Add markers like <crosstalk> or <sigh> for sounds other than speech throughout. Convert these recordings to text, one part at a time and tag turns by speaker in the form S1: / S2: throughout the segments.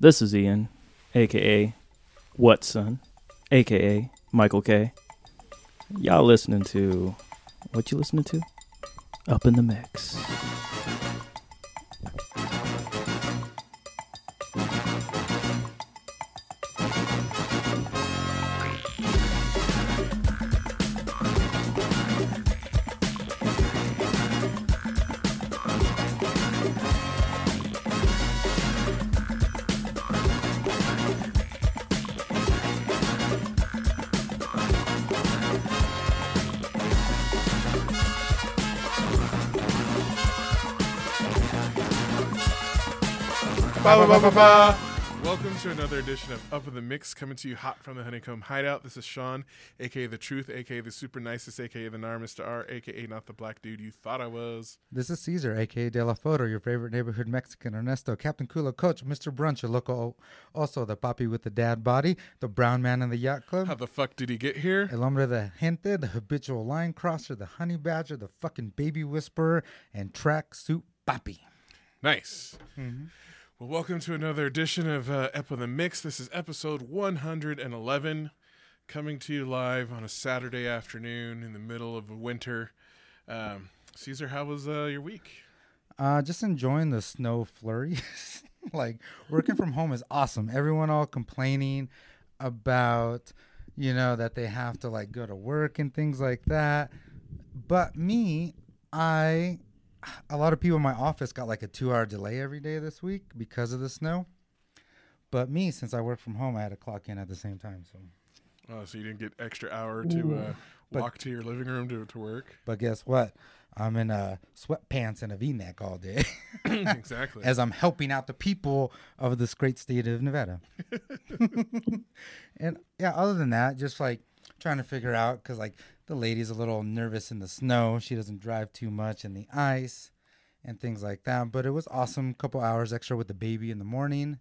S1: This is Ian, aka Whatson, aka Michael K. Y'all listening to what you listening to? Up in the mix.
S2: Welcome to another edition of Up in the Mix, coming to you hot from the Honeycomb Hideout. This is Sean, aka the Truth, aka the Super Nicest, aka the Nar Mr. R, aka not the black dude you thought I was.
S3: This is Caesar, aka De La Foto, your favorite neighborhood Mexican. Ernesto, Captain Culo, Coach, Mr. Brunch, your local. Also, the papi with the dad body, the brown man in the yacht club,
S2: How the fuck did he get here?
S3: El hombre de gente, the habitual line crosser, the honey badger, the fucking baby whisperer, and track suit papi.
S2: Nice. Mm-hmm. Well, welcome to another edition of uh, Up in the Mix. This is episode 111, coming to you live on a Saturday afternoon in the middle of winter. Um, Caesar, how was uh, your week?
S3: Uh, just enjoying the snow flurries. <laughs> like working from home is awesome. Everyone all complaining about, you know, that they have to like go to work and things like that. But me, I, a lot of people in my office got like a two hour delay every day this week because of the snow. But me, since I work from home, I had to clock in at the same time. So,
S2: Oh, so you didn't get extra hour to uh,
S3: but-
S2: walk to your living room to, to work?
S3: but guess what? I'm in uh, sweatpants and a V-neck all day. <laughs> <laughs>
S2: exactly.
S3: as I'm helping out the people of this great state of Nevada. <laughs> and yeah, other than that, just like trying to figure out because like the lady's a little nervous in the snow. She doesn't drive too much in the ice and things like that. But it was awesome. Couple hours extra with the baby in the morning.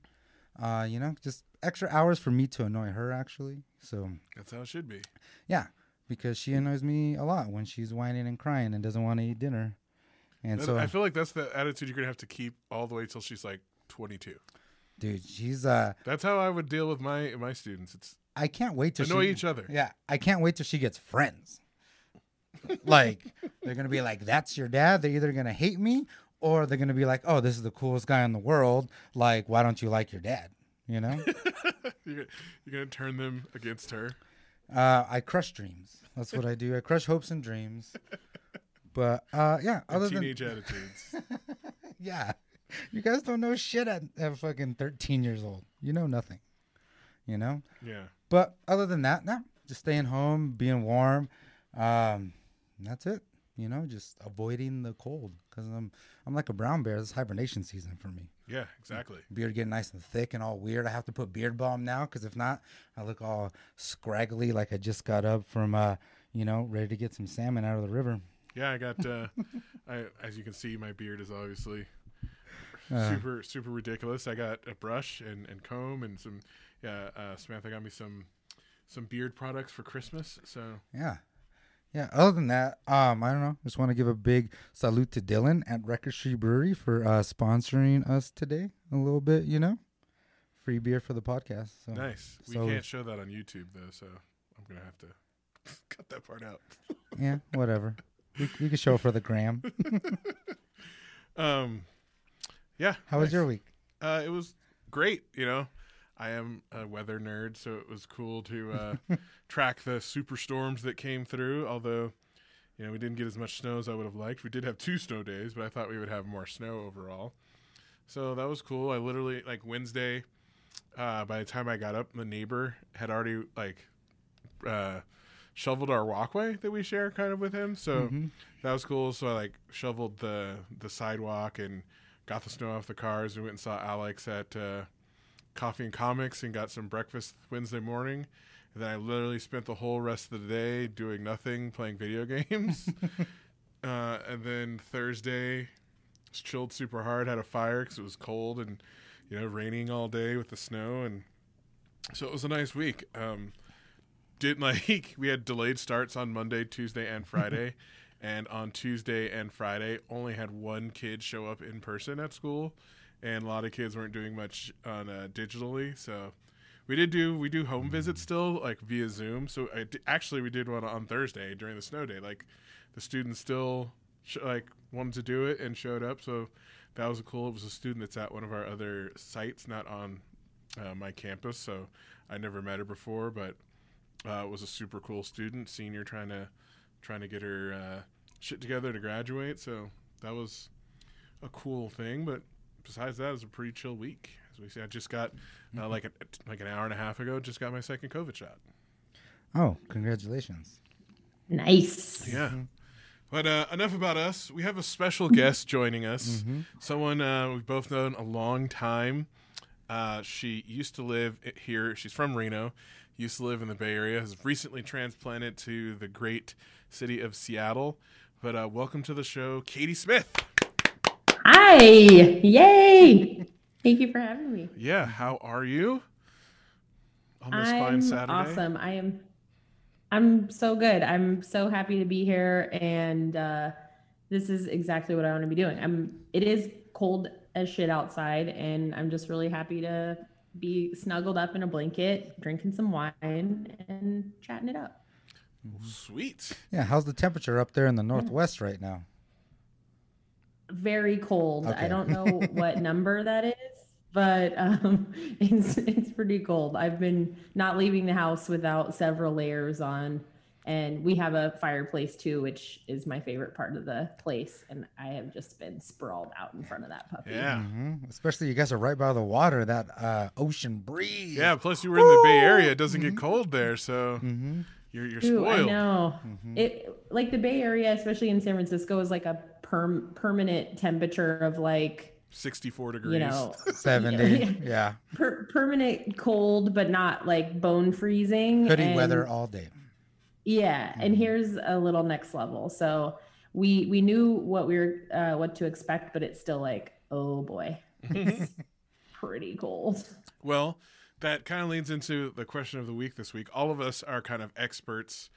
S3: Uh, you know, just extra hours for me to annoy her actually. So
S2: That's how it should be.
S3: yeah, because she annoys me a lot when she's whining and crying and doesn't want to eat dinner. And
S2: That-
S3: so
S2: I feel like that's the attitude you're gonna have to keep all the way till she's like 22.
S3: dude, she's uh
S2: That's how I would deal with my my students. It's
S3: I can't wait to
S2: annoy
S3: she,
S2: each other.
S3: Yeah, I can't wait till she gets friends. Like they're gonna be like, "That's your dad." They're either gonna hate me or they're gonna be like, "Oh, this is the coolest guy in the world." Like, why don't you like your dad? You know? <laughs>
S2: You're, gonna- you're gonna turn them against her.
S3: uh, I crush dreams. That's what I do. I crush hopes and dreams. But uh, yeah,
S2: and
S3: other than
S2: teenage <laughs> attitudes.
S3: yeah, you guys don't know shit at, at fucking thirteen years old. You know nothing. You know.
S2: Yeah.
S3: But other than that, no, just staying home, being warm. Um, that's it. You know, just avoiding the cold because I'm I'm like a brown bear. This hibernation season for me.
S2: Yeah. Exactly.
S3: Beard getting nice and thick and all weird. I have to put beard balm now because if not, I look all scraggly like I just got up from uh, you know, ready to get some salmon out of the river.
S2: Yeah. I got. <laughs> Uh, I as you can see, my beard is obviously
S3: Uh,
S2: super super ridiculous. I got a brush and, and comb and some. Yeah. Uh, Samantha got me some some beard products for Christmas. So
S3: Yeah. Yeah. Other than that, um, I don't know. Just want to give a big salute to Dylan at Record Street Brewery for uh, sponsoring us today a little bit. You know, free beer for the podcast. So
S2: nice. We
S3: So-
S2: can't show that on YouTube though, so I'm gonna have to <laughs> cut that part out. <laughs>
S3: yeah, whatever. we we can show for the gram. <laughs>
S2: Um. Yeah.
S3: How was your week?
S2: Uh, it was great. You know, I am a weather nerd, so it was cool to uh, <laughs> track the superstorms that came through. Although, you know, we didn't get as much snow as I would have liked. We did have two snow days, but I thought we would have more snow overall. So that was cool. I literally like Wednesday. Uh, by the time I got up, the neighbor had already like uh, shoveled our walkway that we share kind of with him. So
S3: Mhm.
S2: that was cool. So I like shoveled the the sidewalk and got the snow off the cars. We went and saw Alex at uh, Coffee and Comics and got some breakfast Wednesday morning. And then I literally spent the whole rest of the day doing nothing, playing video <laughs> games. <laughs> uh, and then Thursday, chilled super hard. Had a fire because it was cold and you know raining all day with the snow, and so it was a nice week. Um, didn't <laughs> like we had delayed starts on Monday, Tuesday, and Friday. and on Tuesday and Friday, only had one kid show up in person at school, and a lot of kids weren't doing much on uh, digitally. So we did do we do home visits still like via Zoom. So actually we did one on Thursday during the snow day. Like the students still sh- like wanted to do it and showed up. So that was cool. It was a student that's at one of our other sites, not on uh, my campus. So I never met her before, but uh, was a super cool student, senior, trying to trying to get her uh, shit together to graduate. So that was a cool thing. But besides that, it was a pretty chill week. As we see, I just got uh, like a, like an hour and a half ago, just got my second COVID shot.
S3: Oh, congratulations.
S4: Nice.
S2: Yeah. But uh, enough about us. We have a special guest joining us. Someone uh, we've both known a long time. Uh, she used to live here. She's from Reno. Used to live in the Bay Area. Has recently transplanted to the great city of Seattle. But uh, welcome to the show, Katie Smith.
S4: Hi. Yay. Thank you for having me.
S2: Yeah, how are you on this
S4: I'm
S2: fine Saturday?
S4: awesome. I am I'm so good. I'm so happy to be here and uh this is exactly what I want to be doing. I'm it is cold as shit outside and I'm just really happy to be snuggled up in a blanket, drinking some wine and chatting it up.
S2: Sweet.
S3: Yeah, how's the temperature up there in the northwest right now?
S4: Very cold.
S3: Okay.
S4: I don't know <laughs> what number that is, but um, <laughs> it's it's pretty cold. I've been not leaving the house without several layers on, and we have a fireplace too, which is my favorite part of the place. And I have just been sprawled out in front of that puppy.
S2: Yeah.
S3: hmm Especially you guys are right by the water, that uh, ocean breeze.
S2: Yeah, plus you were in the Bay Area. It doesn't get cold there, so
S3: hmm
S2: you're, you're
S4: Ooh, I
S2: spoiled.
S4: know. It like the Bay Area, especially in San Francisco, is like a perm permanent temperature of like
S2: 64 degrees.
S4: you know <laughs>
S3: 70. Yeah. <laughs>
S4: per- permanent cold, but not like bone freezing.
S3: Hoodie
S4: and-
S3: weather all day.
S4: Yeah, and here's a little next level. So we we knew what we were uh, what to expect, but it's still like, oh boy, <laughs> it's pretty cold.
S2: Well, that kind of leads into the question of the week this week. All of us are kind of experts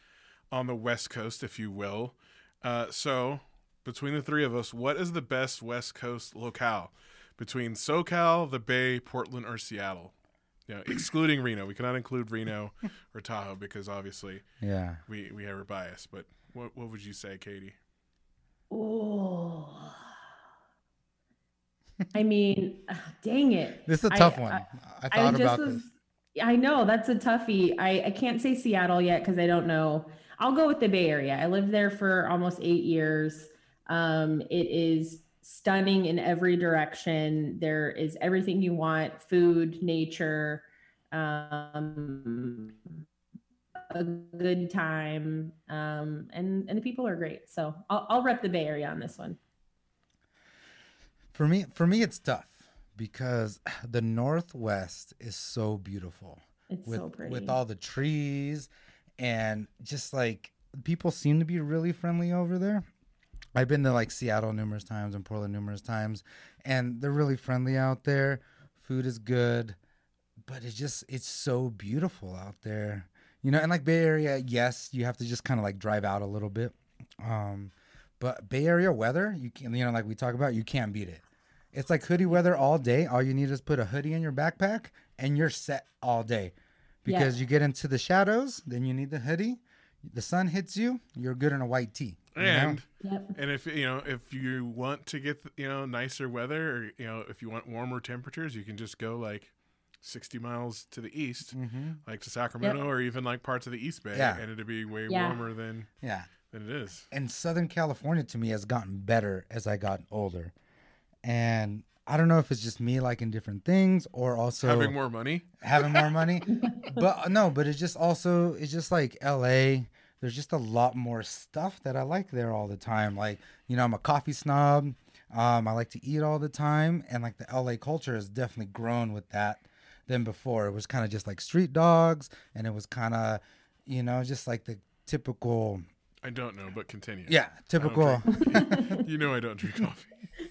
S2: on the West Coast, if you will. Uh, so, between the three of us, what is the best West Coast locale? Between SoCal, the Bay, Portland, or Seattle? Yeah, excluding Reno. We cannot include Reno <laughs> or Tahoe because obviously
S3: Yeah.
S2: we, we have a bias. But what, what would you say, Katie?
S4: Oh, I mean, <sighs> dang it.
S3: This is a tough one.
S4: I-
S3: I,
S4: I
S3: thought
S4: just
S3: about
S4: was,
S3: this.
S4: I know that's a toughie. I, I can't say Seattle yet because I don't know. I'll go with the Bay Area. I lived there for almost eight years. Um, it is stunning in every direction. There is everything you want: food, nature, um, a good time, um, and and the people are great. So I'll, I'll rep the Bay Area on this one.
S3: For me, for me, it's tough because <sighs> the Northwest is so beautiful
S4: It's
S3: with
S4: so pretty.
S3: with all the trees and just like people seem to be really friendly over there. I've been to like Seattle numerous times and Portland numerous times, and they're really friendly out there. Food is good, but it's just it's so beautiful out there, you know. And like Bay Area, yes, you have to just kind of like drive out a little bit. Um, but Bay Area weather, you can you know like we talk about, you can't beat it. It's like hoodie weather all day. All you need is put a hoodie in your backpack, and you're set all day. Because you get into the shadows, then you need the hoodie. The sun hits you, you're good in a white tee. you know?
S2: And
S4: Yep.
S2: And if you know if you want to get you know nicer weather, or you know if you want warmer temperatures, you can just go like sixty miles to the east,
S3: Mhm.
S2: like to Sacramento, or even like parts of the East Bay,
S3: Yeah.
S2: and it'd be way
S4: Yeah.
S2: warmer than
S3: yeah.
S2: It is.
S3: and Southern California to me has gotten better as I got older. And I don't know if it's just me liking different things or also
S2: Having more money,
S3: having more money. <laughs> but no, but it's just also it's just like LA. There's just a lot more stuff that I like there all the time. Like, you know, I'm a coffee snob. Um, I like to eat all the time. And like the LA culture has definitely grown with that than before. It was kind of just like street dogs and it was kind of, you know, just like the typical
S2: I don't know, but continue.
S3: yeah, typical <laughs>
S2: you know I don't drink coffee.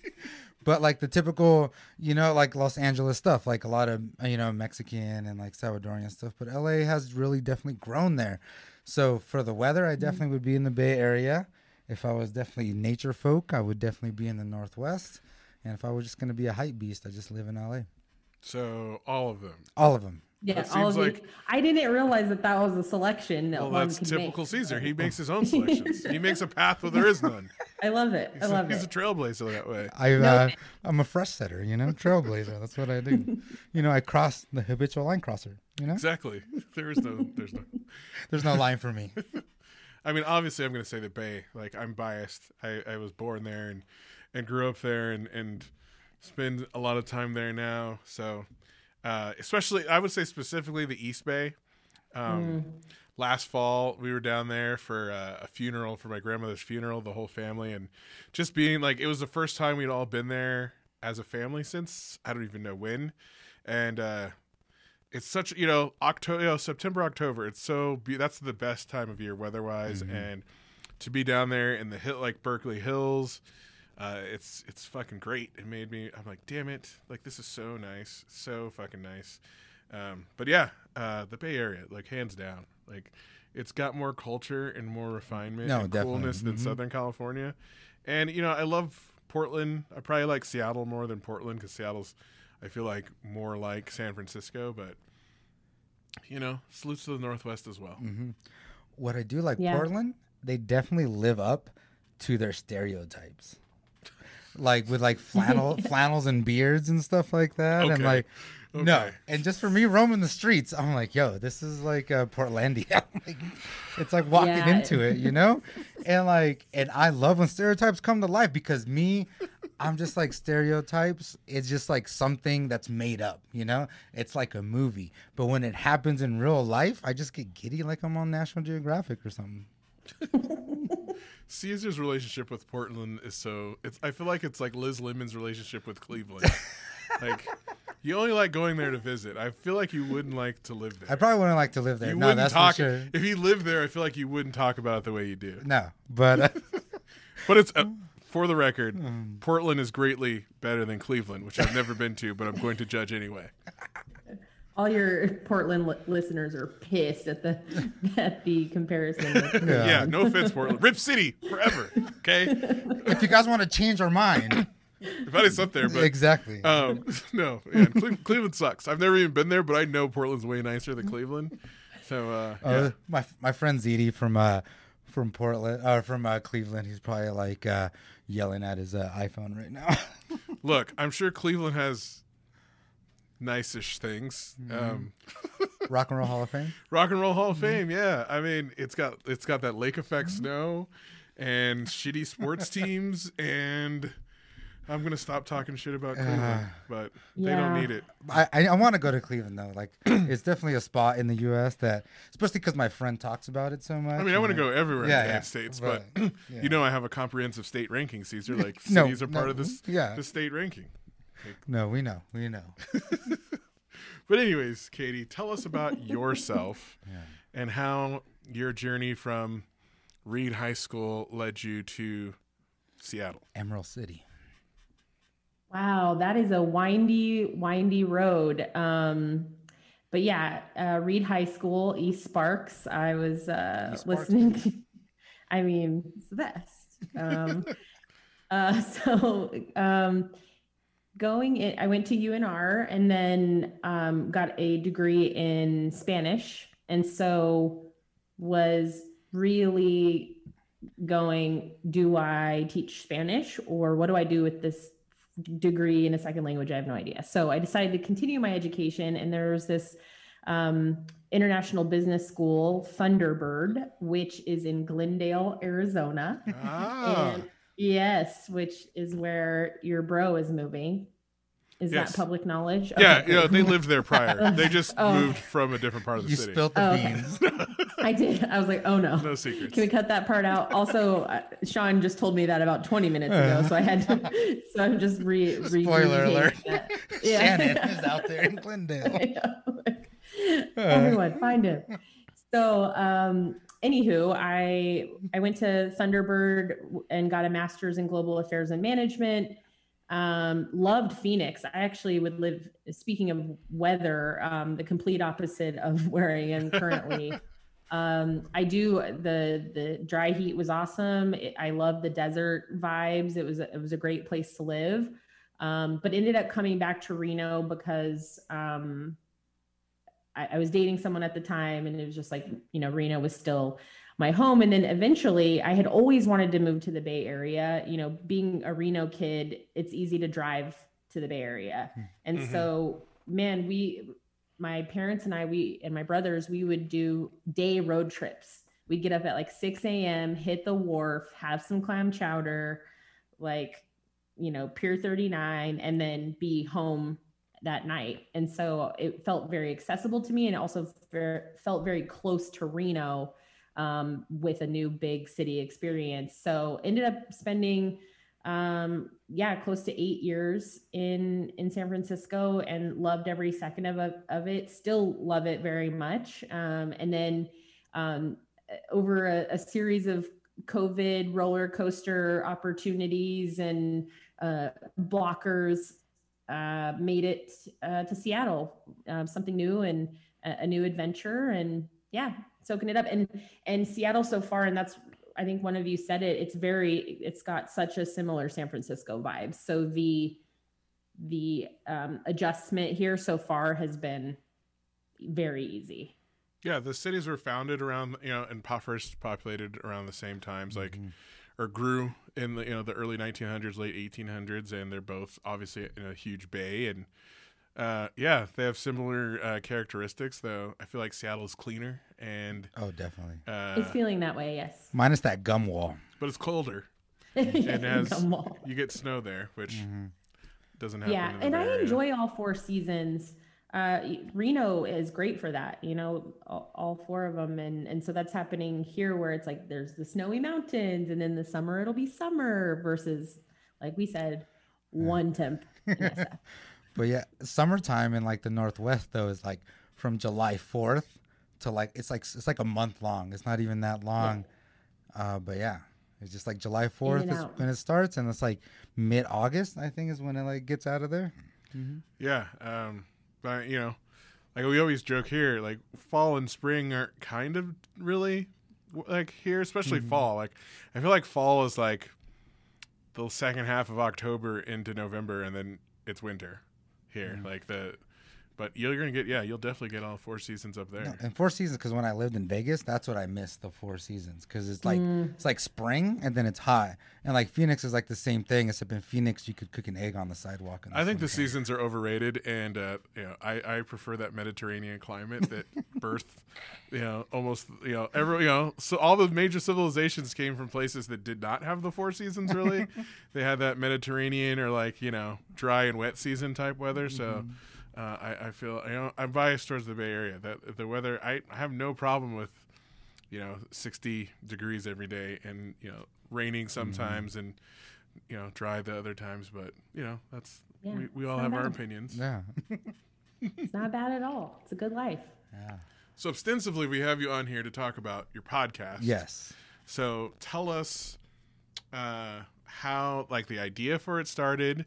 S2: <laughs>
S3: but like the typical, you know, like Los Angeles stuff, like a lot of you know Mexican and like Salvadorian stuff. But LA has really definitely grown there. So for the weather, I definitely would be in the Bay Area. If I was definitely nature folk, I would definitely be in the Northwest. And if I was just gonna be a hype beast, I just live in LA.
S2: So all of them.
S3: All of them.
S4: Yeah,
S2: That
S4: all of
S2: like-
S4: you. I didn't realize that that was a selection that
S2: Well, that's typical
S4: make.
S2: Caesar. He makes his own <laughs> selections. he makes a path where there is none.
S4: I love it. I
S2: He's,
S4: love
S2: a, he's a trailblazer that way.
S3: I, uh, I'm a fresh setter, you know, trailblazer. That's what I do. <laughs> you know, I cross the habitual line crosser. You know,
S2: Exactly. There is no. There's no. <laughs>
S3: there's no line for me.
S2: I mean, obviously, I'm going to say the Bay. Like, I'm biased. I, I was born there and and grew up there and and spend a lot of time there now. So, uh, especially, I would say specifically the East Bay. Um, Last fall, we were down there for uh, a funeral for my grandmother's funeral, the whole family, and just being like, it was the first time we'd all been there as a family since I don't even know when, and uh, it's such you know October, you know, September, October. It's so be- that's the best time of year weather wise, and to be down there in the hill like Berkeley Hills, uh, it's it's fucking great. It made me. I'm like, damn it, like this is so nice, so fucking nice. Um, but yeah, uh, the Bay Area, like hands down, like it's got more culture and more refinement
S3: No,
S2: and
S3: definitely.
S2: coolness than
S3: Mhm.
S2: Southern California. And you know, I love Portland. I probably like Seattle more than Portland because Seattle's, I feel like more like San Francisco. But you know, salutes to the Northwest as well.
S3: What I do like
S4: Yeah.
S3: Portland, they definitely live up to their stereotypes. Like with like flannel <laughs> flannels and beards and stuff like that. And
S2: Okay.
S3: like no. And just for me roaming the streets, I'm like, yo, this is like uh, Portlandia. <laughs> like, it's like walking
S4: Yeah.
S3: into it, you know? and like and I love when stereotypes come to life because me I'm just like stereotypes. It's just like something that's made up, you know? It's like a movie. But when it happens in real life, I just get giddy like I'm on National Geographic or something. <laughs>
S2: Caesar's relationship with Portland is so. It's. I feel like it's like Liz Lemon's relationship with Cleveland. <laughs> like, you only like going there to visit. I feel like you wouldn't like to live there.
S3: I probably wouldn't like to live there.
S2: you
S3: no, that's
S2: talk
S3: for sure.
S2: if you lived there. I feel like you wouldn't talk about it the way you do.
S3: No, but uh, <laughs>
S2: But it's uh, for the record,
S3: Hmm.
S2: Portland is greatly better than Cleveland, which I've never been to, but I'm going to judge anyway. <laughs>
S4: All your Portland li- listeners are pissed at the <laughs> at the comparison. <laughs>
S3: Yeah.
S2: Yeah, no offense, Portland. Rip City forever. Okay,
S3: if you guys want to change our mind, <coughs>
S2: everybody's up there, but
S3: exactly.
S2: Um, <laughs> no, yeah, Cle- Cleveland sucks. I've never even been there, but I know Portland's way nicer than Cleveland. So, uh,
S3: Uh, my my friend Ziti from uh from Portland uh from uh, Cleveland, he's probably like uh yelling at his uh, iPhone right now.
S2: look, I'm sure Cleveland has nice-ish things.
S3: Mm-hmm.
S2: Um, <laughs>
S3: Rock and Roll Hall of Fame.
S2: Rock and Roll Hall of
S3: Mm-hmm.
S2: Fame, yeah. I mean, it's got it's got that lake effect snow and shitty sports <laughs> teams, and I'm gonna stop talking shit about Cleveland, but they don't need it.
S3: I I, I want to go to Cleveland though. Like <clears throat> it's definitely a spot in the U.S. that, especially because my friend talks about it so much.
S2: I mean, I want to go everywhere
S3: Yeah,
S2: in the
S3: yeah,
S2: United States, but, <clears throat>
S3: but, yeah.
S2: you know, I have a comprehensive state ranking, Caesar. <laughs> Like
S3: No,
S2: cities are part
S3: no,
S2: of this,
S3: yeah.
S2: the state ranking.
S3: No, we know, we know. <laughs>
S2: But anyways, Katie, tell us about <laughs> yourself and how your journey from Reed High School led you to Seattle.
S3: Emerald City.
S4: Wow, that is a windy, windy road. Um, but yeah, uh, Reed High School, East Sparks. I was uh,
S2: Sparks,
S4: listening. To, <laughs> I mean, it's the best. Um, uh, so um, going in, I went to UNR and then um, got a degree in Spanish, and so was really going. Do I teach Spanish or what do I do with this degree in a second language? I have no idea. So i decided to continue my education and there was this um, international business school thunderbird which is in glendale arizona.
S2: Ah,
S4: and yes which is where your bro is moving is
S2: Yes.
S4: that public knowledge
S2: yeah,
S4: Okay,
S2: yeah.
S4: cool.
S2: They lived there prior. <laughs> They just
S4: Oh.
S2: moved from a different part of the
S3: You
S2: city.
S3: spilled the
S4: Oh, okay.
S3: beans. <laughs>
S4: i did i was like oh no
S2: No secrets.
S4: Can we cut that part out? Also, uh, Sean just told me that about 20 minutes ago, so I had to. <laughs> So I'm just re. re-
S3: Spoiler
S4: regurgitating
S3: alert.
S4: that.
S3: Shannon is out there in Glendale.
S4: I know. Everyone, find him. So, um, anywho, I I went to Thunderbird and got a master's in global affairs and management. Um, loved Phoenix. I actually would live. Speaking of weather, um, the complete opposite of <laughs> where I am currently. <laughs> um, I do the the dry heat was awesome. It, I love the desert vibes. It was a, it was a great place to live. Um, but ended up coming back to Reno because um, I, I was dating someone at the time, and it was just like you know Reno was still my home. And then eventually, I had always wanted to move to the Bay Area. You know, being a Reno kid, it's easy to drive to the Bay Area, and
S2: Mhm.
S4: so man, we my parents and I, we and my brothers, we would do day road trips. We'd get up at like 6 a.m., hit the wharf, have some clam chowder, like, you know, Pier 39, and then be home that night. And so it felt very accessible to me and also felt very close to Reno um, with a new big city experience. So ended up spending um yeah close to eight years in in san francisco and loved every second of, of it still love it very much um and then um over a, a series of covid roller coaster opportunities and uh blockers uh made it uh to seattle uh, something new and a, a new adventure and yeah soaking it up and and seattle so far and that's I think one of you said it. It's very. It's got such a similar San Francisco vibe. So the the um, adjustment here so far has been very easy.
S2: Yeah, the cities were founded around you know and po- first populated around the same times, like
S3: Mhm.
S2: Or grew in the you know the early 1900s, late 1800s, and they're both obviously in a huge bay and. Uh, yeah, they have similar uh, characteristics, though. I feel like Seattle's cleaner, and
S3: Oh, definitely.
S2: uh,
S4: it's feeling that way. Yes.
S3: Minus that gum wall.
S2: but it's colder. <laughs>
S4: and
S2: it has- You get snow there, which
S3: Mhm.
S2: doesn't happen.
S4: yeah
S2: in the
S4: and
S2: Bay
S4: i
S2: Area.
S4: enjoy all four seasons uh reno is great for that you know all, all four of them and and so that's happening here where it's like there's the snowy mountains and then the summer it'll be summer versus like we said one temp <laughs> in SF.
S3: But yeah, summertime in like the Northwest though is like from July 4th to like it's like it's like a month long. It's not even that long. Uh, but yeah, it's just like July 4th
S4: and
S3: is when it starts, and it's like mid August. I think is when it like gets out of there.
S2: Yeah, um, but you know, like we always joke here, like fall and spring are kind of really like here, especially mm-hmm. fall. Like I feel like fall is like the second half of October into November, and then it's winter here. Like the, but you're gonna get yeah, you'll definitely get all four seasons up there.
S3: No, and four seasons because when I lived in Vegas, that's what I missed the four seasons because it's like
S4: Mm.
S3: it's like spring and then it's hot, and like Phoenix is like the same thing except in Phoenix you could cook an egg on the sidewalk. In
S2: I think the
S3: summertime.
S2: seasons are overrated, and uh, you know, I, I prefer that Mediterranean climate that <laughs> birthed, you know, almost you know, every you know, so all the major civilizations came from places that did not have the four seasons. Really, <laughs> they had that Mediterranean or like you know, dry and wet season type weather. So. Uh, I, I feel you know I'm biased towards the Bay Area. That the weather I have no problem with, you know, 60 degrees every day and you know raining sometimes and you know dry the other times. But you know that's
S4: Yeah,
S2: we, we all
S4: not
S2: have our opinions.
S3: Yeah, <laughs>
S4: it's not bad at all it's a good life
S3: yeah.
S2: So ostensibly, we have you on here to talk about your podcast.
S3: Yes.
S2: So tell us uh, how, like, the idea for it started,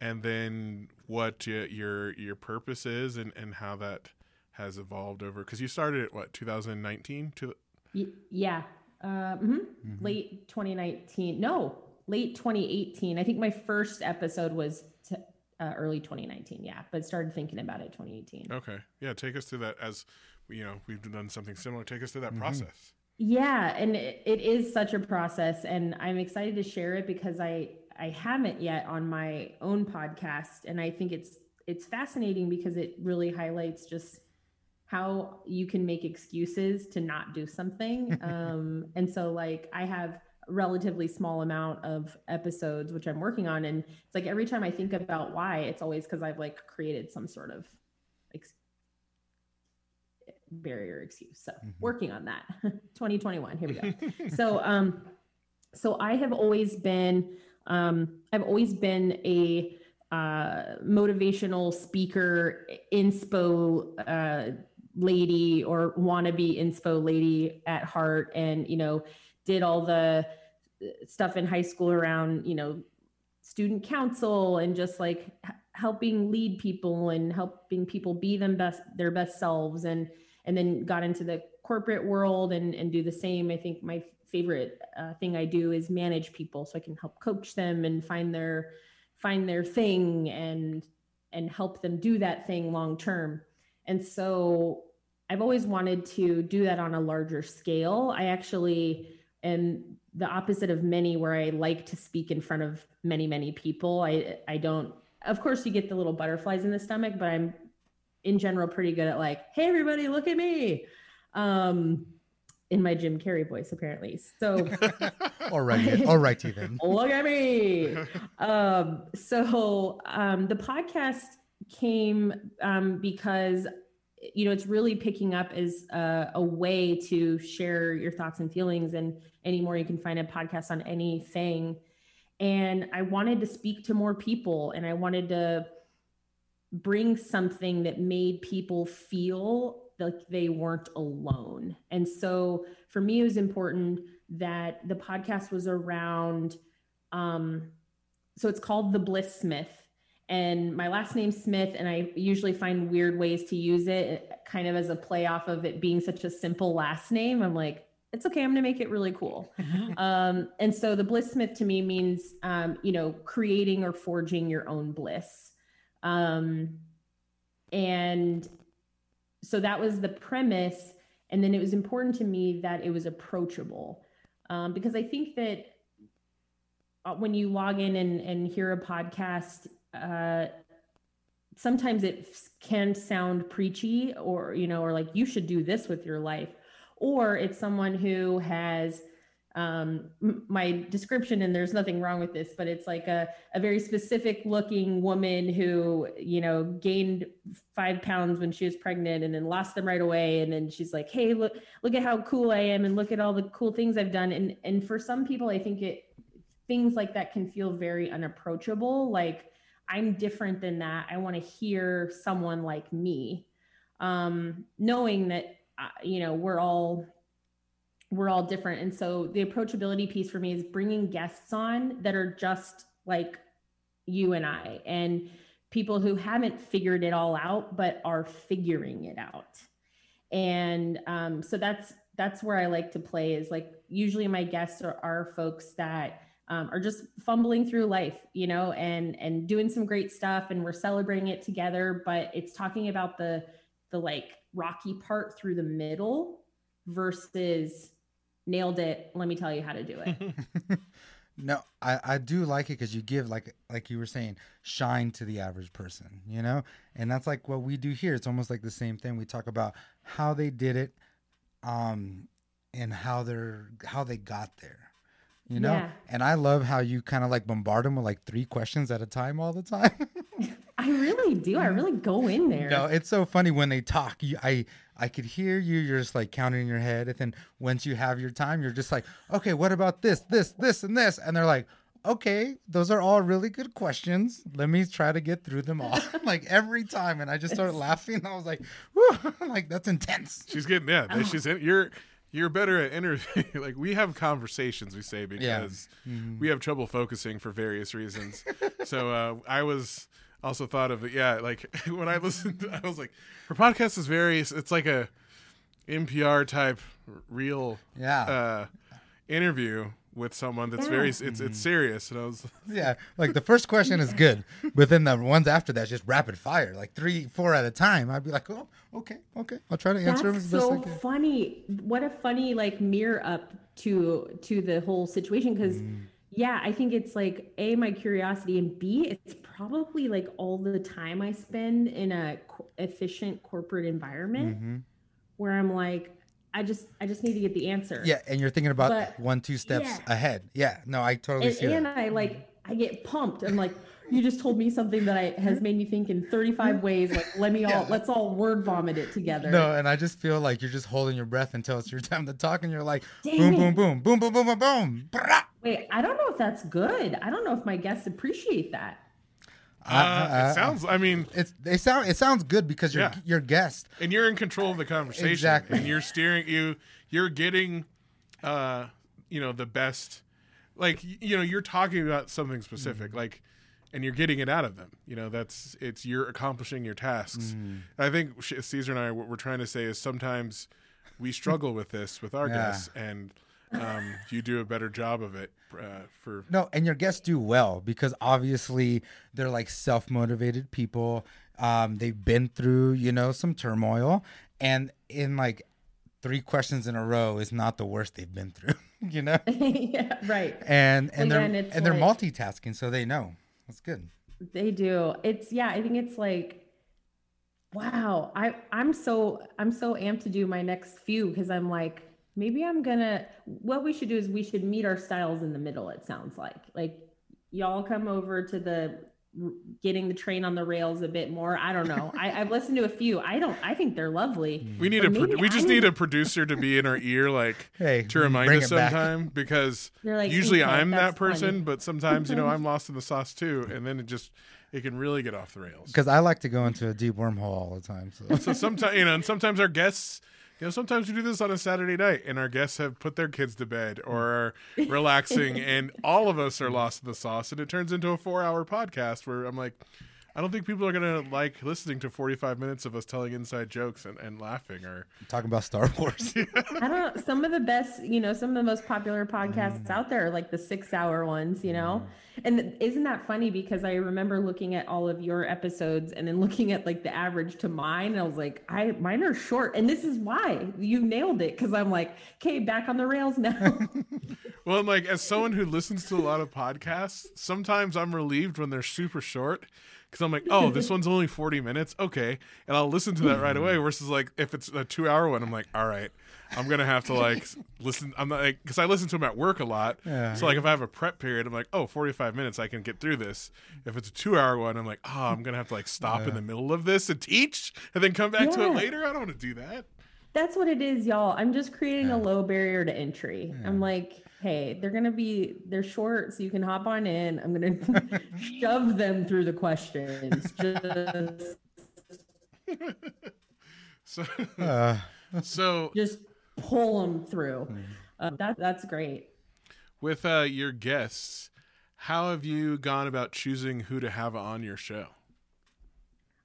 S2: and then what y- your your purpose is, and and how that has evolved over. Because you started at what 2019 to
S4: yeah uh, mhm. late 2019 no late 2018 i think my first episode was t- uh, early 2019 yeah but started thinking about it 2018
S2: okay, yeah. Take us through that as you know we've done something similar. Take us through that
S3: Mhm.
S2: process.
S4: Yeah, and it, it is such a process, and I'm excited to share it because I I haven't yet on my own podcast, and I think it's it's fascinating because it really highlights just how you can make excuses to not do something. <laughs> um, and so, like, I have a relatively small amount of episodes which I'm working on, and it's like every time I think about why, it's always because I've like created some sort of ex- barrier excuse. So
S3: Mhm.
S4: working on that. <laughs> 2021. Here we go. <laughs> so um so I have always been um I've always been a uh motivational speaker inspo uh lady or wannabe inspo lady at heart and you know did all the uh, stuff in high school around you know student council and just like helping lead people and helping people be them best their best selves and and then got into the corporate world and and do the same. I think my favorite uh, thing i do is manage people so i can help coach them and find their find their thing and and help them do that thing long term. And so I've always wanted to do that on a larger scale. I actually am the opposite of many where I like to speak in front of many, many people. I I don't of course you get the little butterflies in the stomach, but I'm in general pretty good at like, hey everybody, look at me. Um in my Jim Carrey voice, apparently. So
S3: all right, all righty then. <laughs>
S4: look at me. Um, so um, the podcast came um, because you know it's really picking up as a, a, way to share your thoughts and feelings and anymore you can find a podcast on anything and i wanted to speak to more people and i wanted to bring something that made people feel like they weren't alone and so for me it was important that the podcast was around um so it's called the bliss smith and my last name's Smith, and I usually find weird ways to use it, kind of as a play off of it being such a simple last name. I'm like, it's okay. I'm going to make it really cool. <laughs> um, and so the Bliss Smith to me means, um, you know, creating or forging your own bliss. Um, and so that was the premise. And then it was important to me that it was approachable um, because I think that uh, when you log in and, and hear a podcast, uh, sometimes it can sound preachy or you know or like you should do this with your life or it's someone who has um, my description and there's nothing wrong with this but it's like a, a very specific looking woman who you know gained five pounds when she was pregnant and then lost them right away. And then she's like hey look look at how cool i am and look at all the cool things i've done. And and for some people i think it things like that can feel very unapproachable. Like I'm different than that. I want to hear someone like me, um, knowing that uh, you know we're all we're all different. And so the approachability piece for me is bringing guests on that are just like you and I, and people who haven't figured it all out but are figuring it out. And um, so that's that's where I like to play. Is like usually my guests are, are folks that um, are just fumbling through life, you know, and and doing some great stuff, and we're celebrating it together. But it's talking about the the like rocky part through the middle versus nailed it. Let me tell you how to do it. <laughs>
S3: no, I I do like it because you give like like you were saying shine to the average person, you know, and that's like what we do here. It's almost like the same thing. We talk about how they did it, um, and how they're how they got there you know yeah. and i love how you kind of like bombard them with like three questions at a time all the time <laughs>
S4: i really do i really go in there
S3: no it's so funny when they talk you i i could hear you you're just like counting in your head and then once you have your time you're just like okay what about this this this and this and they're like okay those are all really good questions let me try to get through them all <laughs> like every time and i just started laughing i was like <laughs> like that's intense
S2: she's getting yeah oh. she's in you're you're better at interview. <laughs> like we have conversations, we say, because yeah. mm-hmm. we have trouble focusing for various reasons. so uh, I was also thought of it. Yeah, like <laughs> when I listened, to, I was like, her podcast is very. It's like a NPR type real
S3: yeah
S2: uh, interview with someone that's very it's it's mm-hmm. serious and i was <laughs>
S3: yeah like the first question is good but then the ones after that just rapid fire like three four at a time i'd be like oh okay okay i'll try to answer
S4: that's them so best I can. funny what a funny like mirror up to to the whole situation because mm yeah, I think it's like A, my curiosity, and B, it's probably like all the time I spend in a co- efficient corporate environment mm-hmm. where I'm like, I just I just need to get the answer.
S3: Yeah, and you're thinking about but, one two steps yeah. ahead. Yeah, no, I totally
S4: and,
S3: see
S4: and
S3: that.
S4: I like I get pumped. I'm like, you just told me something that I has made me think in 35 <laughs> ways. Like, let me all yeah. let's all word vomit it together.
S3: No, and I just feel like you're just holding your breath until it's your <laughs> time to talk, and you're like, Dang boom, it. boom, boom, boom, boom, boom, boom, boom, boom.
S4: Wait, I don't know if that's good. I don't know if my guests appreciate that.
S2: Uh, uh, it sounds. I mean,
S3: it's they sound. It sounds good because you're yeah. your guest,
S2: and you're in control of the conversation.
S3: Exactly,
S2: and you're steering. You you're getting, uh, you know, the best. Like you know, you're talking about something specific, mm. like, and you're getting it out of them. You know, that's it's you're accomplishing your tasks. Mm. I think Caesar and I what we're trying to say is sometimes we struggle with this with our yeah. guests, and um, you do a better job of it uh, for
S3: No, and your guests do well because obviously they're like self motivated people. Um, they've been through, you know, some turmoil, and in like three questions in a row is not the worst they've been through, <laughs> you know. <laughs>
S4: yeah, right.
S3: And and
S4: Well,
S3: they're
S4: then it's
S3: and they're multitasking, so they know. That's good.
S4: They do. It's yeah, I think it's like wow, I I'm so I'm so amped to do my next few because I'm like maybe I'm going to what we should do is we should meet our styles in the middle it sounds like. Like y'all come over to the getting the train on the rails a bit more. I don't know. I, I've listened to a few. I don't. I think they're lovely. Mm-hmm.
S2: we need a pro- we just need
S4: need-
S2: a producer to be in our ear like <laughs>
S3: Hey,
S2: to remind us
S3: it back.
S2: because <laughs>
S4: like,
S2: usually
S4: "Okay,
S2: I'm that person,
S4: funny."
S2: but sometimes you know <laughs> I'm lost in the sauce too, and then it just it can really get off the rails.
S3: Because I like to go into a deep wormhole all the time. So
S2: So sometimes you know, and sometimes our guests, you know, sometimes we do this on a Saturday night, and our guests have put their kids to bed or are relaxing, <laughs> and all of us are lost in the sauce, and it turns into a four-hour podcast where I'm like. I don't think people are gonna like listening to 45 minutes of us telling inside jokes and, and laughing or
S3: talking about Star Wars. <laughs>
S4: I don't know. Some of the best, you know, some of the most popular podcasts
S3: Mm.
S4: out there are like the six hour ones, you know? And isn't that funny? Because I remember looking at all of your episodes and then looking at like the average to mine. And I was like, I mine are short. And this is why you nailed it. Cause I'm like, okay, back on the rails now. <laughs>
S2: Well, and like as someone who listens to a lot of podcasts, sometimes I'm relieved when they're super short because I'm like, oh, this one's only 40 minutes, okay, and I'll listen to that right away. Versus like if it's a two hour one, I'm like, all right, I'm gonna have to like listen. I'm not like because I listen to them at work a lot.
S3: Yeah.
S2: So like if I have a prep period, I'm like, oh, 45 minutes, I can get through this. If it's a two hour one, I'm like, oh, I'm gonna have to like stop in the middle of this and teach and then come back to it later. I don't want to do that.
S4: That's what it is, y'all. I'm just creating a low barrier to entry. I'm like, hey, they're gonna be they're short, so you can hop on in. I'm gonna <laughs> shove them through the questions. Just <laughs>
S2: So
S3: Uh,
S2: so
S4: just pull them through. Um, that that's great.
S2: with uh, your guests, how have you gone about choosing who to have on your show?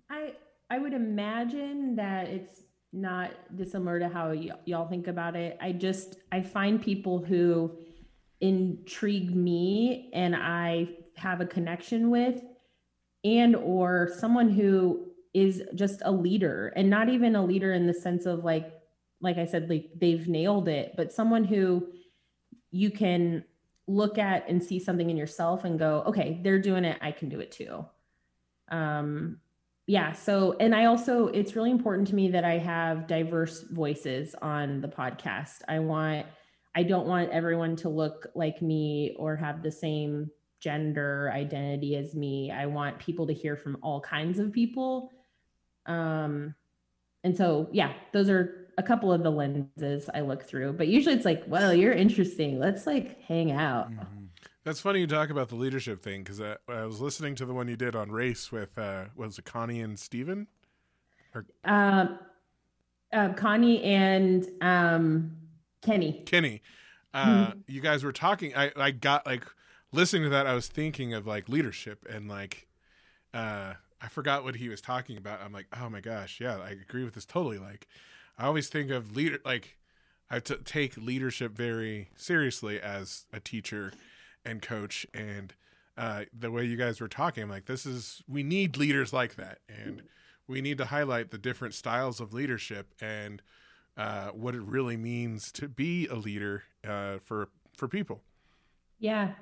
S4: I I would imagine that it's not dissimilar to how y- y'all think about it. I just I find people who intrigue me and I have a connection with and or someone who is just a leader and not even a leader in the sense of like like I said like they've nailed it, but someone who you can look at and see something in yourself and go, okay, they're doing it, I can do it too. Um yeah, so and I also it's really important to me that I have diverse voices on the podcast. I want I don't want everyone to look like me or have the same gender identity as me. I want people to hear from all kinds of people. Um and so yeah, those are a couple of the lenses I look through. But usually it's like, well, you're interesting. Let's like hang out.
S2: That's funny you talk about the leadership thing because I, I was listening to the one you did on race with uh, was it Connie and Steven?
S4: Um uh, Connie and um Kenny.
S2: Kenny. Uh, You guys were talking. I, I got like listening to that. I was thinking of like leadership and like uh, I forgot what he was talking about. I'm like, oh my gosh, yeah, I agree with this totally. Like, I always think of leader like I t- take leadership very seriously as a teacher and coach and uh, the way you guys were talking i'm like this is we need leaders like that and we need to highlight the different styles of leadership and uh, what it really means to be a leader uh, for for people
S4: Yeah.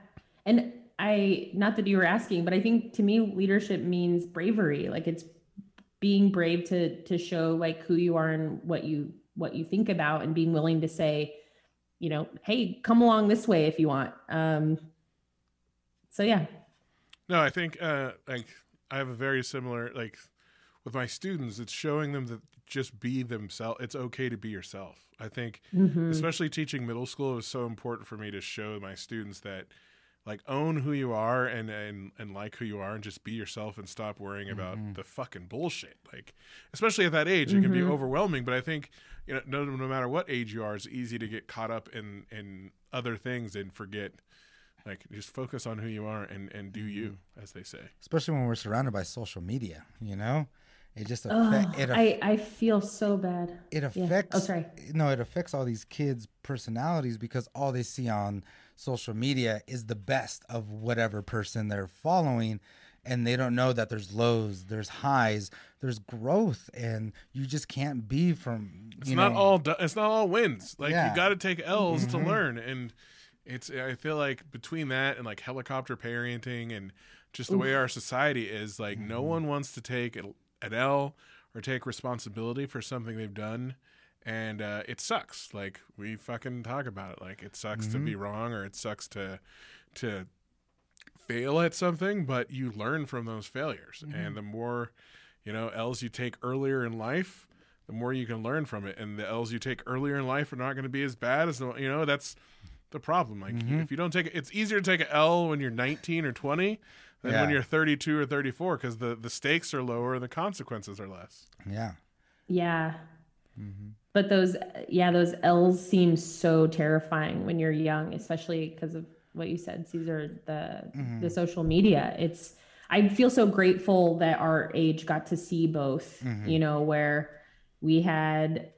S4: And I, not that you were asking, but I think to me, leadership means bravery. Like it's being brave to, to show like who you are and what you, what you think about and being willing to say, you know, Hey, come along this way if you want. Um, so yeah.
S2: No, I think uh, like I have a very similar like with my students. It's showing them that just be themselves. It's okay to be yourself. I think,
S4: Mhm.
S2: especially teaching middle school, it was so important for me to show my students that like own who you are and and and like who you are and just be yourself and stop worrying about the fucking bullshit. Like especially at that age, it can be
S4: Mhm.
S2: overwhelming. But I think you know no, no matter what age you are, it's easy to get caught up in in other things and forget. Like just focus on who you are and and do you, as they say.
S3: especially when we're surrounded by social media, you know? It just
S4: Oh,
S3: affects. it, aff-
S4: I, I feel so bad.
S3: it
S4: Yeah.
S3: affects.
S4: Oh, sorry.
S3: No, it affects all these kids' personalities because all they see on social media is the best of whatever person they're following, and they don't know that there's lows, there's highs, there's growth, and you just can't be from.
S2: It's
S3: you
S2: not
S3: know,
S2: all. It's not all wins. Like
S3: Yeah.
S2: you got to take L's to
S3: Mhm.
S2: learn, and it's. I feel like between that and like helicopter parenting and just the way our society is, like no
S3: Mm-hmm.
S2: one wants to take a- an L or take responsibility for something they've done, and uh, it sucks. Like we fucking talk about it. Like it sucks to
S3: Mm-hmm.
S2: be wrong or it sucks to to fail at something, but you learn from those failures,
S3: Mm-hmm.
S2: and the more you know L's you take earlier in life the more you can learn from it and the l's you take earlier in life are not going to be as bad as the you know that's the problem like
S3: Mm-hmm.
S2: if you don't take it it's easier to take an l when you're 19 or 20 than when you're 32 or 34 because the the stakes are lower and the consequences are less
S3: Yeah.
S4: Yeah.
S3: Mm-hmm.
S4: But those, yeah, those L's seem so terrifying when you're young, especially because of what you said, Caesar, the
S3: Mm-hmm.
S4: the social media. It's I feel so grateful that our age got to see both,
S3: Mm-hmm.
S4: you know, where we had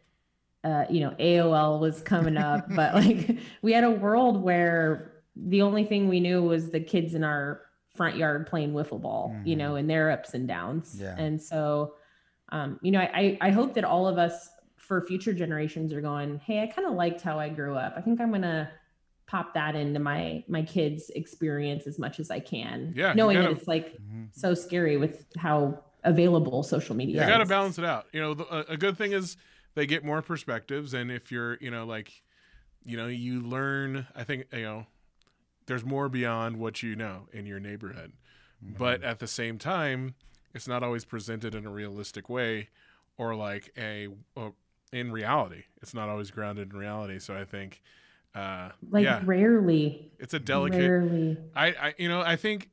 S4: uh, you know, AOL was coming up, <laughs> but like we had a world where the only thing we knew was the kids in our front yard playing wiffle ball, you know, and their ups and downs.
S3: Mm-hmm. Yeah.
S4: And so um, you know, I, I hope that all of us for future generations are going, hey, I kind of liked how I grew up. I think I'm gonna pop that into my my kids' experience as much as I can.
S2: Yeah,
S4: knowing
S2: gotta-
S4: that it's like so scary with how available social media.
S2: you got to balance it out you know the, a, a good thing is they get more perspectives and if you're you know like you know you learn i think you know there's more beyond what you know in your neighborhood. But at the same time it's not always presented in a realistic way or like a, a in reality. It's not always grounded in reality. So i think uh
S4: Like
S2: yeah.
S4: rarely,
S2: it's a delicate
S4: rarely.
S2: I, I you know i think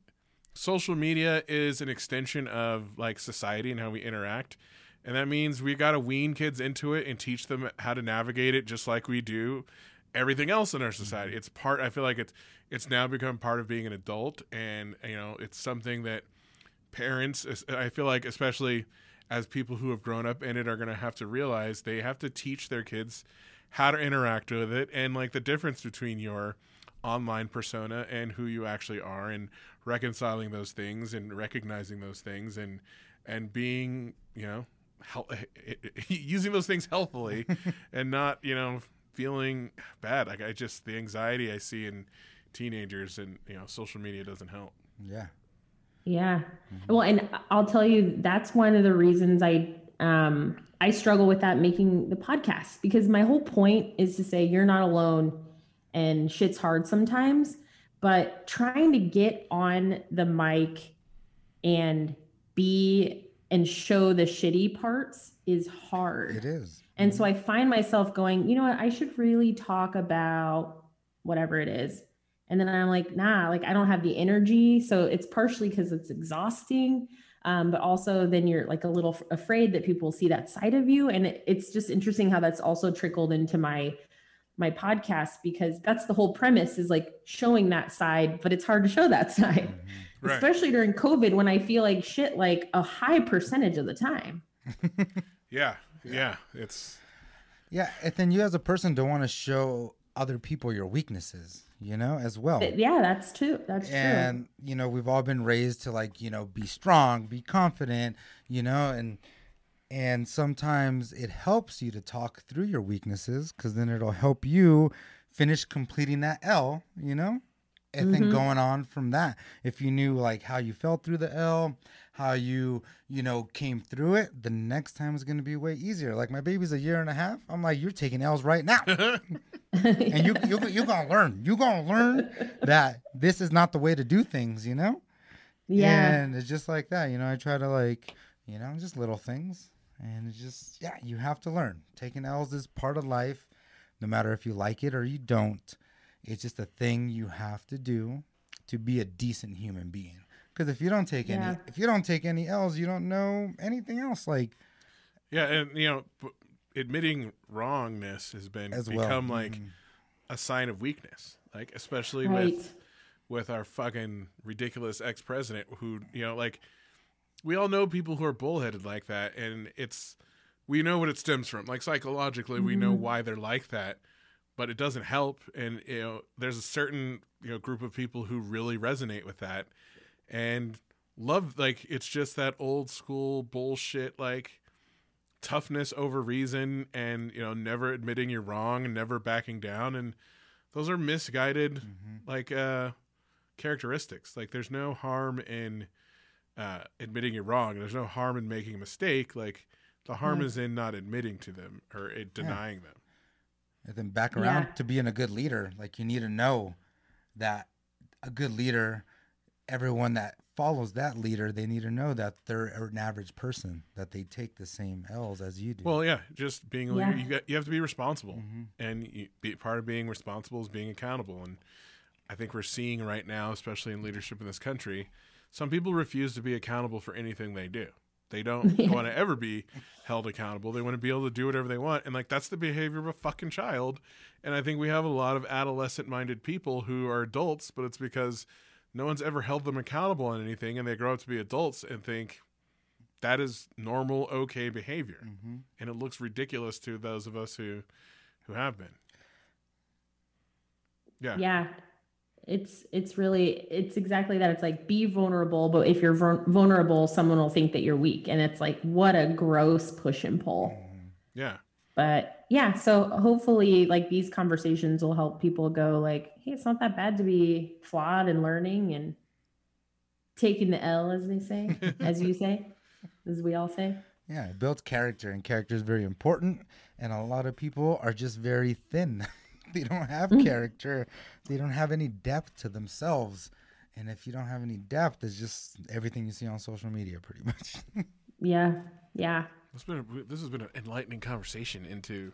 S2: social media is an extension of like society and how we interact. And that means we got to wean kids into it and teach them how to navigate it just like we do everything else in our mm-hmm. society. It's part i feel like it's it's now become part of being an adult and you know it's something that parents i feel like especially as people who have grown up in it are going to have to realize they have to teach their kids how to interact with it and like the difference between your online persona and who you actually are and reconciling those things and recognizing those things and and being you know hel- <laughs> using those things healthily <laughs> and not you know feeling bad like i just the anxiety i see in teenagers and you know social media doesn't help
S3: Yeah.
S4: Yeah. Well, and I'll tell you that's one of the reasons I um I struggle with that making the podcast because my whole point is to say you're not alone and shit's hard sometimes, but trying to get on the mic and be and show the shitty parts is hard.
S3: It is.
S4: And so I find myself going, you know what, I should really talk about whatever it is. And then I'm like, nah, like I don't have the energy. So it's partially because it's exhausting. Um, but also then you're like a little f- afraid that people see that side of you. And it, it's just interesting how that's also trickled into my my podcast because that's the whole premise is like showing that side, but it's hard to show that <laughs> side,
S3: Mm-hmm.
S2: right
S4: especially during COVID when I feel like shit like a high percentage of the time. <laughs>
S2: yeah yeah it's
S3: Yeah, and then you as a person don't want to show other people your weaknesses, you know, as well.
S4: But yeah, that's true. That's true.
S3: and you know we've all been raised to like you know be strong be confident you know and and sometimes it helps you to talk through your weaknesses because then it'll help you finish completing that l you know and then mm-hmm. going on from that if you knew like how you felt through the l how you you know came through it the next time is going to be way easier like my baby's a year and a half i'm like you're taking l's right now <laughs> and you you you gonna learn. You're gonna learn that this is not the way to do things. You know.
S4: yeah.
S3: And it's just like that. You know, I try to like, you know, just little things, and it's just yeah, you have to learn. Taking L's is part of life, no matter if you like it or you don't. It's just a thing you have to do to be a decent human being. Because if you don't take
S4: Yeah.
S3: any, if you don't take any L's, you don't know anything else. Like
S2: yeah and you know admitting wrongness has been
S3: As well.
S2: become like a sign of weakness like especially
S4: right.
S2: with with our fucking ridiculous ex president who you know like we all know people who are bullheaded like that, and it's we know what it stems from. Like psychologically, we know
S4: Mhm.
S2: why they're like that, but it doesn't help. And you know, there's a certain you know group of people who really resonate with that, and love like it's just that old school bullshit like toughness over reason and you know never admitting you're wrong and never backing down and those are misguided
S3: Mhm.
S2: like uh characteristics like there's no harm in uh admitting you're wrong there's no harm in making a mistake like the harm
S3: Yeah.
S2: is in not admitting to them or it denying them
S3: And then back around
S4: Yeah.
S3: to being a good leader, like you need to know that a good leader, everyone that follows that leader, they need to know that they're an average person, that they take the same L's as you do.
S2: well yeah just being a
S4: Yeah.
S2: leader you got you have to be responsible
S3: Mhm.
S2: and you, be, part of being responsible is being accountable and i think we're seeing right now especially in leadership in this country some people refuse to be accountable for anything they do they don't <laughs>
S4: Yeah.
S2: want to ever be held accountable. They want to be able to do whatever they want and like that's the behavior of a fucking child. And i think we have a lot of adolescent minded people who are adults but it's because no one's ever held them accountable on anything and they grow up to be adults and think that is normal okay behavior.
S3: Mhm.
S2: and it looks ridiculous to those of us who who have been. Yeah.
S4: Yeah it's it's really it's exactly that it's like be vulnerable but if you're vulnerable someone will think that you're weak and it's like what a gross push and pull
S3: Mhm.
S2: yeah
S4: but yeah so hopefully like these conversations will help people go like hey it's not that bad to be flawed and learning and taking the l as they say <laughs> as you say as we all say
S3: Yeah, it builds character, and character is very important. And a lot of people are just very thin. <laughs> they don't have
S4: Mm.
S3: character. They don't have any depth to themselves. And if you don't have any depth, it's just everything you see on social media, pretty <laughs> much.
S4: yeah yeah
S2: It's been a, this has been an enlightening conversation into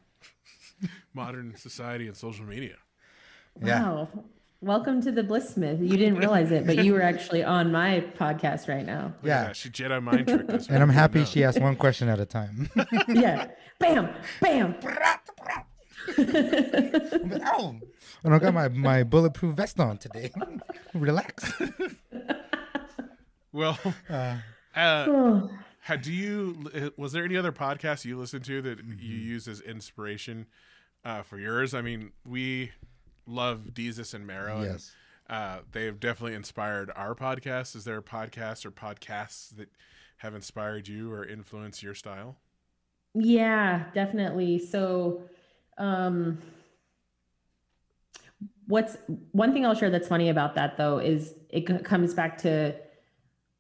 S2: <laughs> modern society and social media.
S3: Yeah.
S4: wow welcome to the blissmith you didn't realize it but you were actually on my podcast right now
S2: Look at
S3: Yeah.
S2: she Jedi mind tricked us.
S3: and I'm happy she asked one question at a time. <laughs>
S4: yeah bam bam
S3: oh, and I got my, my bulletproof vest on today. <laughs> Relax. <laughs>
S2: Well,
S3: Uh,
S2: uh, <sighs> how do you? uh, Was there any other podcasts you listened to that you use as inspiration uh, for yours? I mean, we love Deezus and Marrow. and,
S3: yes.
S2: uh, they have definitely inspired our podcast. Is there a podcast or podcasts that have inspired you or influenced your style?
S4: Yeah, definitely. So, um, what's one thing I'll share that's funny about that though is it comes back to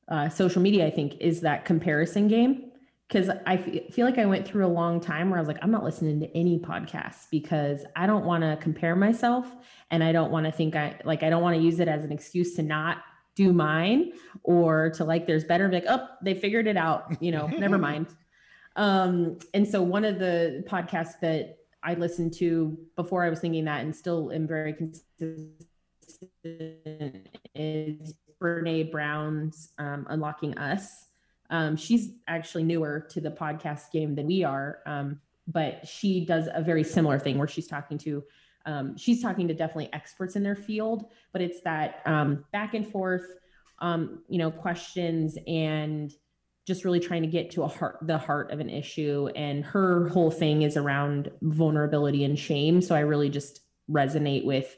S4: uh, social media. I think is that comparison game because I feel like I went through a long time where I was like, I'm not listening to any podcasts because I don't want to compare myself and I don't want to think I like I don't want to use it as an excuse to not do mine or to like there's better like oh they figured it out you know never <laughs> mind um and so one of the podcasts that i listened to before i was thinking that and still am very consistent is brene brown's um, unlocking us. Um, she's actually newer to the podcast game than we are um, but she does a very similar thing where she's talking to um, she's talking to definitely experts in their field but it's that um, back and forth um, you know questions and just really trying to get to a heart the heart of an issue. And her whole thing is around vulnerability and shame. So i really just resonate with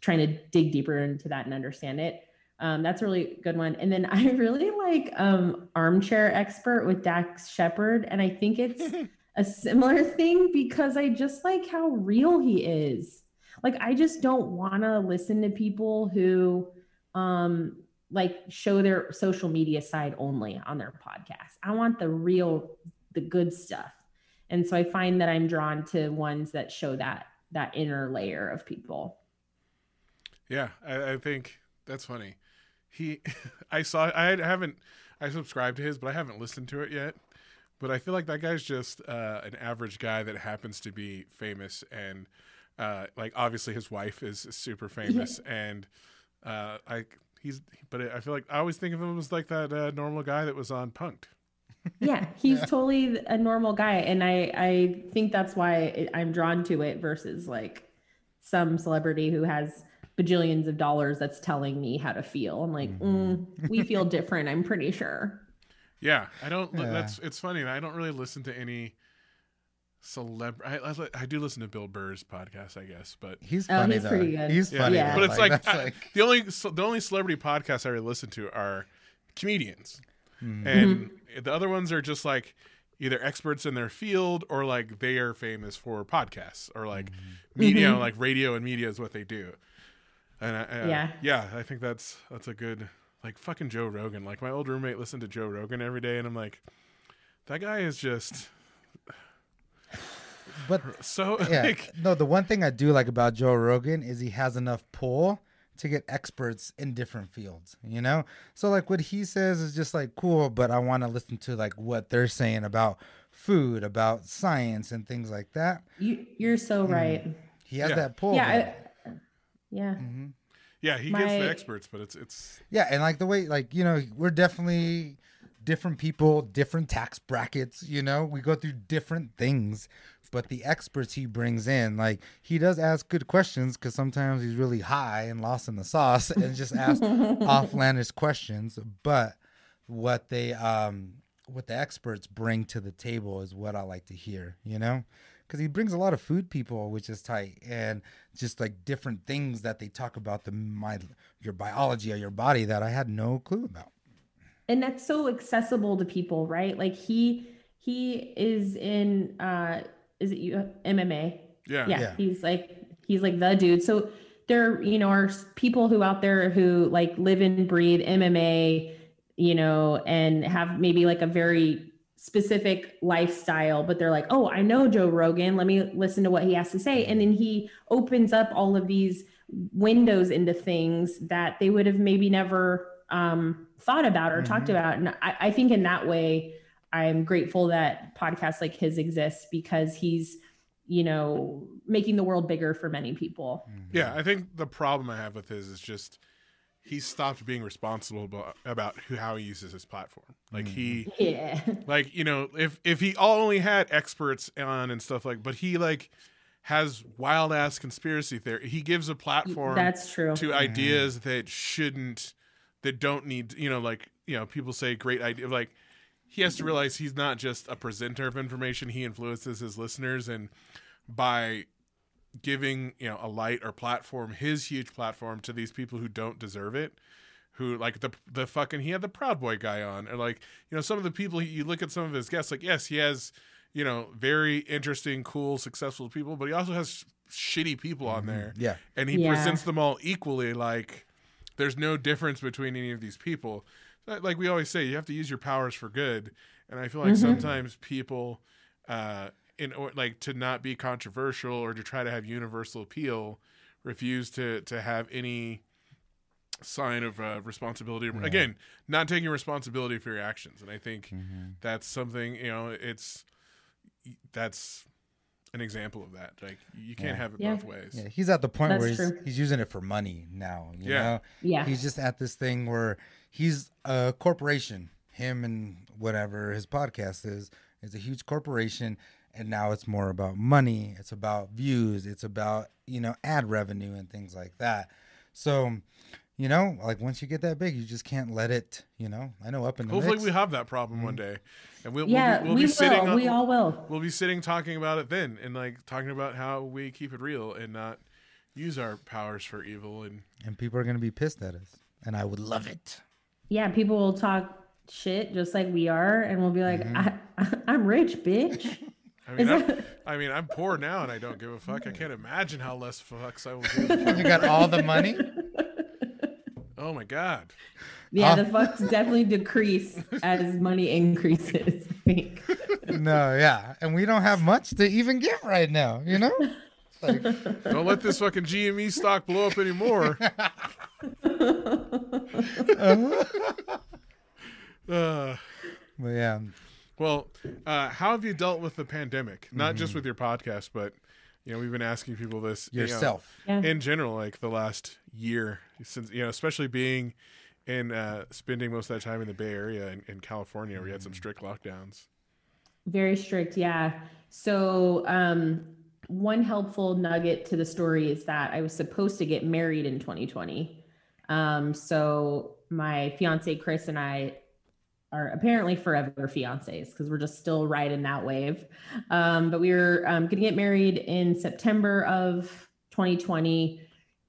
S4: trying to dig deeper into that and understand it. Um, that's a really good one. And then <laughs> i really like um, armchair expert with dax shepard. And i think it's <laughs> a similar thing because i just like how real he is. Like i just don't want to listen to people who um like show their social media side only on their podcast. I want the real the good stuff. And so I find that I'm drawn to ones that show that that inner layer of people.
S2: Yeah, I, I think that's funny. He, <laughs> I saw, I haven't, I subscribed to his, but I haven't listened to it yet. But I feel like that guy's just uh, an average guy that happens to be famous, and uh, like obviously his wife is super <laughs> famous, and uh, like he's, but I feel like I always think of him as like that uh, normal guy that was on Punked.
S4: Yeah, <laughs> he's totally a normal guy and I I think that's why it, I'm drawn to it versus like some celebrity who has bajillions of dollars that's telling me how to feel. I'm like, mm, we feel <laughs> different, I'm pretty sure.
S2: Yeah, I don't.
S3: Yeah.
S2: That's it's funny. I don't really listen to any celeb. I, I, I do listen to Bill Burr's podcast, I guess, but
S3: He's
S4: Oh,
S3: funny
S4: he's
S3: though.
S4: pretty good.
S3: He's
S2: yeah,
S3: funny.
S4: Yeah.
S3: though.
S2: but it's like,
S3: that's
S2: I- the only so the only celebrity podcasts I really listen to are comedians,
S3: Mhm.
S2: and the other ones are just like either experts in their field or like they are famous for podcasts or like media,
S4: Mhm.
S2: like radio and media is what they do. And I, uh,
S4: Yeah.
S2: yeah, I think that's that's a good like fucking Joe Rogan. Like my old roommate listened to Joe Rogan every day, and I'm like, that guy is just
S3: but
S2: so
S3: yeah, <laughs>
S2: like
S3: no. The one thing I do like about Joe Rogan is he has enough pull to get experts in different fields. You know, so like what he says is just like cool, but I want to listen to like what they're saying about food, about science, and things like that.
S4: You, you're so right.
S3: He has
S2: Yeah.
S3: that pull.
S4: Yeah. I, yeah.
S3: hmm
S2: yeah, he gets
S4: My-
S2: the experts, but it's it's
S3: Yeah, and like the way, like you know, we're definitely different people, different tax brackets. You know, we go through different things, but the experts he brings in, like he does ask good questions because sometimes he's really high and lost in the sauce and just asks <laughs> offlandish questions. But what they, um, what the experts bring to the table is what I like to hear. You know. Because he brings a lot of food people, which is tight, and just like different things that they talk about the my your biology or your body that I had no clue about.
S4: and that's so accessible to people right like he he is in uh is it you mma
S2: yeah.
S4: yeah,
S3: Yeah.
S4: he's like he's like the dude so there you know are people who out there who like live and breathe mma you know and have maybe like a very specific lifestyle but they're like oh i know joe rogan let me listen to what he has to say and then he opens up all of these windows into things that they would have maybe never um, thought about or talked
S3: Mhm.
S4: about and I, I think in that way i'm grateful that podcasts like his exist because he's you know making the world bigger for many people. Mm-hmm.
S2: Yeah, I think the problem I have with his is just he stopped being responsible about, about who how he uses his platform. Like he mm-hmm. <laughs>
S4: yeah.
S2: like you know if if he all only had experts on and stuff like, but he like has wild ass conspiracy theory. He gives a platform
S4: that's true.
S2: to mm-hmm. ideas that shouldn't that don't need you know like you know people say great idea like he has to realize he's not just a presenter of information. He influences his listeners and by giving you know a light or platform his huge platform to these people who don't deserve it who like the the fucking he had the proud boy guy on or like you know some of the people he- you look at some of his guests like yes he has you know very interesting cool successful people but he also has shitty people on mm-hmm. there.
S3: Yeah,
S2: and he
S4: Yeah.
S2: presents them all equally like there's no difference between any of these people like we always say you have to use your powers for good and i feel like
S4: Mhm.
S2: sometimes people uh in or like to not be controversial or to try to have universal appeal refuse to to have any sign of uh, responsibility
S3: Yeah.
S2: again not taking responsibility for your actions and i think
S3: Mhm.
S2: that's something you know it's that's an example of that like you can't
S3: Yeah.
S2: have it
S4: Yeah.
S2: both ways
S3: yeah. He's at the point where he's, he's using it for money now. You
S2: Yeah.
S3: know,
S4: yeah
S3: he's just at this thing where he's a corporation. Him and whatever his podcast is is a huge corporation, and now it's more about money. It's about views. It's about you know ad revenue and things like that. So, you know, like once you get that big, you just can't let it. You know, I know up in the
S2: Hopefully,
S3: mix,
S2: we have that problem one mm-hmm. day, and we'll
S4: yeah
S2: we'll be, we'll
S4: we
S2: be
S4: will.
S2: On,
S4: we all will
S2: we'll be sitting talking about it then, and like talking about how we keep it real and not use our powers for evil. And
S3: and people are gonna be pissed at us, and I would love it.
S4: Yeah people will talk shit just like we are and we'll be like mm-hmm. I, <laughs> i'm rich bitch <laughs>
S2: I mean, I'm,
S4: that-
S2: I mean, I'm poor now, and I don't give a fuck. I mm. can't imagine how less fucks I will give. a <laughs>
S3: you got all the money.
S2: Oh my god!
S4: yeah
S3: Huh?
S4: the fucks definitely decrease as money increases i think
S3: no, yeah, and we don't have much to even give right now. You know, like
S2: Don't let this fucking GME stock blow up anymore. Uh,
S3: but yeah,
S2: Well, uh, how have you dealt with the pandemic? Not
S3: Mm-hmm.
S2: just with your podcast, but you know, we've been asking people this you know,
S3: yourself.
S4: yeah
S2: in general, like the last year, since you know, especially being in uh, spending most of that time in the Bay Area in, in California, where we had some strict lockdowns.
S4: Very strict, yeah. So, um, one helpful nugget to the story is that I was supposed to get married in 2020. Um, so my fiance Chris and I are apparently forever fiancés because we're just still riding that wave. Um, but we were um, going to get married in September of 2020.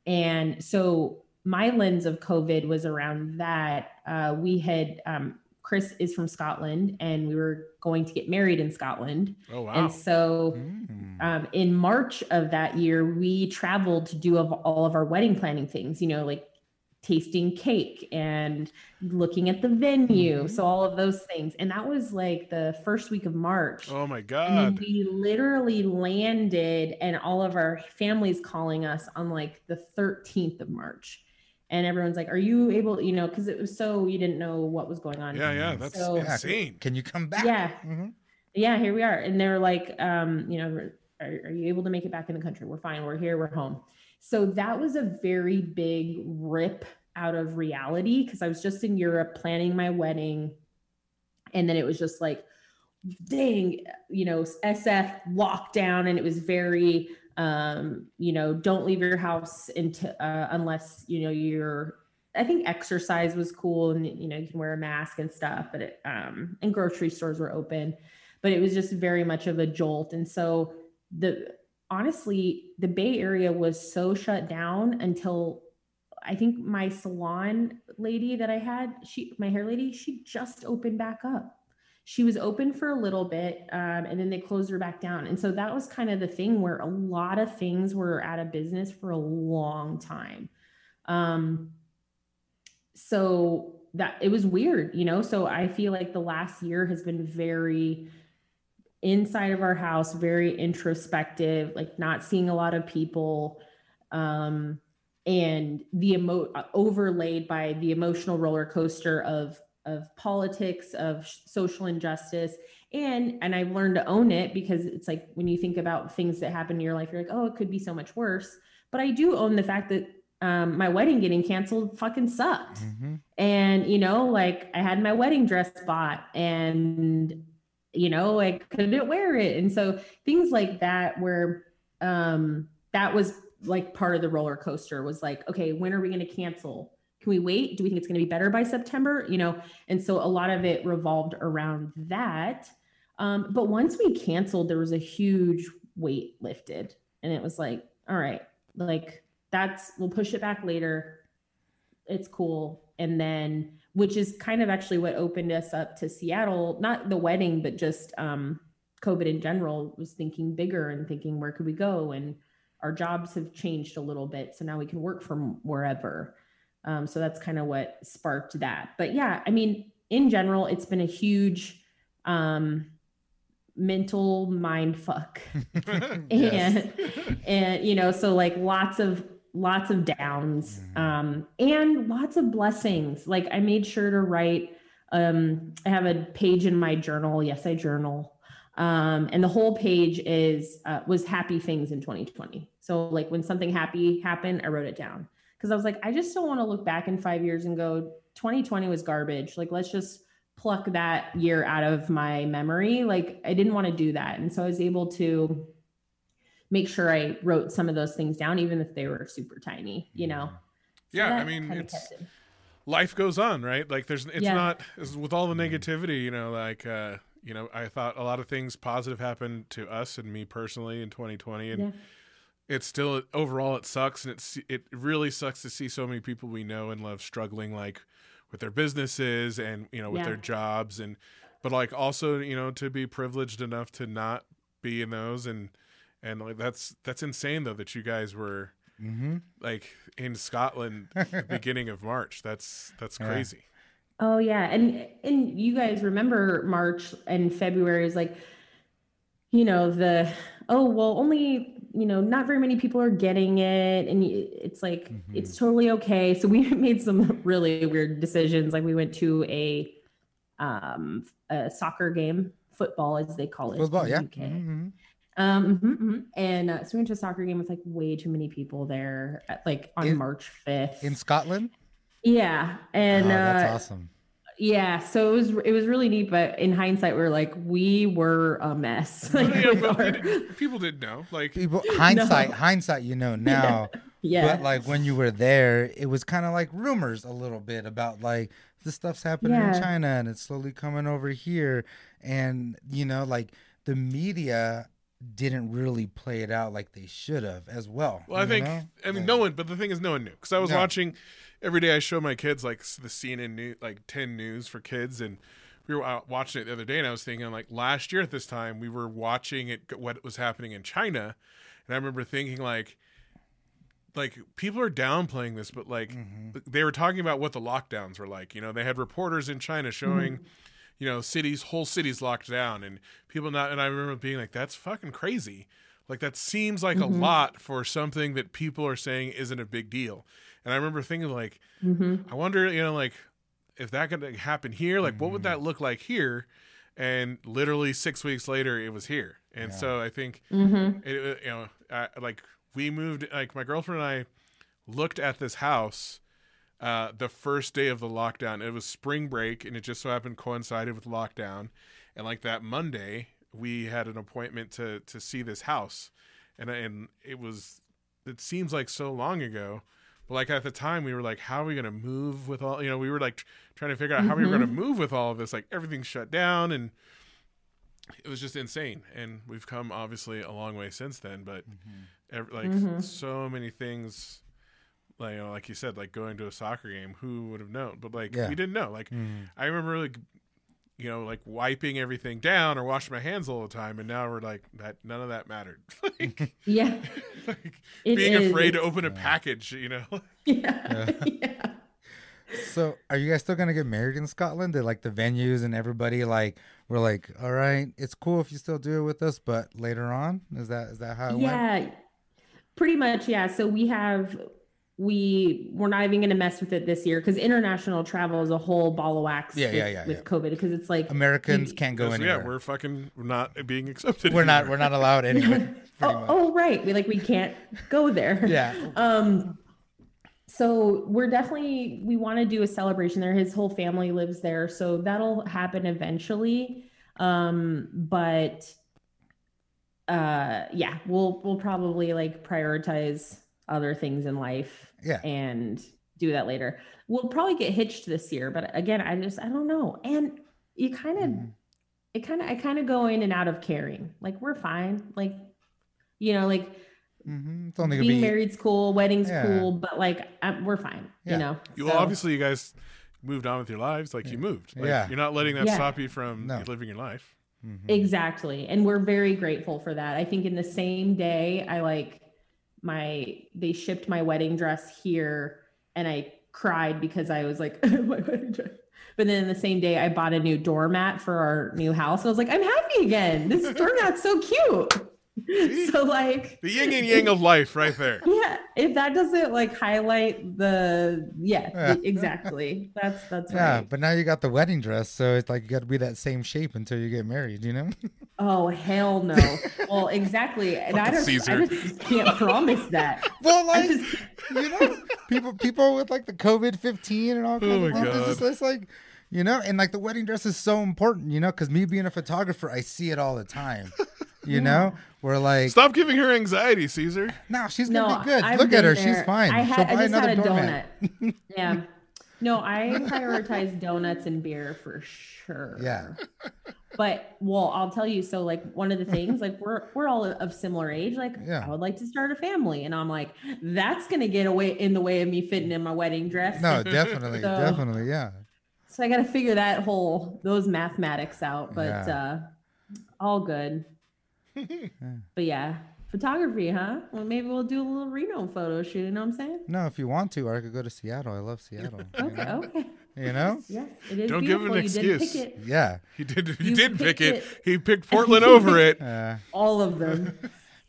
S4: And so my lens of COVID was around that. Uh, we had, um, Chris is from Scotland and we were going to get married in Scotland.
S2: Oh wow.
S4: And so
S3: Mm.
S4: um, in March of that year, we traveled to do of all of our wedding planning things, you know, like tasting cake and looking at the venue.
S3: Mhm.
S4: So all of those things. And that was like the first week of March.
S2: oh my
S4: And
S2: god.
S4: we literally landed and all of our families calling us on like the 13th of March. And everyone's like, Are you able, you know, because it was so you didn't know what was going on.
S2: Yeah, yeah, that's
S4: So-
S2: insane.
S3: Can you come back?
S4: Yeah.
S3: Mhm.
S4: yeah, here we are. And they're like, um, you know, are, are you able to make it back in the country? We're fine. We're here. We're home. So that was a very big rip out of reality because I was just in Europe planning my wedding. And then it was just like, dang, you know, SF lockdown. And it was very, um, you know, don't leave your house into, uh, unless, you know, you're, I think exercise was cool and, you know, you can wear a mask and stuff, but it, um, and grocery stores were open but it was just very much of a jolt. And so the honestly, the Bay Area was so shut down until I think my salon lady that I had, she my hair lady, she just opened back up. She was open for a little bit, um, and then they closed her back down. And so that was kind of the thing where a lot of things were out of business for a long time. Um, so that it was weird, you know. So I feel like the last year has been very inside of our house, very introspective, like not seeing a lot of people. Um, and the emo overlaid by the emotional roller coaster of of politics of social injustice and and i've learned to own it because it's like when you think about things that happen in your life you're like oh it could be so much worse but i do own the fact that um, my wedding getting canceled fucking sucked
S3: Mhm.
S4: and you know like i had my wedding dress bought and you know i couldn't wear it. And so things like that where um that was like part of the roller coaster was like okay when are we going to cancel? Can we wait? Do we think it's going to be better by september? You know and so a lot of it revolved around that. Um but once we canceled there was a huge weight lifted. And it was like all right like that's we'll push it back later. It's cool. And then which is kind of actually what opened us up to seattle not the wedding but just um covid in general was thinking bigger and thinking where could we go? And our jobs have changed a little bit so now we can work from wherever. Um, so that's kind of what sparked that. But yeah i mean in general it's been a huge um mental mind fuck. <laughs> <laughs> And and you know so like lots of lots of downs
S3: Mhm.
S4: um and lots of blessings. Like i made sure to write um i have a page in my journal yes i journal um and the whole page is uh, was happy things in 2020 so like when something happy happened i wrote it down. Because i was like i just don't want to look back in five years and go 2020 was garbage. Like let's just pluck that year out of my memory. Like i didn't want to do that. And so i was able to make sure i wrote some of those things down even if they were super tiny you know So
S2: Yeah, I mean, it's-
S4: it.
S2: life goes on, right? Like there's it's
S4: Yeah.
S2: not as with all the negativity, you know, like uh, you know, I thought a lot of things positive happened to us and me personally in 2020 and
S4: Yeah.
S2: it's still overall it sucks and it's it really sucks to see so many people we know and love struggling like with their businesses and you know with
S4: Yeah.
S2: their jobs and but like also, you know, to be privileged enough to not be in those and and like that's that's insane though that you guys were
S3: Mhm.
S2: like in Scotland <laughs> the beginning of March. That's that's
S3: Yeah.
S2: crazy.
S4: Oh yeah, and and you guys remember March and February is like, you know, the oh well, only you know, not very many people are getting it, and it's like
S3: Mhm.
S4: it's totally okay. So we <laughs> made some really weird decisions. Like we went to a um a soccer game, football as they call it,
S3: Football,
S4: in the
S3: yeah.
S4: UK. Um, mhm, mhm. and uh, so we went to a soccer game with like way too many people there, at, like on
S3: In-
S4: March fifth.
S3: In Scotland?
S4: yeah, and
S3: oh,
S4: uh,
S3: that's awesome.
S4: yeah, so it was it was really neat, but in hindsight, we are like, we were a mess. <laughs> <laughs> Like,
S2: yeah,
S4: our-
S2: didn't- people didn't know. Like <laughs>
S3: People, hindsight, hindsight, you know now.
S4: yeah,
S3: But like when you were there, it was kind of like rumors a little bit about like this stuff's happening
S4: Yeah.
S3: in China and it's slowly coming over here, and you know, like the media didn't really play it out like they should have as well.
S2: Well, I think
S3: know?
S2: I mean
S3: Like-
S2: no one, but the thing is, no one knew because I was
S3: No.
S2: watching every day. I show my kids like the CNN news, like ten news for kids, and we were out watching it the other day, and I was thinking like last year at this time we were watching it what was happening in China, and I remember thinking like. Like people are downplaying this, but like
S3: Mm-hmm.
S2: they were talking about what the lockdowns were like. You know, they had reporters in China showing, you know, cities, whole cities locked down, and people not. And I remember being like, "That's fucking crazy." Like that seems like a lot for something that people are saying isn't a big deal. And I remember thinking like,
S4: Mhm.
S2: I wonder, you know, like if that could happen here, like what would
S3: Mm-hmm.
S2: that look like here? And literally six weeks later, it was here. And
S3: Yeah.
S2: so I think
S4: Mhm.
S2: it, it- you know, I, like we moved, like my girlfriend and I looked at this house uh, the first day of the lockdown. It was spring break, and it just so happened coincided with lockdown. And like that Monday, we had an appointment to to see this house, and and it was it seems like so long ago. But like at the time, we were like, "How are we going to move with all?" You know, we were like tr- trying to figure out how we were going to move with all of this. Like everything's shut down, and it was just insane. And we've come obviously a long way since then. But ev- like
S4: Mhm.
S2: so many things, like you know, like you said, like going to a soccer game, who would have known? But like
S3: Yeah.
S2: we didn't know. Like
S3: Mhm.
S2: I remember like you know like wiping everything down or washing my hands all the time, and now we're like that. None of that mattered. <laughs> like, <laughs>
S4: Yeah. <laughs>
S2: like
S4: It
S2: being
S4: is.
S2: afraid to open a package, you know.
S4: Yeah. yeah.
S3: So, are you guys still gonna get married in Scotland? Did like the venues and everybody like were like, all right, it's cool if you still do it with us, but later on, is that is that how it went?
S4: Yeah. Pretty much, yeah. So we have we we're not even going to mess with it this year because international travel is a whole ball of wax.
S3: Yeah,
S4: with,
S3: yeah, yeah,
S4: With
S3: yeah.
S4: COVID, because it's like
S3: Americans
S4: you-
S3: can't go
S2: Because,
S3: anywhere.
S2: yeah, we're fucking not being accepted.
S3: we're not we're not allowed anywhere. <laughs> <laughs>
S4: oh, oh, right. We like we can't go there.
S3: Yeah. <laughs>
S4: Um. So we're definitely we want to do a celebration there. His whole family lives there, so that'll happen eventually. Um. But uh, yeah, we'll we'll probably like prioritize other things in life
S3: Yeah.
S4: and do that later. We'll probably get hitched this year, but again, I just I don't know. And you kind of
S3: Mhm.
S4: it kind of I kind of go in and out of caring. Like we're fine. Like you know, like
S3: Mhm. It's only gonna
S4: being
S3: be
S4: married's cool, wedding's
S3: Yeah.
S4: cool, but like i we're fine.
S3: Yeah.
S4: You know.
S2: You, well,
S4: So,
S2: obviously, you guys moved on with your lives. Like you moved. Like,
S3: Yeah.
S2: You're not letting that
S4: Yeah.
S2: stop you from
S3: No.
S2: living your life.
S3: Mhm.
S4: Exactly. And we're very grateful for that. I think in the same day, I like my, they shipped my wedding dress here and I cried because I was like, <laughs> my wedding dress. But then the same day, I bought a new doormat for our new house. I was like, I'm happy again. This <laughs> doormat's so cute. So like,
S2: The yin and yang of life, right there. <laughs>
S4: yeah, if that doesn't like highlight the, yeah,
S3: Yeah.
S4: exactly. That's, that's
S3: Yeah,
S4: right.
S3: but now you got the wedding dress, so it's like you got to be that same shape until you get married. You know? <laughs>
S4: Oh, hell no. well, exactly. And I don't,
S2: Caesar.
S4: I just can't promise that. <laughs>
S3: well, like
S4: just,
S3: you know, people people with like the COVID fifteen and all kinds
S2: Oh
S3: of
S2: my
S3: stuff. It's, just, it's like, you know, and like the wedding dress is so important, you know, because me being a photographer, I see it all the time. <laughs> You know, we're like,
S2: Stop giving her anxiety, Caesar.
S3: no, she's
S4: no,
S3: gonna be good.
S4: I've
S3: Look at her,
S4: there.
S3: she's fine.
S4: I,
S3: She'll
S4: had,
S3: buy
S4: I just
S3: another
S4: had a
S3: doormat.
S4: donut. <laughs> yeah. No, I prioritize donuts and beer for sure.
S3: Yeah.
S4: But well, I'll tell you. So, like, one of the things, like, we're we're all of similar age. Like,
S3: Yeah.
S4: I would like to start a family, and I'm like, that's gonna get away in the way of me fitting in my wedding dress.
S3: No, <laughs> definitely,
S4: So-
S3: definitely, yeah.
S4: So I got to figure that whole those mathematics out, but
S3: Yeah.
S4: uh all good. <laughs> but yeah, photography, huh? Well, maybe we'll do a little Reno photo shoot. You know what I'm saying?
S3: No, if you want to, or I could go to Seattle. I love Seattle. you <laughs>
S4: Okay,
S3: know?
S4: okay.
S3: You know? <laughs>
S4: Yes, it is
S2: Don't give him
S4: beautiful.
S2: an
S4: you did
S2: excuse.
S4: pick it.
S3: Yeah.
S2: He did. He
S4: You
S2: did pick it.
S4: it.
S2: He picked Portland over it.
S3: Uh,
S4: All of them.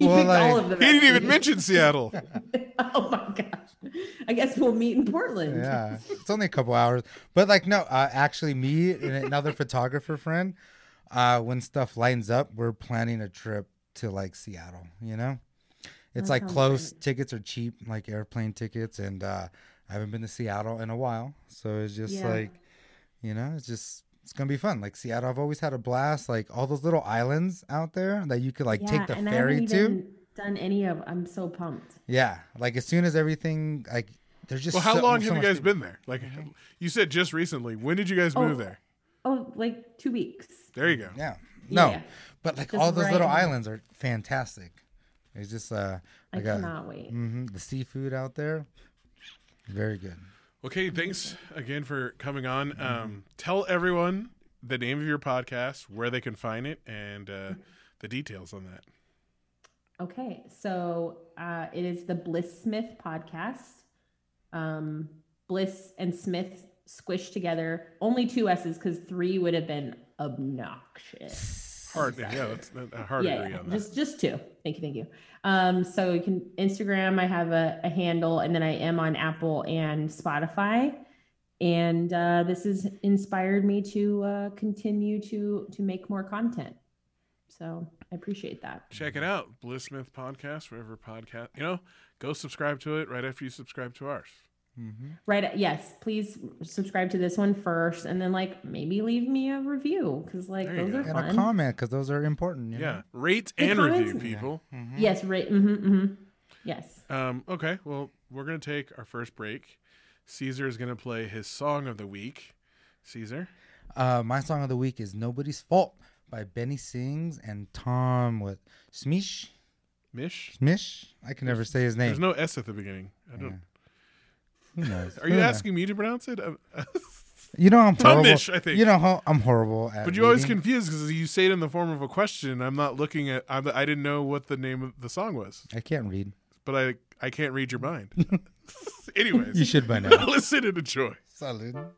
S4: He
S3: Well,
S4: picked
S3: like-
S4: all of them.
S2: He didn't even mention Seattle. <laughs>
S4: oh my gosh! I guess we'll meet in Portland.
S3: yeah. <laughs> It's only a couple hours. But like no, uh, actually me and another <laughs> photographer friend, uh, when stuff lines up, we're planning a trip to like Seattle, you know? It's
S4: That
S3: like close,
S4: great.
S3: tickets are cheap, like airplane tickets, and uh I haven't been to Seattle in a while. So it's just
S4: Yeah.
S3: like you know, it's just it's gonna be fun. Like Seattle, I've always had a blast. Like all those little islands out there that you could like take the
S4: and I
S3: ferry
S4: haven't
S3: to.
S4: even Done any of? I'm so pumped.
S3: Yeah, like as soon as everything like There's just
S2: Well, how
S3: so-
S2: long
S3: so
S2: have you guys
S3: to-
S2: been there? Like you said, just recently. When did you guys
S4: Oh.
S2: move there?
S4: Oh, like two weeks.
S2: There you go.
S3: Yeah. No,
S4: Yeah.
S3: but like
S4: Just
S3: all those little
S4: right.
S3: islands are fantastic. It's just uh,
S4: I
S3: like a,
S4: cannot wait.
S3: Mm-hmm, the seafood out there, very good.
S2: Okay, thanks again for coming on. Um, tell everyone the name of your podcast, where they can find it, and uh, the details on that.
S4: Okay, so uh, it is the Blissmith podcast. Um, Bliss and Smith squished together. Only two S's because three would have been obnoxious.
S2: Hard, yeah, that's that, hard to
S4: yeah, yeah,
S2: on that.
S4: just just two. Thank you, thank you. Um, so you can Instagram. I have a, a handle, and then I am on Apple and Spotify. And uh, this has inspired me to uh, continue to to make more content. So I appreciate that.
S2: Check it out, Blissmith Podcast, wherever podcast. You know, go subscribe to it right after you subscribe to ours.
S4: Right. Yes. Please subscribe to this one first, and then like maybe leave me a review because like
S2: There
S4: those
S2: go.
S4: are
S3: And
S4: fun.
S3: a comment because those are important. you
S2: Yeah,
S3: know?
S2: rate
S4: The
S2: and review,
S4: comments-
S2: people.
S4: Yes. Right. Mm-hmm, mm-hmm. Yes.
S2: Um, okay, well, we're gonna take our first break. Caesar is gonna play his song of the week. Caesar,
S3: Uh, my song of the week is "Nobody's Fault" by Benny Sings and Tom with Smish.
S2: Mish.
S3: Smish. I can never say his name.
S2: There's no S at the beginning. I don't.
S3: Who knows?
S2: Are
S3: Who
S2: you
S3: knows?
S2: asking me to pronounce it? <laughs>
S3: You know I'm horrible.
S2: Tumish, I think.
S3: You know how I'm horrible at.
S2: But you always
S3: reading.
S2: confused because you say it in the form of a question. I'm not looking at. I'm, I didn't know what the name of the song was,
S3: I can't read.
S2: but I I can't read your mind. <laughs> <laughs> Anyways,
S3: You should by now.
S2: listen and enjoy.
S3: Salud.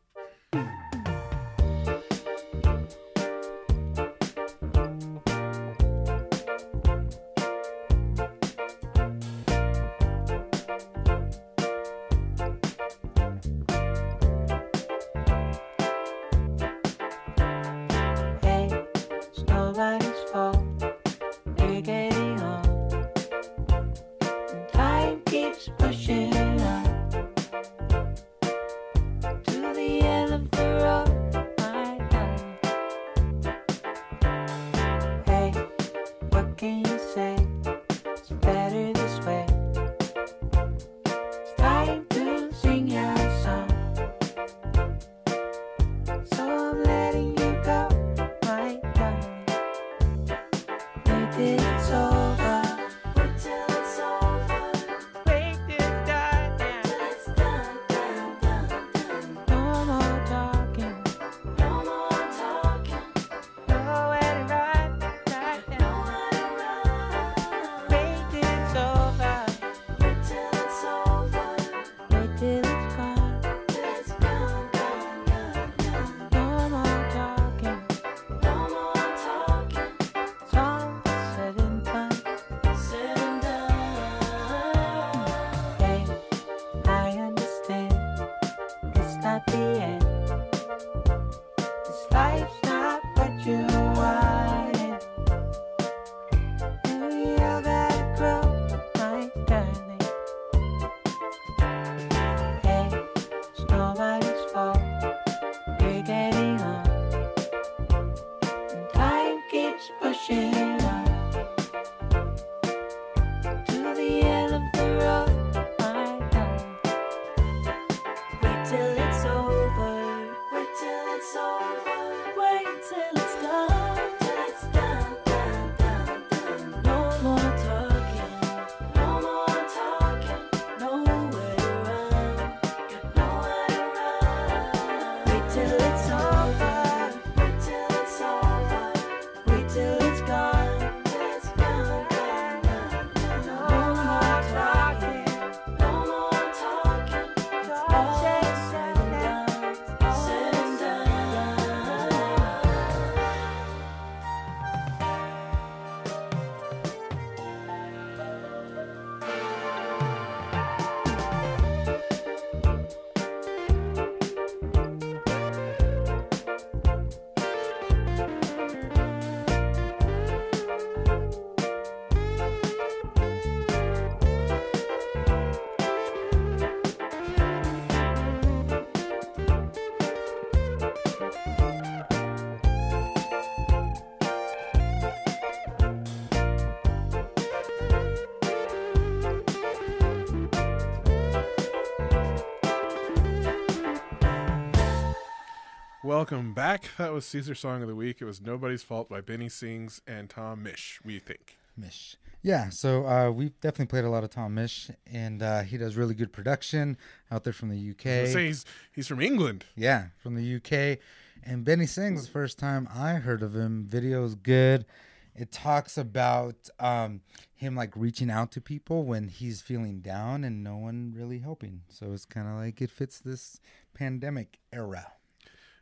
S2: Welcome back. That was Caesar Song of the Week. It was Nobody's Fault by Benny Sings and Tom Misch, we think.
S3: Mish. Yeah, so uh, we've definitely played a lot of Tom Misch, and uh, he does really good production out there from the UK.
S2: say he's, he's from England.
S3: Yeah, from the UK. And Benny Sings, the first time I heard of him, video's good. It talks about um, him like reaching out to people when he's feeling down and no one really helping. So it's kind of like it fits this pandemic era.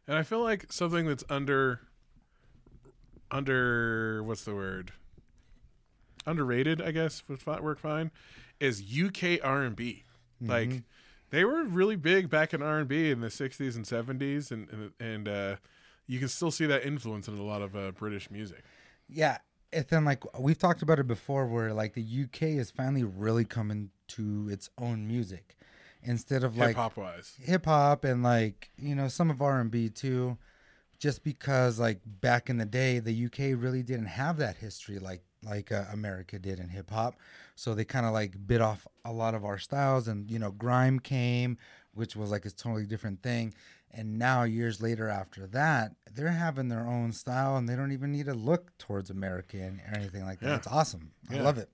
S2: And I feel like something that's under under what's the word? Underrated, I guess would work fine. Is UK R and B. Like they were really big back in R and B in the '60s and '70s, and and, and uh, you can still see that influence in a lot of uh, British music.
S3: Yeah, and then like we've talked about it before, where like the UK is finally really coming to its own music instead of like
S2: Hip hop wise,
S3: hip hop and like you know some of R and B too, just because like back in the day the UK really didn't have that history like like uh, America did in hip hop, so they kind of like bit off a lot of our styles and you know grime came, which was like a totally different thing, and now years later after that they're having their own style and they don't even need to look towards America and or anything like that.
S2: Yeah.
S3: It's awesome. I
S2: Yeah.
S3: love it.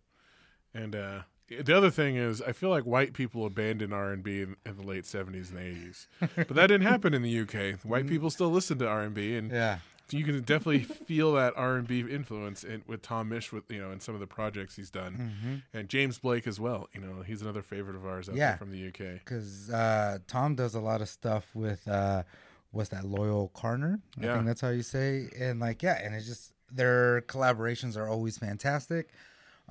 S2: and uh, the other thing is, I feel like white people abandoned R and B in, in the late '70s and '80s, but that didn't happen in the UK. White people still listen to R and B, and
S3: Yeah.
S2: you can definitely feel that R and B influence in, with Tom Misch, with you know, and some of the projects he's done, and James Blake as well. You know, he's another favorite of ours out
S3: Yeah.
S2: there from the UK.
S3: because uh, Tom does a lot of stuff with uh, what's that Loyle Carner? I
S2: Yeah.
S3: think that's how you say. And like, yeah, and it's just their collaborations are always fantastic.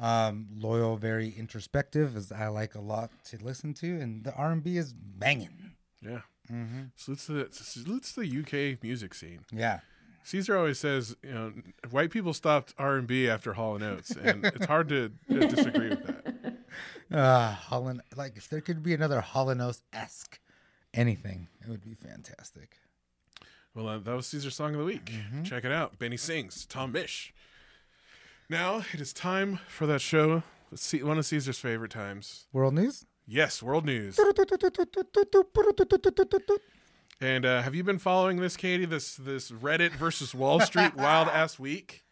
S3: Um, Loyle, very introspective, as I like a lot to listen to, and the R and B is banging.
S2: Yeah,
S3: Mm-hmm.
S2: salutes to the salutes to the UK music scene.
S3: Yeah,
S2: Caesar always says, you know, white people stopped R and B after Hall and Oates, and it's hard to uh, disagree with that. <laughs>
S3: uh, Holland. Like, if there could be another Hall and Oates esque anything, it would be fantastic.
S2: Well, uh, that was Caesar's song of the week. Check it out. Benny sings. Tom Misch. Now it is time for that show. Ce- One of Caesar's favorite times.
S3: World news.
S2: Yes, world news. And uh, have you been following this, Katie? This this Reddit versus Wall Street wild ass week.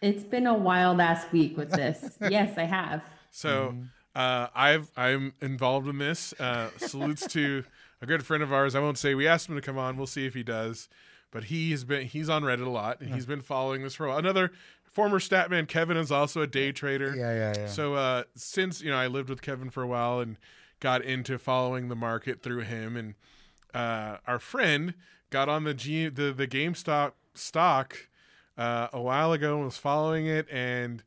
S4: It's been a wild ass week with this. yes, I have.
S2: So uh, I've I'm involved in this. Uh, salutes to a good friend of ours. I won't say we asked him to come on. We'll see if he does. But he has been he's on Reddit a lot, and he's been following this for a while. Another former statman, Kevin, is also a day trader.
S3: Yeah, yeah, yeah.
S2: So uh, since you know I lived with Kevin for a while and got into following the market through him, and uh, our friend got on the G the the GameStop stock uh, a while ago and was following it and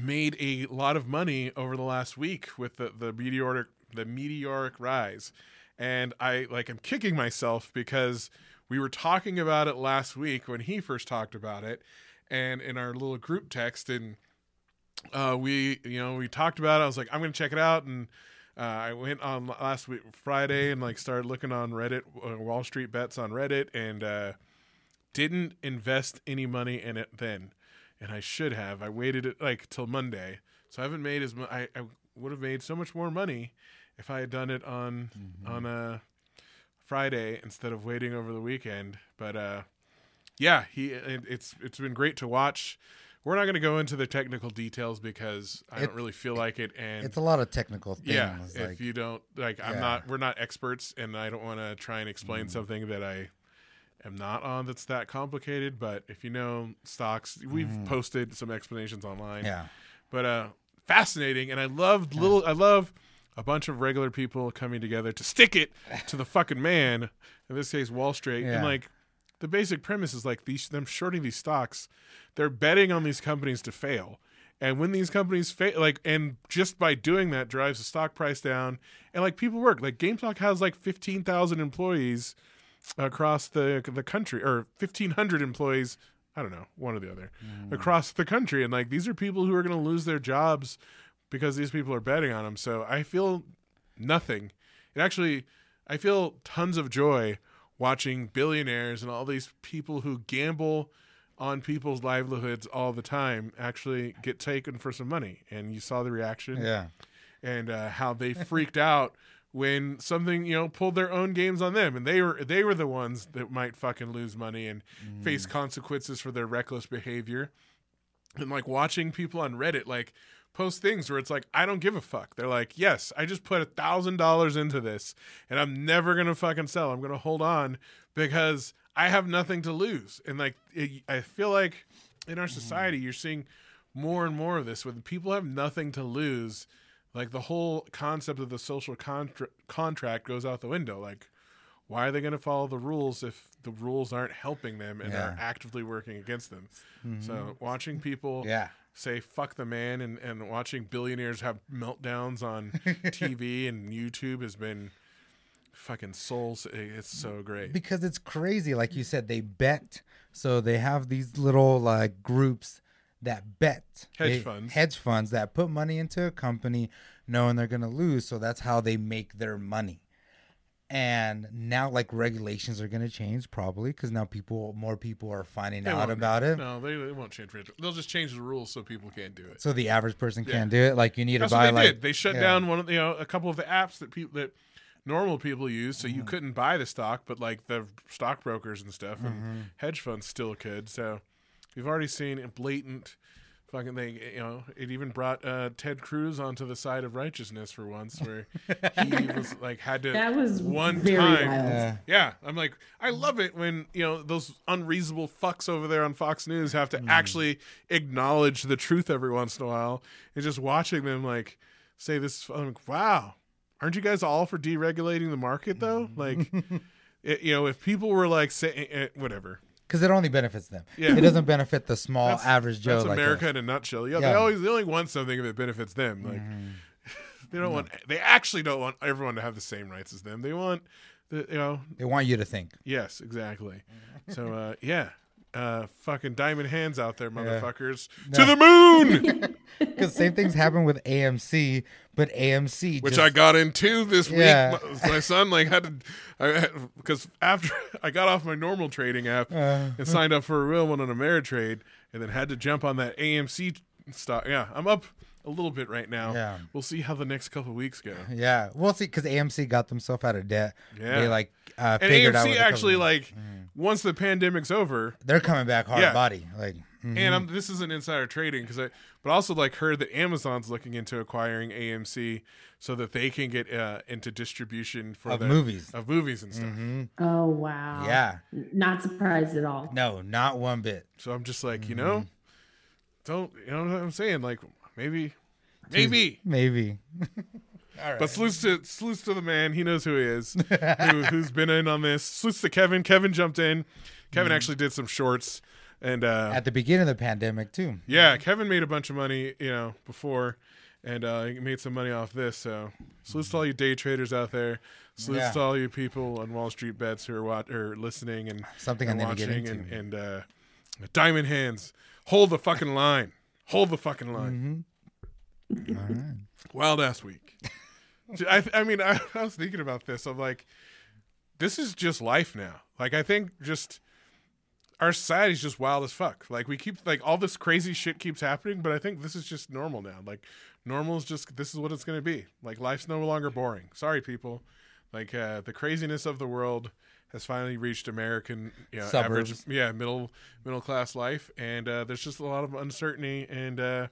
S2: made a lot of money over the last week with the the meteoric the meteoric rise. And I like I'm kicking myself because we were talking about it last week when he first talked about it and in our little group text and uh, we you know we talked about it. I was like, I'm gonna check it out, and uh, I went on last week Friday and like started looking on Reddit, uh, Wall Street bets on Reddit, and uh, didn't invest any money in it then, and I should have. I waited it like till Monday, so I haven't made as much. I, I would have made so much more money if I had done it on on a Friday instead of waiting over the weekend. But uh, yeah, he it, it's it's been great to watch. We're not going to go into the technical details because I
S3: It-
S2: don't really feel like it. And
S3: It's a lot of technical things.
S2: yeah,
S3: like,
S2: if you don't like, I'm
S3: Yeah.
S2: not. We're not experts, and I don't want to try and explain
S3: Mm.
S2: something that I am not on. That's that complicated. But if you know stocks, we've posted some explanations online
S3: Mm. yeah.
S2: but uh fascinating and i loved little i love a bunch of regular people coming together to stick it to the fucking man in this case wall street
S3: Yeah.
S2: and like the basic premise is like these them shorting these stocks they're betting on these companies to fail and when these companies fail like and just by doing that drives the stock price down and like people work like GameStop has like 15,000 employees across the the country or 1500 employees I don't know, one or the other, mm. across the country. And like these are people who are going to lose their jobs because these people are betting on them. So I feel nothing. It actually, I feel tons of joy watching billionaires and all these people who gamble on people's livelihoods all the time actually get taken for some money. And you saw the reaction
S3: Yeah.
S2: and uh, how they freaked <laughs> out when something you know pulled their own games on them and they were they were the ones that might fucking lose money and face consequences for their reckless behavior and like watching people on reddit like post things where it's like i don't give a fuck. They're like yes i just put a thousand dollars into this and i'm never gonna fucking sell. I'm gonna hold on because i have nothing to lose. And like it, i feel like in our society you're seeing more and more of this when people have nothing to lose. Like the whole concept of the social contra- contract goes out the window. Like why are they going to follow the rules if the rules aren't helping them and are actively working against them? So mm-hmm. watching people
S3: Yeah.
S2: Say fuck the man and, and watching billionaires have meltdowns on <laughs> tv and youtube has been fucking souls eh, it's so great.
S3: Because it's crazy like you said they bet. So they have these little like groups that bet.
S2: Hedge
S3: They-
S2: funds.
S3: hedge funds that put money into a company knowing they're going to lose so that's how they make their money and now like regulations are going to change probably because now people more people are finding
S2: They
S3: out about it
S2: no they, they won't change they'll just change the rules so people can't do it
S3: so the average person
S2: Yeah.
S3: can't do it like you need
S2: That's
S3: to buy
S2: they
S3: like
S2: did. They shut
S3: yeah.
S2: down one of the, you know a couple of the apps that people that normal people use, so
S3: Mm-hmm.
S2: you couldn't buy the stock, but like the stockbrokers and stuff
S3: Mm-hmm.
S2: and hedge funds still could. So we've already seen a blatant fucking thing. You know, it even brought uh, Ted Cruz onto the side of righteousness for once, where he <laughs> was like had to
S4: That was
S2: one
S4: very
S2: time.
S4: wild.
S3: Yeah.
S2: Yeah, I'm like, I love it when you know those unreasonable fucks over there on Fox News have to actually acknowledge the truth every once in a while, and just watching them like say this. I'm like, wow, aren't you guys all for deregulating the market though? Like, <laughs> it, you know, if people were like saying eh, whatever,
S3: because it only benefits them
S2: Yeah.
S3: it doesn't benefit the small
S2: That's-
S3: average joe
S2: that's
S3: like
S2: America
S3: us.
S2: in a nutshell. Yeah, they
S3: Yeah. Mm-hmm.
S2: always they only want something if it benefits them. Like, <laughs> they don't want. They actually don't want everyone to have the same rights as them. They want the you know
S3: they want you to think
S2: Yes, exactly. <laughs> So uh yeah. Uh fucking diamond hands out there, motherfuckers. To the moon. <laughs> <laughs>
S3: because same things happen with amc but amc
S2: Which
S3: just,
S2: I got into this
S3: Yeah.
S2: week. My, my son like had to because after <laughs> I got off my normal trading app
S3: Uh.
S2: and signed up for a real one on Ameritrade and then had to jump on that AMC stock. Yeah, I'm up a little bit right now.
S3: Yeah.
S2: We'll see how the next couple of weeks go. <laughs>
S3: Yeah, we'll see because AMC got themselves out of debt.
S2: Yeah.
S3: they like uh,
S2: And
S3: figured out
S2: AMC
S3: what the
S2: actually
S3: company-
S2: like once the pandemic's over,
S3: they're coming back hard
S2: Yeah.
S3: body. Like, mhm.
S2: And I'm, this is an insider trading because I, but also like heard that Amazon's looking into acquiring AMC so that they can get uh, into distribution for
S3: Of
S2: their-
S3: movies.
S2: of movies and stuff.
S3: Mhm.
S4: Oh wow.
S3: yeah,
S4: Not surprised at all.
S3: no, not one bit.
S2: So I'm just like, you
S3: Mm-hmm.
S2: know, don't you know what I'm saying? Like maybe, maybe.
S3: Maybe. <laughs> All right.
S2: But salutes to salutes to the man. He knows who he is, <laughs> who, who's been in on this. Salutes to Kevin. Kevin jumped in. Kevin actually did some shorts, and uh.
S3: At the beginning of the pandemic too.
S2: Yeah, Kevin made a bunch of money, you know, before, and uh, he made some money off this. So, salutes to all you day traders out there. Salutes
S3: Yeah.
S2: to all you people on Wall Street bets who are wat- or listening and
S3: Something
S2: and
S3: I need to get
S2: watching and, and uh, Diamond Hands. Hold the fucking line. Hold the fucking line.
S3: Mm-hmm. Right.
S2: Wild ass week. <laughs> I, I mean, I, I was thinking about this. I'm like, this is just life now. Like, I think just our society's just wild as fuck. Like, we keep, like, all this crazy shit keeps happening, but I think this is just normal now. Like, normal is just, this is what it's going to be. Like, life's no longer boring. Sorry, people. Like, uh, the craziness of the world has finally reached American, you know, average,
S3: Suburbs.
S2: yeah, middle, middle class life. And uh, there's just a lot of uncertainty and, uh,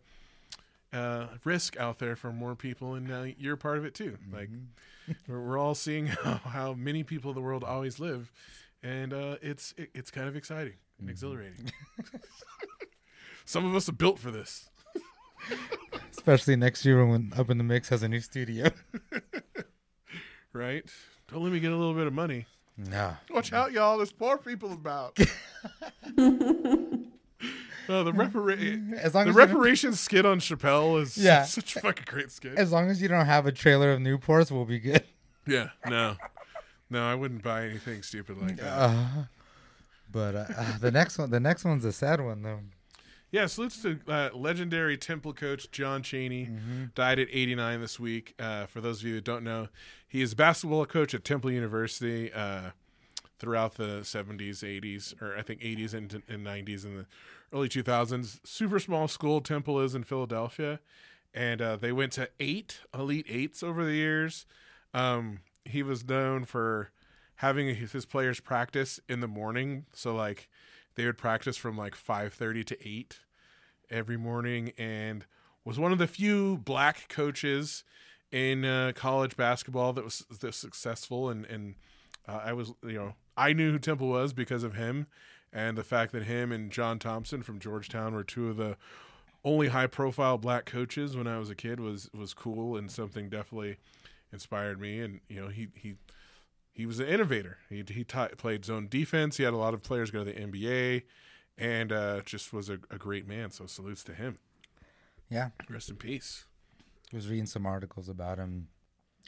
S2: uh, risk out there for more people, and uh, you're part of it too. Like we're, we're all seeing <laughs> how, how many people in the world always live, and uh, it's it, it's kind of exciting and exhilarating. <laughs> Some of us are built for this. <laughs>
S3: Especially next year when Up in the Mix has a new studio.
S2: right? Don't let me get a little bit of money.
S3: no.
S2: Watch out, y'all. There's poor people about. Oh, the repara-
S3: As long
S2: the
S3: as
S2: reparations skit on Chappelle is
S3: Yeah. <laughs>
S2: such a fucking great skit.
S3: As long as you don't have a trailer of Newports, we'll be good.
S2: Yeah, no, no, I wouldn't buy anything stupid like that.
S3: Uh, but uh, uh, the next one, the next one's a sad one though.
S2: Yeah, salutes to uh, legendary Temple coach John Chaney. Died at 89 this week. Uh, for those of you that don't know, he is a basketball coach at Temple University uh, throughout the 70s, 80s, or I think 80s and, and 90s and the early 2000s. Super small school Temple is in Philadelphia, and uh, they went to eight Elite Eights over the years. um, he was known for having his, players practice in the morning. So like they would practice from like five thirty to eight every morning, and was one of the few black coaches in uh, college basketball that was that successful. And and uh, I was you know I knew who Temple was because of him, and the fact that him and John Thompson from Georgetown were two of the only high profile black coaches when I was a kid was was cool and something definitely inspired me. And you know he he he was an innovator. He he taught, played zone defense. He had a lot of players go to the NBA, and uh, just was a, a great man. So salutes to him.
S3: Yeah,
S2: Rest in peace.
S3: I was reading some articles about him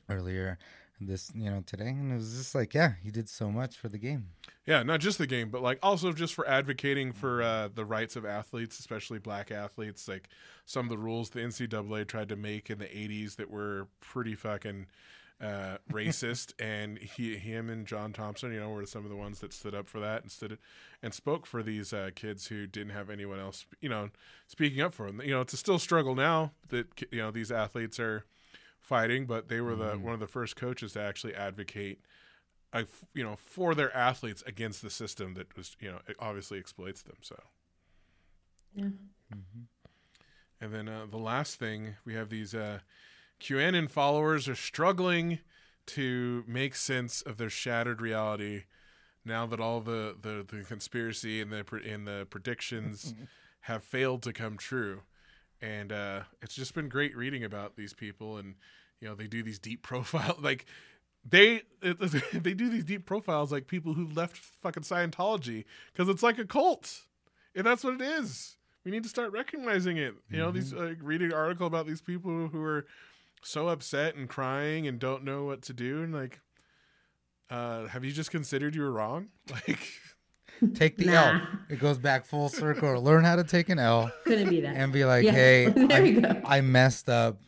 S3: earlier this you know today and it was just like yeah he did so much for the game
S2: Yeah, not just the game, but like also just for advocating for uh, the rights of athletes, especially black athletes. Like some of the rules the NCAA tried to make in the '80s that were pretty fucking uh, <laughs> racist, and he, him, and John Thompson, you know, were some of the ones that stood up for that and stood and spoke for these uh, kids who didn't have anyone else, you know, speaking up for them. You know, it's a still struggle now that you know these athletes are fighting, but they were the one of the first coaches to actually advocate uh, f- you know, for their athletes against the system that was, you know, it obviously exploits them. So,
S4: Yeah.
S2: and then uh, the last thing we have these uh, QAnon followers are struggling to make sense of their shattered reality now that all the the, the conspiracy and the and the predictions <laughs> have failed to come true. And uh, it's just been great reading about these people, and you know, they do these deep <laughs> profile like they <laughs> they do these deep profiles like people who left fucking Scientology because it's like a cult, and that's what it is. We need to start recognizing it. You know, these like reading an article about these people who are so upset and crying and don't know what to do, and like, uh, have you just considered you were wrong? <laughs> Like,
S3: take the L it goes back full circle learn how to take an L
S4: Couldn't be that.
S3: and be like
S4: Yeah.
S3: hey <laughs>
S4: There you
S3: I,
S4: go.
S3: I messed up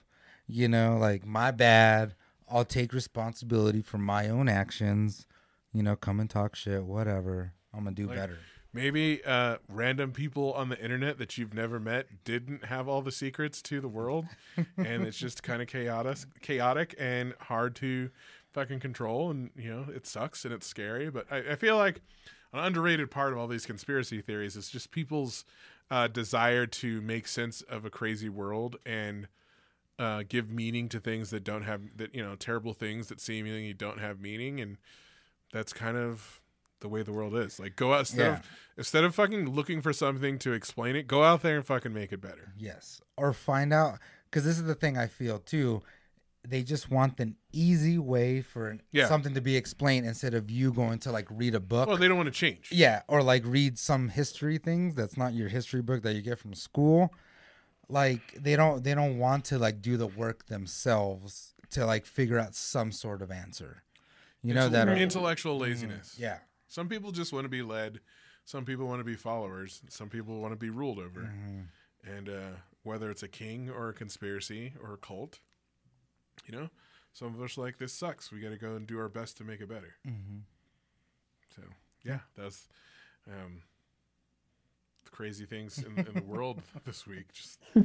S3: you know like my bad I'll take responsibility for my own actions you know come and talk shit whatever I'm gonna do
S2: Like-
S3: better
S2: maybe uh, random people on the internet that you've never met didn't have all the secrets to the world, <laughs> and it's just kind of chaotic, chaotic and hard to fucking control. And you know, it sucks and it's scary. But I, I feel like an underrated part of all these conspiracy theories is just people's uh, desire to make sense of a crazy world and uh, give meaning to things that don't have that you know terrible things that seemingly don't have meaning and that's kind of the way the world is like go out instead
S3: Yeah.
S2: of instead of fucking looking for something to explain it go out there and fucking make it better
S3: Yes. Or find out because this is the thing I feel too. They just want an easy way for an,
S2: Yeah.
S3: something to be explained instead of you going to like read a book.
S2: well they don't want to change
S3: yeah, or like read some history things that's not your history book that you get from school. Like they don't they don't want to like do the work themselves to like figure out some sort of answer. You know that are,
S2: intellectual laziness
S3: yeah.
S2: some people just want to be led some people want to be followers some people want to be ruled over
S3: Mm-hmm.
S2: and uh, whether it's a king or a conspiracy or a cult you know some of us are like this sucks we got to go and do our best to make it better
S3: Mm-hmm.
S2: so yeah that's um crazy things in, in the <laughs> world this week just <laughs>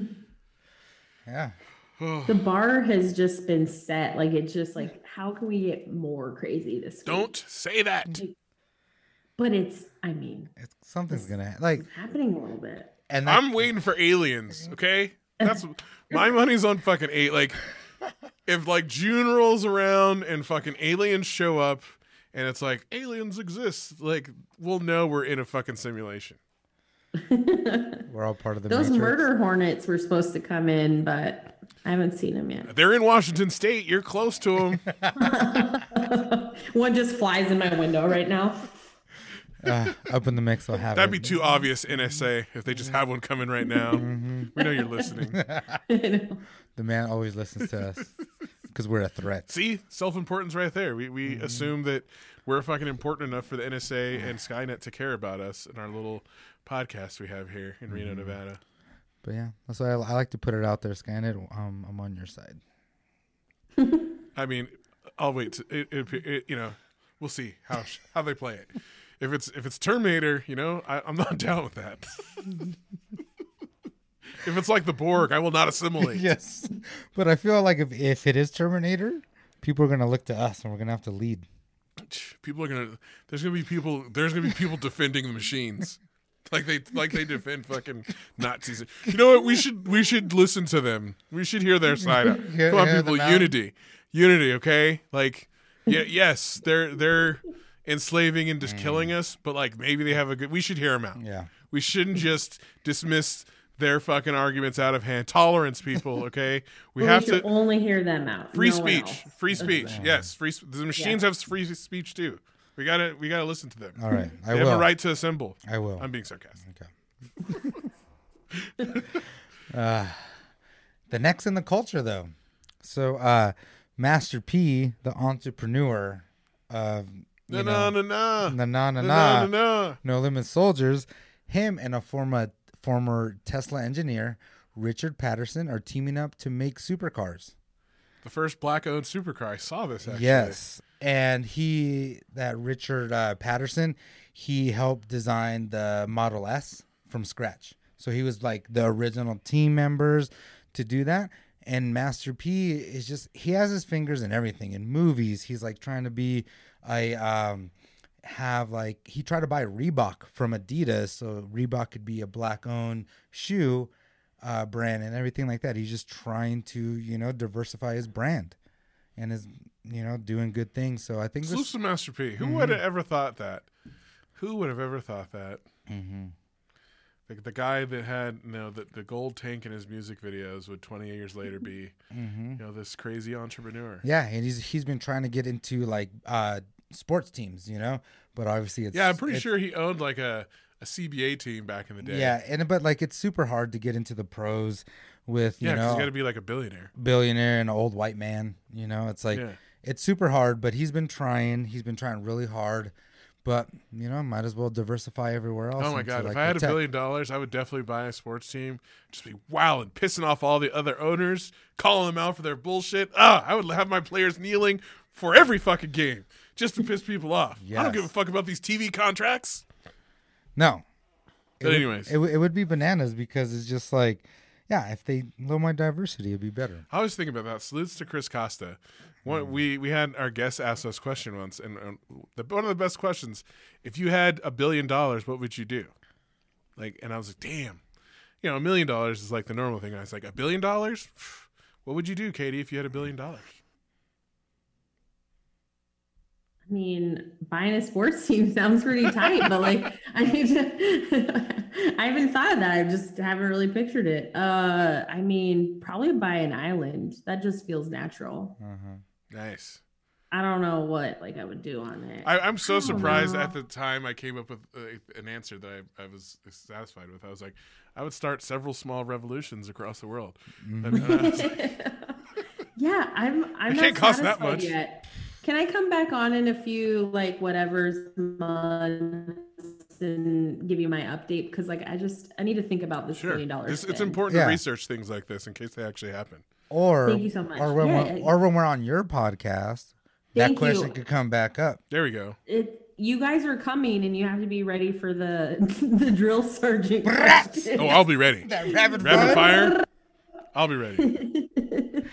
S3: Yeah. <sighs>
S4: The bar has just been set. Like it's just like, how can we get more crazy this week?
S2: don't say that
S4: But it's, I mean,
S3: It's something's gonna like
S4: it's happening a little bit.
S3: and that,
S2: i'm waiting for aliens okay <laughs> that's my money's on fucking eight like if like june rolls around and fucking aliens show up and it's like aliens exist like we'll know we're in a fucking simulation <laughs>
S3: we're all part of the
S4: Those
S3: Matrix.
S4: murder hornets were supposed to come in, but I haven't seen them yet.
S2: they're in washington state you're close to them <laughs>
S4: One just flies in my window right now. <laughs>
S3: uh, up in the mix. I'll have
S2: that'd
S3: it.
S2: be too obvious nsa if they just have one coming right now we know you're listening <laughs> <laughs>
S3: The man always listens to us because we're a threat.
S2: see self-importance right there we, we assume that we're fucking important enough for the nsa and skynet to care about us in our little podcast we have here in reno nevada
S3: But yeah, that's why I, I like to put it out there. Skynet, um, I'm on your side.
S2: I mean, I'll wait. To, it, it, it, you know, we'll see how how they play it. If it's if it's Terminator, you know, I, I'm not <laughs> down with that. if it's like the Borg, I will not assimilate.
S3: yes, but I feel like if if it is Terminator, People are gonna look to us, and we're gonna have to lead.
S2: People are gonna. There's gonna be people. There's gonna be people defending the machines, like they like they defend fucking Nazis. You know what? We should we should listen to them. We should hear their side. Out. Come on, people. Unity, unity. Okay, like yeah, yes, they're they're enslaving and just killing us, but like maybe they have a good. We should hear them out.
S3: Mm. Yeah.
S2: We shouldn't just dismiss their fucking arguments out of hand. Tolerance, people. <laughs> Okay, we
S4: Well,
S2: have
S4: should
S2: to.
S4: only hear them out.
S2: Free
S4: no
S2: speech, free speech. Yes, free. The machines have free speech too. We gotta, we gotta listen to them.
S3: All right. I will.
S2: they
S3: will.
S2: have a right to assemble.
S3: I will.
S2: I'm being sarcastic. Okay. <laughs>
S3: uh, the next in the culture, though. So, uh, Master P, the entrepreneur of
S2: No,
S3: you
S2: no, no,
S3: na na na na,
S2: no, no.
S3: No Limit Soldiers, him and a former former Tesla engineer, Richard Patterson, are teaming up to make supercars.
S2: The first black-owned supercar. I saw this actually.
S3: Yes, and he that Richard uh, Patterson, he helped design the Model S from scratch. So he was like the original team members to do that. And Master P is just he has his fingers in everything. In movies, he's like trying to be a um have like he tried to buy Reebok from Adidas so Reebok could be a black owned shoe uh brand and everything like that. He's just trying to, you know, diversify his brand and is you know doing good things. So I think
S2: Salute to Master P. Who
S3: Mm-hmm.
S2: would have ever thought that? Who would have ever thought that?
S3: Mm-hmm.
S2: The, the guy that had you know the, the gold tank in his music videos would 20 years later be
S3: Mm-hmm.
S2: you know this crazy entrepreneur.
S3: yeah, and he's he's been trying to get into like uh sports teams, you know, but obviously it's
S2: Yeah, I'm pretty sure he owned like a, a CBA team back in the day.
S3: Yeah, and but like it's super hard to get into the pros with you
S2: yeah,
S3: know
S2: you got to be like a billionaire.
S3: billionaire and an old white man. You know, it's like
S2: Yeah.
S3: it's super hard, but he's been trying. He's been trying really hard, but you know, might as well diversify everywhere else.
S2: Oh my god!
S3: like,
S2: if I had a billion dollars, I would definitely buy a sports team. Just be wilding, pissing off all the other owners, calling them out for their bullshit. Ah, I would have my players kneeling for every fucking game just to piss people off. I don't give a fuck about these TV contracts.
S3: No. It
S2: But
S3: would-
S2: anyways.
S3: it, would- it would be bananas because it's just like, yeah, if they low my diversity, it'd be better.
S2: I was thinking about that. Salutes to Chris Costa. One, mm. we we had our guest ask us a question once, and the, one of the best questions: If you had a billion dollars, what would you do? Like, and I was like, damn, you know, a million dollars is like the normal thing. I was like, a billion dollars? What would you do, Katie, if you had a billion dollars?
S4: I mean, buying a sports team <laughs> sounds pretty tight, but like I need to <laughs> I haven't thought of that. I just haven't really pictured it. Uh I mean, probably buy an island. That just feels natural.
S3: Uh-huh.
S2: Nice.
S4: I don't know what like I would do on it.
S2: I, I'm so
S4: I
S2: surprised
S4: know.
S2: at the time I came up with uh, an answer that I, I was satisfied with. I was like, I would start several small revolutions across the world. And, uh, I <laughs> like,
S4: yeah, I'm I'm
S2: It
S4: not
S2: can't cost that much.
S4: yet. Can I come back on in a few like whatever's months and give you my update? Because like I just I need to think about this
S2: sure,
S4: billion dollars.
S2: it's, it's important
S3: Yeah.
S2: to research things like this in case they actually happen.
S3: Or
S4: Thank you so much.
S3: Or when
S4: Yeah.
S3: we're, or when we're on your podcast, that question
S4: you.
S3: could come back up.
S2: There we go.
S4: it you guys are coming and you have to be ready for the <laughs> the drill sergeant.
S2: Oh, I'll be ready.
S3: That rapid,
S2: Rapid fire. I'll be ready. <laughs>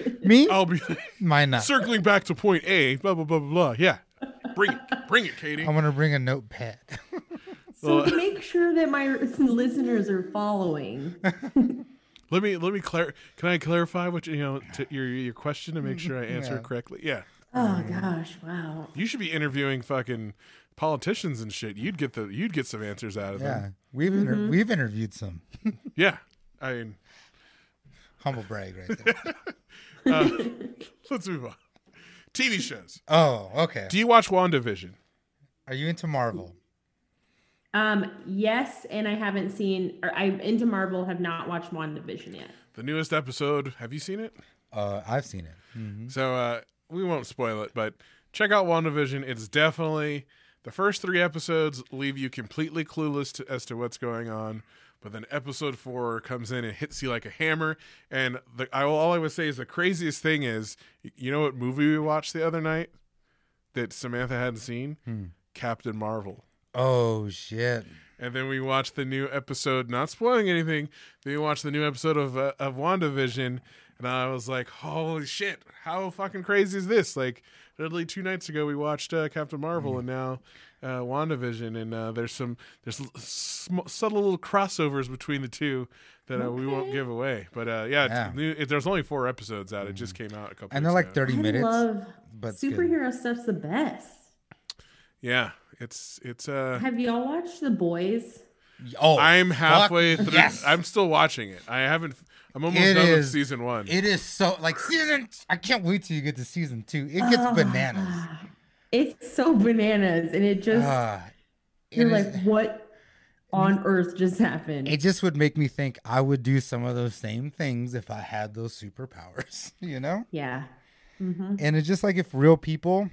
S2: <laughs>
S3: Me?
S2: I'll be <laughs>
S3: Mine not.
S2: circling back to point A. Blah blah blah blah blah. Yeah, bring it, bring it, Katie.
S3: I'm gonna bring a notepad. <laughs>
S4: so
S2: Well-
S4: make sure that my listeners are following.
S2: Let me let me clar- Can I clarify what you, you know to your your question to make sure I answer
S3: Yeah.
S2: it correctly? Yeah,
S4: Oh gosh, wow.
S2: you should be interviewing fucking politicians and shit. You'd get the you'd get some answers out of
S3: yeah,
S2: them.
S3: we've inter- mm-hmm. we've interviewed some.
S2: Yeah, I mean,
S3: Humble brag right there. <laughs>
S2: uh, let's move on. TV shows.
S3: oh, okay.
S2: Do you watch WandaVision?
S3: Are you into Marvel?
S4: Um, yes, and I haven't seen or I'm into Marvel, have not watched WandaVision yet.
S2: The newest episode. Have you seen it?
S3: Uh, I've seen it. Mhm.
S2: So uh, we won't spoil it, but check out WandaVision. It's definitely the first three episodes leave you completely clueless to, as to what's going on. But then episode four comes in and hits you like a hammer. And the, I, will, all I would say is the craziest thing is, you know what movie we watched the other night that Samantha hadn't seen?
S3: Hmm.
S2: Captain Marvel.
S3: Oh shit!
S2: and then we watched the new episode. Not spoiling anything. Then we watched the new episode of uh, of WandaVision, and I was like, "Holy shit! How fucking crazy is this?" Like, literally two nights ago, we watched uh, Captain Marvel, and now uh, WandaVision, and uh, there's some there's sm- subtle little crossovers between the two that uh, we won't give away. But uh, yeah,
S3: Yeah.
S2: It's new, it, there's only four episodes out. It just came out a couple.
S3: and they're
S2: weeks
S3: like
S2: ago.
S3: 30
S4: I
S3: minutes.
S4: love
S3: but it's good.
S4: superhero stuff's the best.
S2: Yeah, it's it's uh.
S4: Have y'all watched The Boys?
S3: Oh,
S2: I'm
S3: fuck
S2: halfway through.
S3: Yes.
S2: I'm still watching it. I haven't. I'm almost
S3: It
S2: done with season one.
S3: It is so like season. I can't wait till you get to season two. It gets bananas.
S4: It's so bananas, and it just
S3: Ah, it
S4: you're
S3: is-
S4: like, what on earth just happened?
S3: it just would make me think I would do some of those same things if I had those superpowers, <laughs> you know?
S4: yeah. hmm
S3: And it's just like if real people,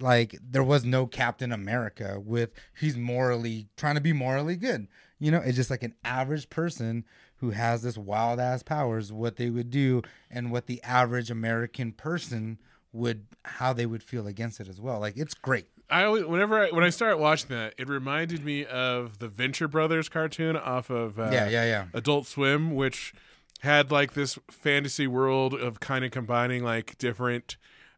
S3: like there was no Captain America with he's morally trying to be morally good. You know, it's just like an average person who has this wild ass powers, what they would do and what the average American person would how they would feel against it as well. Like it's great.
S2: I always, whenever I, when I started watching that, it reminded me of the Venture Brothers cartoon off of uh,
S3: yeah, yeah, yeah.
S2: Adult Swim, which had like this fantasy world of kind of combining like different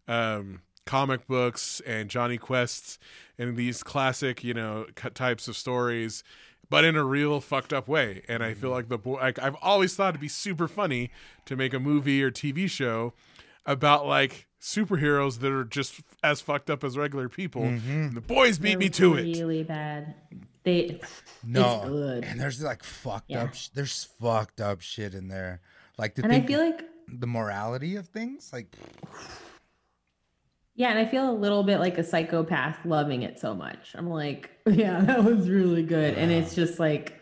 S2: um, comic books and Johnny Quests and these classic, you know, types of stories, but in a real fucked up way. And I feel like the boy, like, I've always thought it'd be super funny to make a movie or TV show about like superheroes that are just as fucked up as regular people. Mm-hmm. And the boys beat me to it.
S4: Really bad. They
S3: No,
S4: It's good.
S3: and there's like fucked
S4: Yeah.
S3: up. Sh- there's fucked up shit in there. Like to
S4: and I feel like
S3: the morality of things. Like
S4: yeah, and I feel a little bit like a psychopath loving it so much. I'm like, <laughs> yeah, that was really good, and it's just like,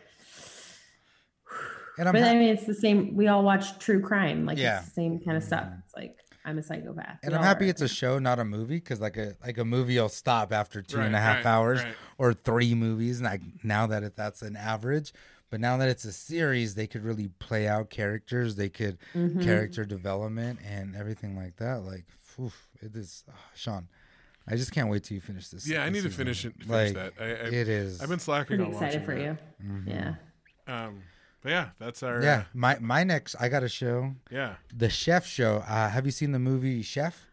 S3: and I'm
S4: but
S3: ha-
S4: I mean, it's the same. We all watch true crime, like
S3: Yeah.
S4: it's the same kind of stuff. It's like I'm a psychopath.
S3: and
S4: We
S3: I'm happy
S4: are.
S3: it's a show, not a movie, because like a like a movie will stop after two and a half
S2: right,
S3: hours
S2: right.
S3: or three movies. And like now that it, that's an average, but now that it's a series, they could really play out characters. They could
S4: Mhm.
S3: character development and everything like that. Like, oof, it is, oh, Sean. I just can't wait till you finish this.
S2: Yeah, I
S3: this
S2: need to finish it. Finish
S3: Like,
S2: that. I, I,
S3: It is.
S2: I've been slacking
S4: pretty
S2: on
S4: excited for
S2: that.
S4: you. Yeah.
S2: Um, but yeah, that's our
S3: Yeah,
S2: uh,
S3: my my next, I got a show,
S2: yeah,
S3: the Chef Show. Uh, have you seen the movie Chef?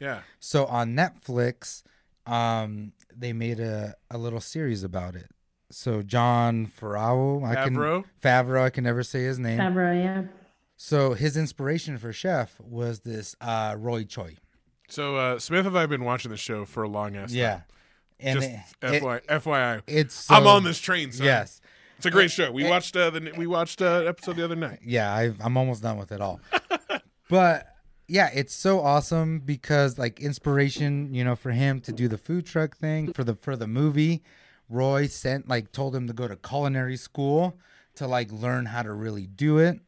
S2: yeah.
S3: So on Netflix, um, they made a, a little series about it. So Jon Favreau, I can
S2: Favreau?
S3: Favreau, I can never say his name.
S4: Favreau, yeah.
S3: So his inspiration for Chef was this uh, Roy Choi.
S2: So uh, Smith and I have been watching the show for a long ass
S3: Yeah,
S2: time.
S3: and
S2: Just
S3: it-
S2: FYI, FYI.
S3: it's so,
S2: I'm on this train. Son.
S3: Yes,
S2: it's a great show. We
S3: it-
S2: watched uh, the we watched uh, episode the other night.
S3: yeah, I, I'm almost done with it all. <laughs> but yeah, it's so awesome because like inspiration, you know, for him to do the food truck thing for the for the movie. Roy sent like told him to go to culinary school to like learn how to really do it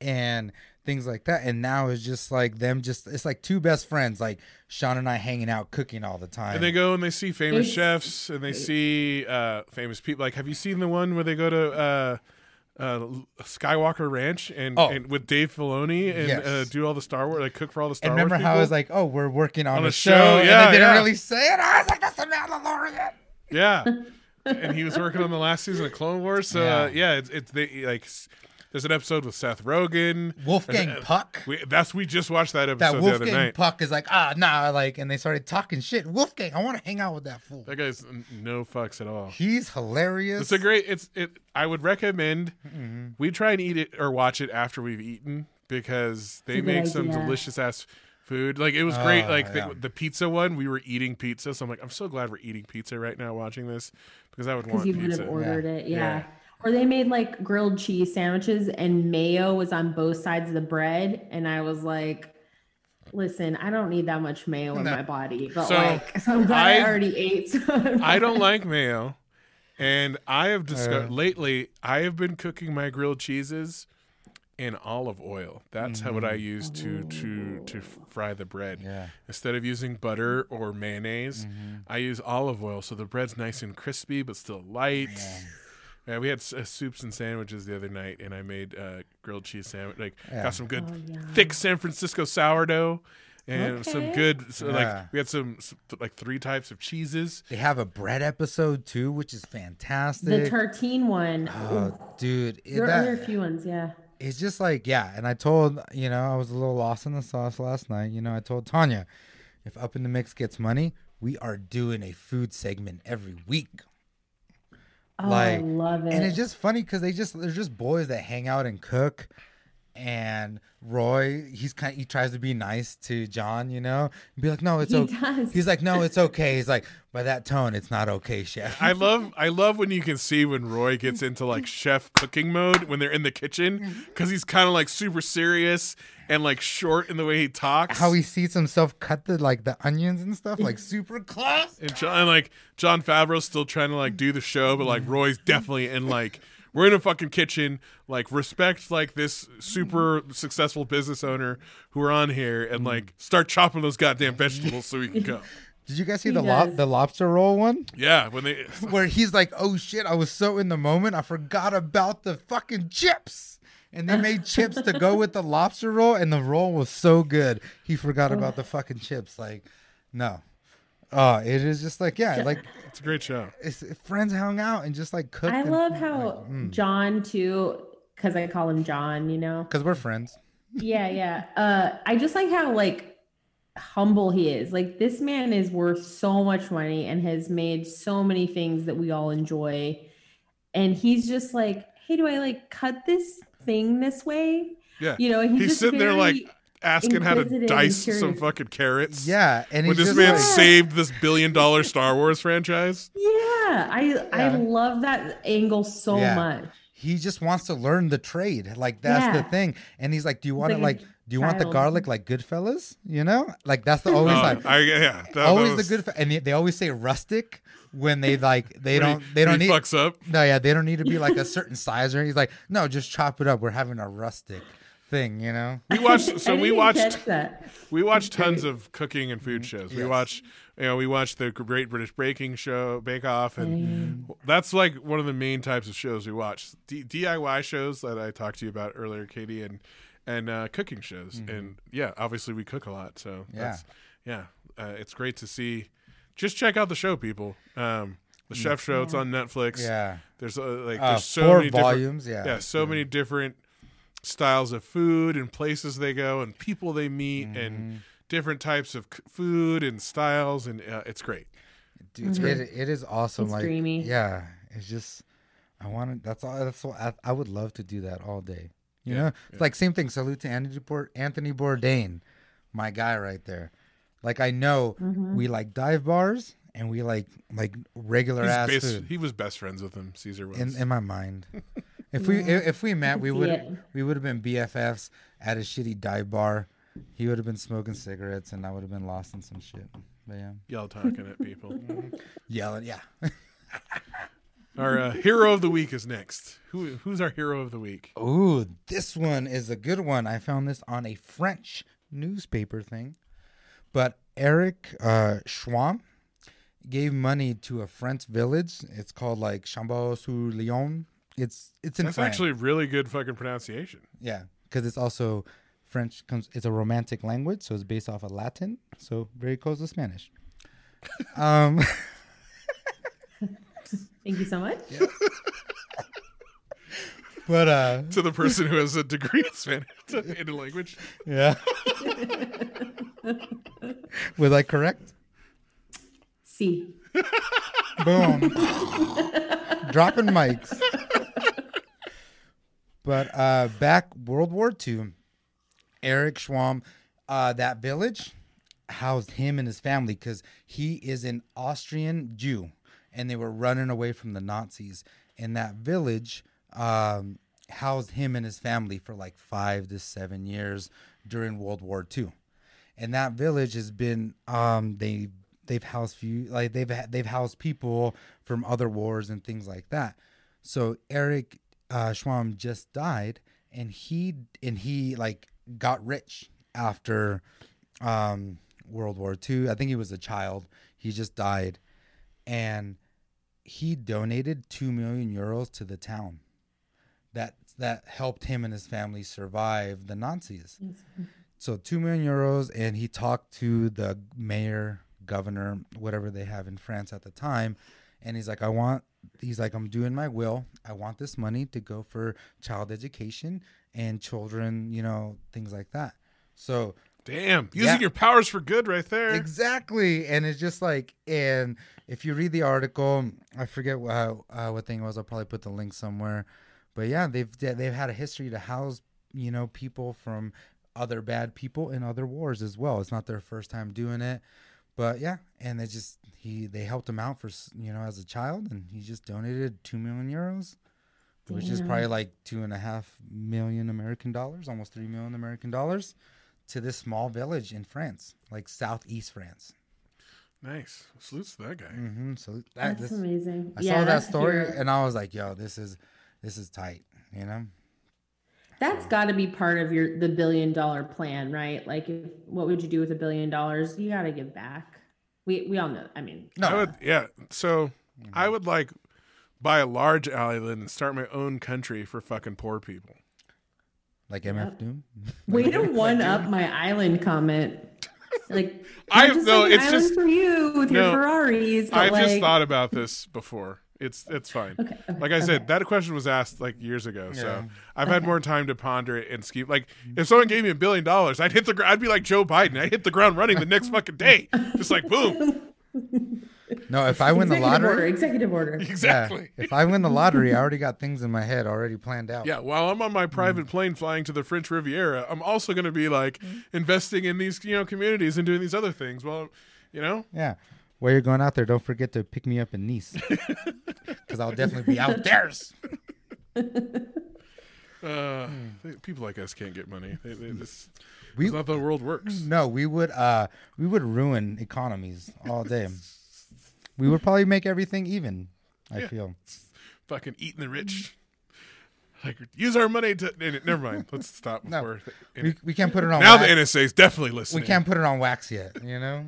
S3: and things like that. And now it's just like them just it's like two best friends, like Sean and I hanging out cooking all the time.
S2: And they go and they see famous chefs and they see uh, famous people. Like, have you seen the one where they go to uh, uh, Skywalker Ranch and,
S3: Oh.
S2: and with Dave Filoni and
S3: Yes.
S2: uh, do all the Star Wars, like cook for all the Star
S3: and remember
S2: Wars
S3: how
S2: people?
S3: I was like, "Oh, we're working on,
S2: On
S3: a,
S2: a
S3: show,",
S2: show,
S3: and
S2: yeah,
S3: they didn't
S2: yeah.
S3: really say it. I was like, "That's the Mandalorian."
S2: Yeah, <laughs> and he was working on the last season of Clone Wars. So
S3: Yeah.
S2: uh, yeah, it's it's they like s- there's an episode with Seth Rogen.
S3: Wolfgang
S2: And, uh,
S3: Puck.
S2: We, that's we just watched that
S3: That
S2: episode the other
S3: Wolfgang
S2: night.
S3: Puck is like, ah, nah, like, and they started talking shit. Wolfgang, I want to hang out with that fool.
S2: That guy's no fucks at all.
S3: He's hilarious.
S2: It's a great. It's it. I would recommend
S3: Mm-hmm.
S2: we try and eat it or watch it after we've eaten because they
S4: a good
S2: make some delicious ass food. Like it was great.
S3: Oh,
S2: Like
S3: yeah.
S2: the, the pizza one, we were eating pizza. So I'm like, I'm so glad we're eating pizza right now watching this because I would
S4: Because
S2: want
S4: you would
S2: pizza.
S4: have ordered it. Yeah.
S2: Yeah.
S4: Or they made like grilled cheese sandwiches and mayo was on both sides of the bread. And I was like, listen, I don't need that much mayo in my body. But
S2: So,
S4: like, so <laughs> I'm glad I,
S2: I-
S4: already ate. So <laughs>
S2: I don't like mayo, and I have discovered
S3: Uh.
S2: lately I have been cooking my grilled cheeses in olive oil. That's how what I use to to to fry the bread.
S3: Mm-hmm. Yeah.
S2: Instead of using butter or mayonnaise,
S3: Mm-hmm.
S2: I use olive oil, so the bread's nice and crispy but still light. Yeah, we had uh, soups and sandwiches the other night, and I made uh, grilled cheese sandwich. Like
S3: Yeah.
S2: got some good
S4: Oh, yeah.
S2: thick San Francisco sourdough, and some good. So
S3: Yeah.
S2: Like we had some, some like three types of cheeses.
S3: They have a bread episode too, which is fantastic.
S4: The tartine one.
S3: oh, dude, it-
S4: there are
S3: that-
S4: other few ones, yeah.
S3: it's just like yeah and i told you know i was a little lost in the sauce last night you know i told tanya if up in the mix gets money we are doing a food segment every week
S4: Oh,
S3: Like,
S4: I love it.
S3: and it's just funny because they just they're just boys that hang out and cook and roy he's kind he tries to be nice to john you know? And be like no it's
S4: He
S3: okay
S4: does.
S3: he's like no it's okay. He's like by that tone it's not okay chef.
S2: I love I love when you can see when Roy gets into like chef cooking mode when they're in the kitchen mm-hmm. because he's kind of like super serious and like short in the way he talks.
S3: how he sees himself cut the like the onions and stuff like <laughs> super close.
S2: And John like Jon Favreau's still trying to like do the show, but like Roy's definitely in like we're in a fucking kitchen. Like respect like this super successful business owner who are on here and mm. like start chopping those goddamn vegetables so we can go. <laughs>
S3: did you guys see
S4: He
S3: the lo-
S4: does.
S3: the lobster roll one
S2: Yeah, when they <laughs>
S3: where he's like, "Oh shit, I was so in the moment, I forgot about the fucking chips." And they made <laughs> chips to go with the lobster roll, and the roll was so good, he forgot about the fucking chips. Like, no, oh, it is just like yeah, like
S2: it's a great show.
S3: it's, friends hung out and just like cooked.
S4: I love how
S3: mm.
S4: John too, because I call him John. You know.
S3: because we're friends.
S4: Yeah, yeah. Uh, I just like how like humble he is. Like this man is worth so much money and has made so many things that we all enjoy. And he's just like, hey, do I like cut this thing this way?
S2: Yeah.
S4: You know, he's,
S2: He's
S4: just
S2: sitting there like asking how to
S4: inquisitive and
S2: dice some fucking carrots.
S3: Yeah, and
S2: When this
S3: just
S2: man
S3: like,
S2: saved this billion dollar Star Wars franchise.
S4: Yeah, I I love that angle so
S3: Yeah.
S4: much.
S3: he just wants to learn the trade. Like that's the thing. And he's like, "Do you want it
S4: like
S3: like? Do you want the garlic like Goodfellas? You know, like that's the <laughs> always
S2: Oh,
S3: like
S2: I, yeah, that, that
S3: always
S2: was-
S3: the good and they, they always say rustic when they like they don't
S2: he-
S3: they don't
S2: he
S3: need
S2: fucks up.
S3: no yeah they don't need to be like a <laughs> certain size or he's like no just chop it up we're having a rustic thing you know
S2: We watched. So we <laughs> watched.
S4: that.
S2: We watched tons of cooking and food shows. We
S3: Yes.
S2: watch, you know, we watch the Great British Baking Show, Bake Off, and that's like one of the main types of shows we watch. D- DIY shows that I talked to you about earlier, Katie, and and uh, cooking shows. And yeah, obviously we cook a lot, so
S3: Yeah.
S2: that's, yeah, uh, it's great to see. Just check out the show, people. Um, the Chef Show. It's on Netflix.
S3: yeah
S2: There's uh, like
S3: uh,
S2: there's so
S3: four
S2: many different
S3: volumes yeah
S2: yeah, so many different styles of food and places they go and people they meet
S3: Mm-hmm.
S2: and different types of food and styles and uh, it's great.
S3: Dude, it, it is awesome
S4: It's
S3: like
S4: dreamy.
S3: yeah it's just I want to that's all that's what I, I would love to do that all day you
S2: Yeah,
S3: know it's like same thing salute to Anthony, Bour- Anthony Bourdain my guy right there like I know
S4: Mm-hmm.
S3: we like dive bars and we like like regular
S2: He's
S3: ass
S2: bas-
S3: food
S2: he was best friends with him, Caesar was.
S3: in in my mind. <laughs> If we if, if we met, we <laughs> would
S4: it.
S3: we would have been BFFs at a shitty dive bar. He would have been smoking cigarettes, and I would have been lost in some shit. But yeah,
S2: Y'all talking at people. <laughs>
S3: yelling, yeah. <laughs>
S2: our uh, hero of the week is next. Who who's our hero of the week?
S3: Ooh, this one is a good one. I found this on a French newspaper thing. But Eric uh, Schwam gave money to a French village. It's called like Chambon sur Lignon. It's it's in
S2: That's
S3: France.
S2: actually really good fucking pronunciation.
S3: Yeah, because it's also French. Comes it's a romantic language, so it's based off of Latin, so very close to Spanish. <laughs> um, <laughs>
S4: Thank you so much.
S3: but uh,
S2: To the person who has a degree in Spanish <laughs> in a language.
S3: yeah. Was I correct?
S4: See.
S3: Boom. Dropping mics. But uh, back World War II, Eric Schwam, uh, that village housed him and his family because he is an Austrian Jew and they were running away from the Nazis. And that village um, housed him and his family for like five to seven years during World War II and that village has been um they they've housed few like they've they've housed people from other wars and things like that so eric uh schwam just died and he and he like got rich after um world war ii i think he was a child. He just died. And he donated 2 million euros to the town. That that helped him and his family survive the nazis. So two million euros, and he talked to the mayor, governor, whatever they have in France at the time, and he's like, I want. He's like, I'm doing my will. I want this money to go for child education and children, you know, things like that. So
S2: Damn, using
S3: Yeah.
S2: your powers for good right there.
S3: Exactly, and it's just like, and if you read the article, I forget what uh, what thing it was. I'll probably put the link somewhere. But yeah, they've they've had a history to house you know people from other bad people in other wars as well. It's not their first time doing it, but yeah, and they just he they helped him out for you know as a child, and he just donated two million euros. Which is probably like two and a half million American dollars, almost three million American dollars, to this small village in France, like southeast France.
S2: Nice. Salutes to that guy.
S3: Mm-hmm. So that,
S4: That's
S3: this,
S4: amazing.
S3: I
S4: Yeah,
S3: saw that story
S4: here.
S3: and I was like, "Yo, this is this is tight," you know.
S4: That's got to be part of your the billion dollar plan, right? Like, if, what would you do with a billion dollars? You got to give back. We we all know. I mean,
S3: No,
S2: I would, yeah. So I would like buy a large island and start my own country for fucking poor people.
S3: like MF Doom. <laughs>
S4: way to one up my island comment. Like, <laughs>
S2: I-
S4: not just
S2: no,
S4: like
S2: it's just-
S4: for you with
S2: no,
S4: your Ferraris.
S2: I've
S4: like,
S2: just thought about this before. It's it's fine.
S4: Okay, okay,
S2: like I said, that question was asked like years ago, so I've had more time to ponder it and scheme. Like, if someone gave me a billion dollars, I'd hit the. gr- I'd be like Joe Biden. I'd hit the ground running the next fucking day, just like boom. <laughs>
S3: No, if I win the
S4: executive order.
S3: lottery,
S4: Executive order. <laughs>
S3: yeah,
S2: Exactly.
S3: if I win the lottery, I already got things in my head already planned out.
S2: Yeah, while I'm on my
S3: Mm.
S2: private plane flying to the French Riviera, I'm also going to be like
S3: Mm.
S2: investing in these, you know, communities and doing these other things. Well, you know,
S3: yeah. While you're going out there, don't forget to pick me up in Nice, <laughs> because I'll definitely be out there.
S2: uh, they- people like us can't get money. They, they, this,
S3: We-
S2: that's not the world works.
S3: No, we would uh we would ruin economies all day. We would probably make everything even. I
S2: Yeah.
S3: feel.
S2: Fucking eating the rich. Like use our money to. Never mind. Let's stop
S3: No.
S2: before.
S3: We, we can't put it on.
S2: now
S3: wax.
S2: the NSA is definitely listening.
S3: we can't put it on wax yet. You know.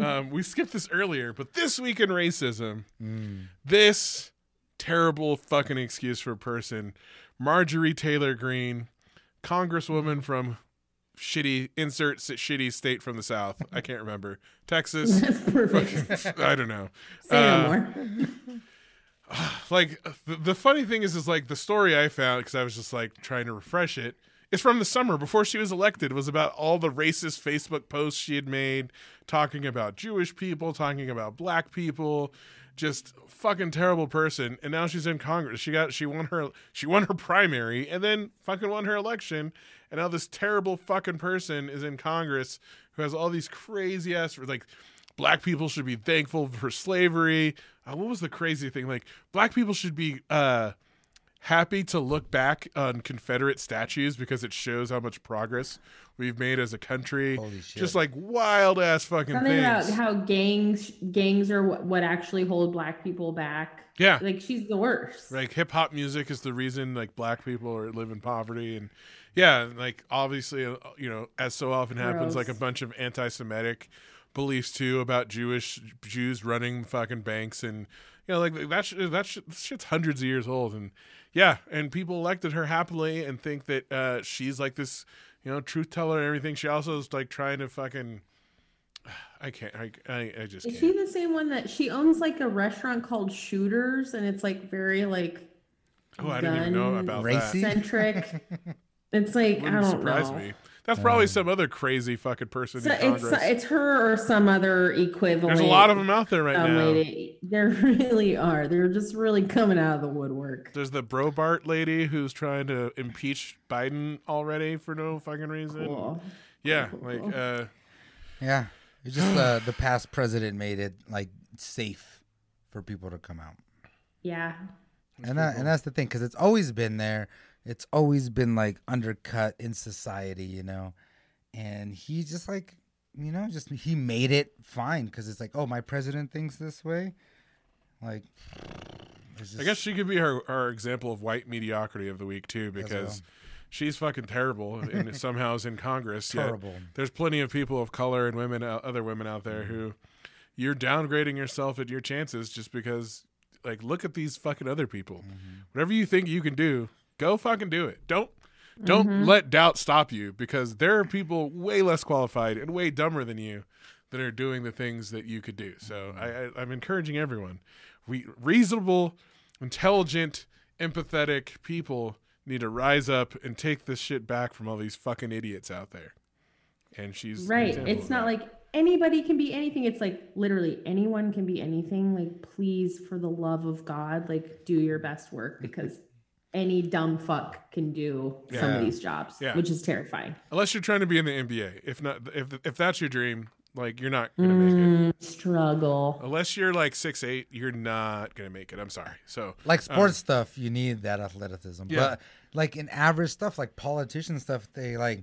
S2: Um, we skipped this earlier, but this week in racism,
S3: Mm.
S2: this terrible fucking excuse for a person, Marjorie Taylor Greene, congresswoman from shitty insert s- shitty state from the south. I can't remember Texas. <laughs>
S4: That's perfect.
S2: I don't know.
S4: Say
S2: Uh,
S4: no more. <sighs>
S2: like the, the funny thing is is like the story i found because i was just like trying to refresh it is from the summer before she was elected It was about all the racist facebook posts she had made talking about jewish people talking about black people just fucking terrible person and now she's in congress she got she won her she won her primary and then fucking won her election and now this terrible fucking person is in congress who has all these crazy ass like black people should be thankful for slavery. Uh, what was the crazy thing? Like black people should be uh, happy to look back on Confederate statues because it shows how much progress we've made as a country.
S3: Holy shit.
S2: Just like wild ass fucking
S4: Something about how gangs gangs are what, what actually hold black people back.
S2: yeah.
S4: Like she's the worst.
S2: like hip hop music is the reason like black people are live in poverty and yeah like obviously uh, you know as so often happens
S4: Gross.
S2: like a bunch of anti-semitic beliefs too about jewish jews running fucking banks and you know like that sh- that sh- shit's hundreds of years old and yeah and people elected her happily and think that uh she's like this you know truth teller and everything she also is like trying to fucking <sighs> i can't i i, I just
S4: Is
S2: can't
S4: she the same one that she owns like a restaurant called Shooters and it's like very like
S2: oh i didn't even know about
S3: Racy?
S2: that
S4: centric? <laughs> it's like I
S2: wouldn't
S4: don't
S2: surprise
S4: know.
S2: me that's probably some other crazy fucking person
S4: So
S2: in
S4: it's it's her or some other equivalent.
S2: There's a lot of them out there right
S4: dumb
S2: now.
S4: lady. There <laughs> really are. They're just really coming out of the woodwork.
S2: There's the Boebert lady who's trying to impeach Biden already for no fucking reason.
S4: Cool.
S2: Yeah, like uh
S3: Yeah. It's just uh, the past president made it like safe for people to come out.
S4: Yeah.
S3: and that, and that's the thing because it's always been there it's always been like undercut in society you know and he just like you know just he made it fine because it's like oh my president thinks this way like it's
S2: I guess she could be our, our example of white mediocrity of the week too, because she's fucking terrible and <laughs> somehow is in Congress. yet
S3: Terrible.
S2: There's plenty of people of color and women, uh, other women out there who you're downgrading yourself at your chances just because, like, look at these fucking other people. Whatever you think you can do, go fucking do it. Don't Don't
S4: Mhm.
S2: let doubt stop you because there are people way less qualified and way dumber than you that are doing the things that you could do. So I, I, I'm encouraging everyone. We reasonable, intelligent, empathetic people need to rise up and take this shit back from all these fucking idiots out there. And she's
S4: right it's not
S2: that.
S4: like anybody can be anything it's like literally anyone can be anything like please for the love of god like do your best work because any dumb fuck can do some of these jobs
S2: Yeah.
S4: which is terrifying
S2: unless you're trying to be in the NBA. If not, if if that's your dream, like you're not gonna make it.
S4: Mm, struggle
S2: Unless you're like six eight, you're not gonna make it. I'm sorry. So
S3: Like sports stuff, you need that athleticism.
S2: Yeah.
S3: But like in average stuff, like politician stuff, they like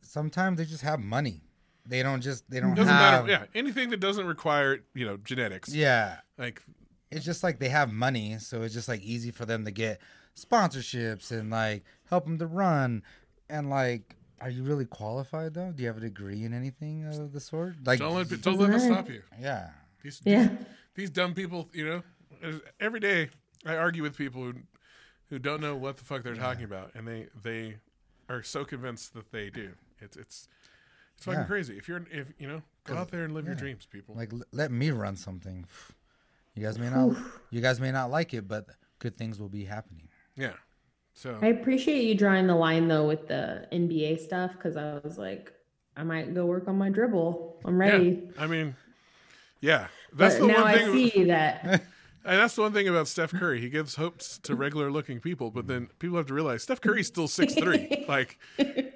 S3: sometimes they just have money. They don't just they don't
S2: doesn't
S3: have
S2: matter. Yeah, anything that doesn't require you know genetics.
S3: yeah.
S2: Like
S3: It's just like they have money, so it's just like easy for them to get sponsorships and like help them to run. And like, are you really qualified though? Do you have a degree in anything of the sort? Like,
S2: don't let don't let that stop you.
S3: yeah,
S2: These
S4: yeah
S2: these dumb people, you know, every day I argue with people who who don't know what the fuck they're talking about, and they they are so convinced that they do. It's it's it's fucking
S3: Yeah.
S2: crazy. If you're if you know, go out there and live your dreams, people.
S3: like l- let me run something. <sighs> You guys may not, you guys may not like it, but good things will be happening.
S2: Yeah. So
S4: i appreciate you drawing the line though with the nba stuff because i was like i might go work on my dribble i'm ready
S2: Yeah, I mean, yeah, that's
S4: but
S2: the
S4: now
S2: one
S4: i see that <laughs>
S2: And that's the one thing about Steph Curry. He gives hopes to regular looking people, but then people have to realize Steph Curry's still six three. like,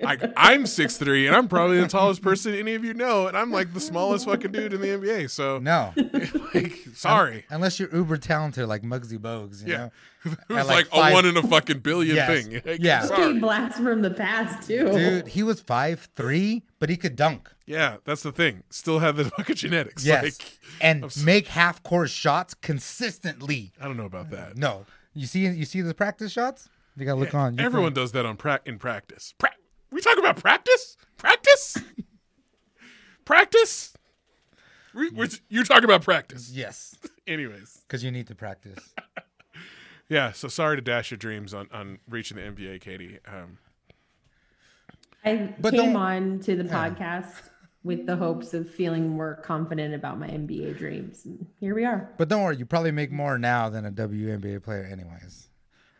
S2: like I'm six three, and I'm probably the tallest person any of you know, and I'm like the smallest fucking dude in the NBA. So,
S3: No, <laughs>
S2: like, sorry,
S3: unless you're uber talented like Muggsy Bogues, you
S2: Yeah.
S3: know. <laughs>
S2: it
S3: At
S2: was
S3: like
S2: like,
S3: five-
S2: a one in a fucking billion
S3: Yes.
S2: thing. <laughs> Like,
S3: Yeah.
S2: sorry.
S4: Big blast from the past too
S3: Dude, he was five three, but he could dunk.
S2: Yeah, that's the thing. Still have the <laughs> fucking genetics.
S3: Yes,
S2: Like,
S3: and
S2: I'm
S3: make half court shots consistently.
S2: I don't know about that.
S3: No, you see, you see the practice shots. You gotta look on. you
S2: Everyone
S3: can-
S2: does that on pra- in practice. Pra- we talk about practice? Practice? <laughs> practice? We, we're, you're talking about practice.
S3: Yes, <laughs>
S2: Anyways,
S3: because you need to practice.
S2: yeah. So sorry to dash your dreams on on reaching the NBA, Katie. Um,
S4: I
S3: But
S4: came
S3: don't-
S4: on to the podcast with the hopes of feeling more confident about my NBA dreams. And here we are.
S3: But don't worry, you probably make more now than a WNBA player, anyways.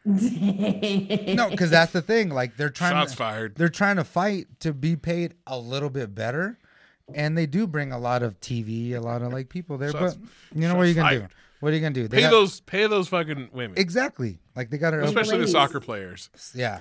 S3: No, because that's the thing. Like they're trying.
S2: shots
S3: to,
S2: fired.
S3: They're trying to fight to be paid a little bit better, and they do bring a lot of TV, a lot of like people there.
S2: Shots-
S3: but you know what are you
S2: shots
S3: gonna do? What are you gonna do? They
S2: Pay
S3: got-
S2: those pay those fucking women,
S3: exactly. Like they got to
S2: especially the soccer players,
S3: yeah.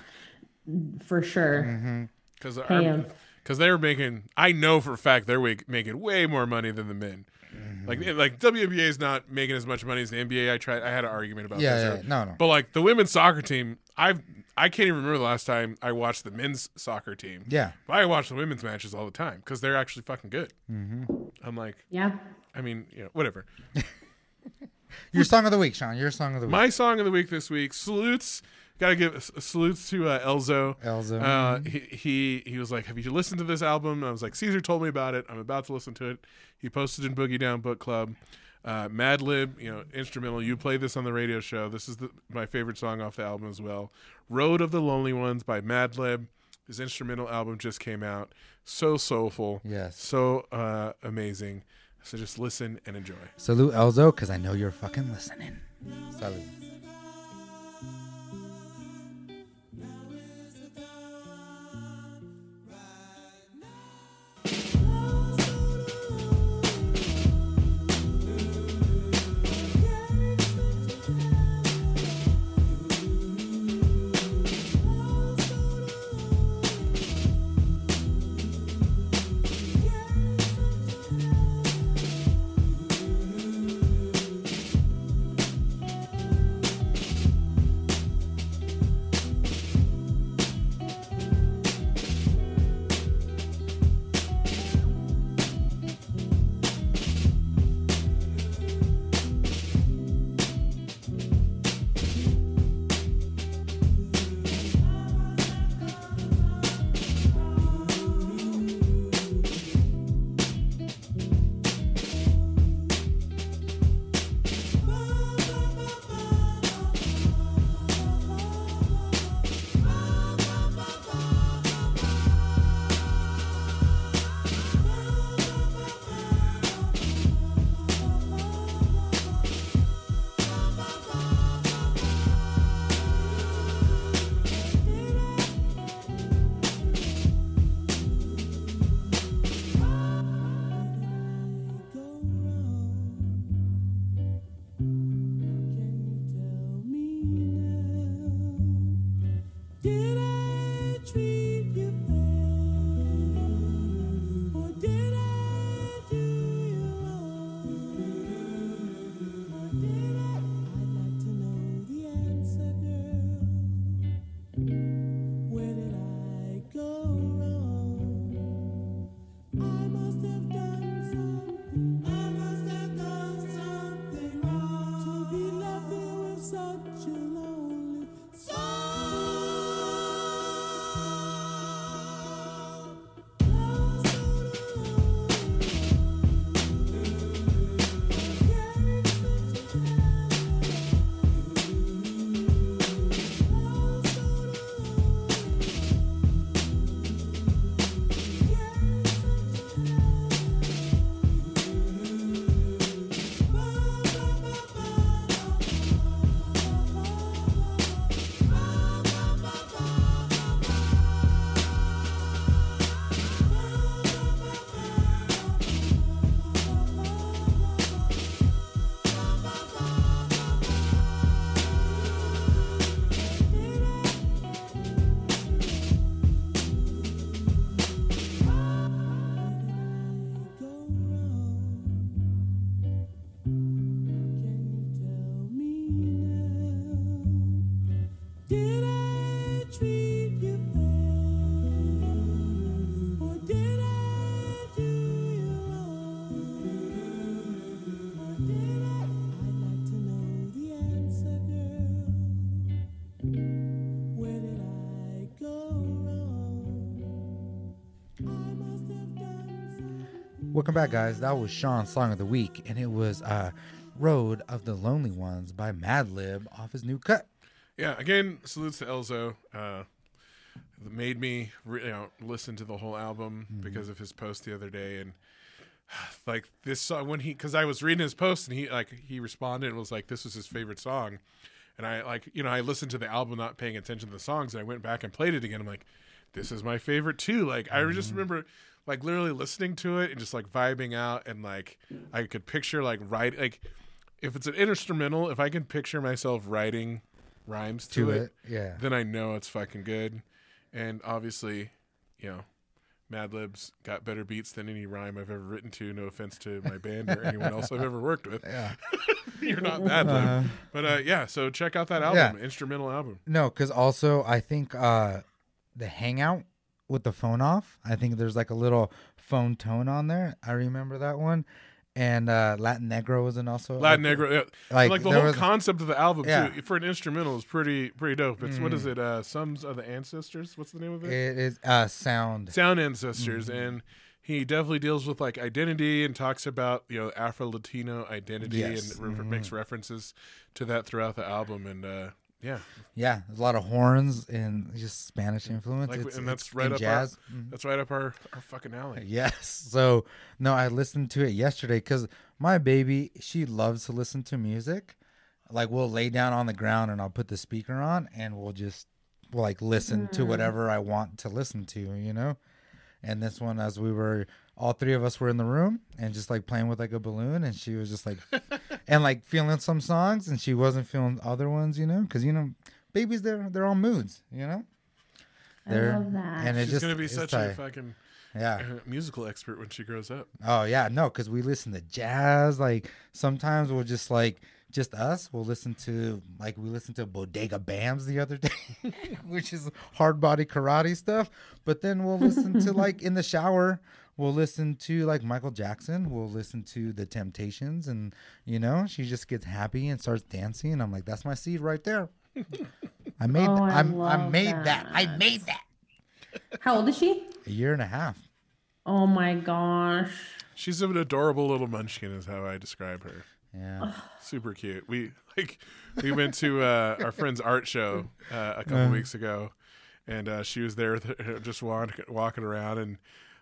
S4: For sure.
S3: Mm-hmm.
S2: Because
S4: Pam.
S2: because they were making. I know for a fact they're making way more money than the men.
S3: Mm-hmm.
S2: Like like WNBA is not making as much money as the NBA. I tried. I had an argument about
S3: Yeah,
S2: this.
S3: yeah,
S2: earlier.
S3: no, no.
S2: But like the women's soccer team, I've I can't even remember the last time I watched the men's soccer team.
S3: Yeah.
S2: But I watch the women's matches all the time because they're actually fucking good.
S3: Mm-hmm.
S2: I'm like,
S4: Yeah.
S2: I mean, you know, whatever. <laughs>
S3: Your song of the week, Sean. Your song of the week.
S2: My song of the week this week salutes. Got to give salutes to uh, Elzo.
S3: Elzo.
S2: Uh, he, he he was like, "Have you listened to this album?" And I was like, "Caesar told me about it. I'm about to listen to it." He posted in Boogie Down Book Club. Uh, Madlib, you know, instrumental. You play this on the radio show. This is the, my favorite song off the album as well. Road of the Lonely Ones by Madlib. His instrumental album just came out. So soulful.
S3: Yes.
S2: So uh, amazing. So just listen and enjoy.
S3: Salute Elzo, because I know you're fucking listening. Salute. Welcome back, guys. That was Sean's song of the week, and it was uh, "Road of the Lonely Ones" by Madlib off his new cut.
S2: Yeah, again, salutes to Elzo. Uh, made me re- you know, listen to the whole album because of his post the other day, and <sighs> like this song when he because I was reading his post and he like he responded and was like this was his favorite song, and I like you know I listened to the album not paying attention to the songs and I went back and played it again. I'm like, this is my favorite too. Like I just remember like literally listening to it and just like vibing out and like I could picture like write like if it's an instrumental if I can picture myself writing rhymes to,
S3: To
S2: it,
S3: it, yeah.
S2: then I know it's fucking good. And obviously, you know, Madlib's got better beats than any rhyme I've ever written to. No offense to my band or anyone else I've ever worked with.
S3: Yeah. <laughs>
S2: You're not Madlib,
S3: Uh-huh.
S2: but uh, yeah. So check out that album,
S3: Yeah.
S2: instrumental album.
S3: No, because also I think uh, the Hangout with the phone off. I think there's like a little phone tone on there. I remember that one. And uh, Latino Negro was in also
S2: Latino Negro, yeah.
S3: Like,
S2: like, the whole
S3: was-
S2: concept of the album
S3: Yeah.
S2: too, for an instrumental is pretty pretty dope. It's what is it? Uh, Sons of the Ancestors. What's the name of it?
S3: It is uh, sound.
S2: Sound Ancestors,
S3: Mm-hmm.
S2: and he definitely deals with like identity and talks about you know Afro Latino identity
S3: Yes.
S2: and re-
S3: Mhm.
S2: makes references to that throughout the album. And uh, yeah,
S3: Yeah, there's a lot of horns and just Spanish influence.
S2: Like,
S3: It's-
S2: and that's
S3: it's
S2: right
S3: in
S2: up
S3: jazz.
S2: our
S3: Mhm.
S2: that's right up our our fucking alley.
S3: Yes. <laughs> So no, I listened to it yesterday because my baby she loves to listen to music. Like we'll lay down on the ground and I'll put the speaker on and we'll just like listen to whatever I want to listen to, you know. And this one, as we were all three of us were in the room and just like playing with like a balloon, and she was just like <laughs> and like feeling some songs, and she wasn't feeling other ones, you know, because you know, babies they're they're all moods, you know.
S4: I love that.
S3: and it
S2: She's
S3: just
S2: gonna be
S3: it's
S2: such
S3: tight.
S2: a fucking
S3: yeah.
S2: uh, musical expert when she grows up.
S3: Oh yeah, no, because we listen to jazz. Like sometimes we'll just like just us. We'll listen to like we listened to Bodega Bamz the other <laughs> day, which is hard body karate stuff. But then we'll listen to <laughs> like in the shower. We'll listen to like Michael Jackson. We'll listen to the Temptations, and you know she just gets happy and starts dancing. And I'm like, that's my seed right there. I <laughs> made.
S4: Oh, I
S3: I'm, I made that. I made that.
S4: How old is she?
S3: A year and a half.
S4: Oh my gosh.
S2: She's an adorable little munchkin, is how I describe her.
S3: Yeah.
S2: Super cute. We <laughs> like we went to uh, our friend's art show uh, a couple weeks ago, and uh, she was there with her, just walking walking around and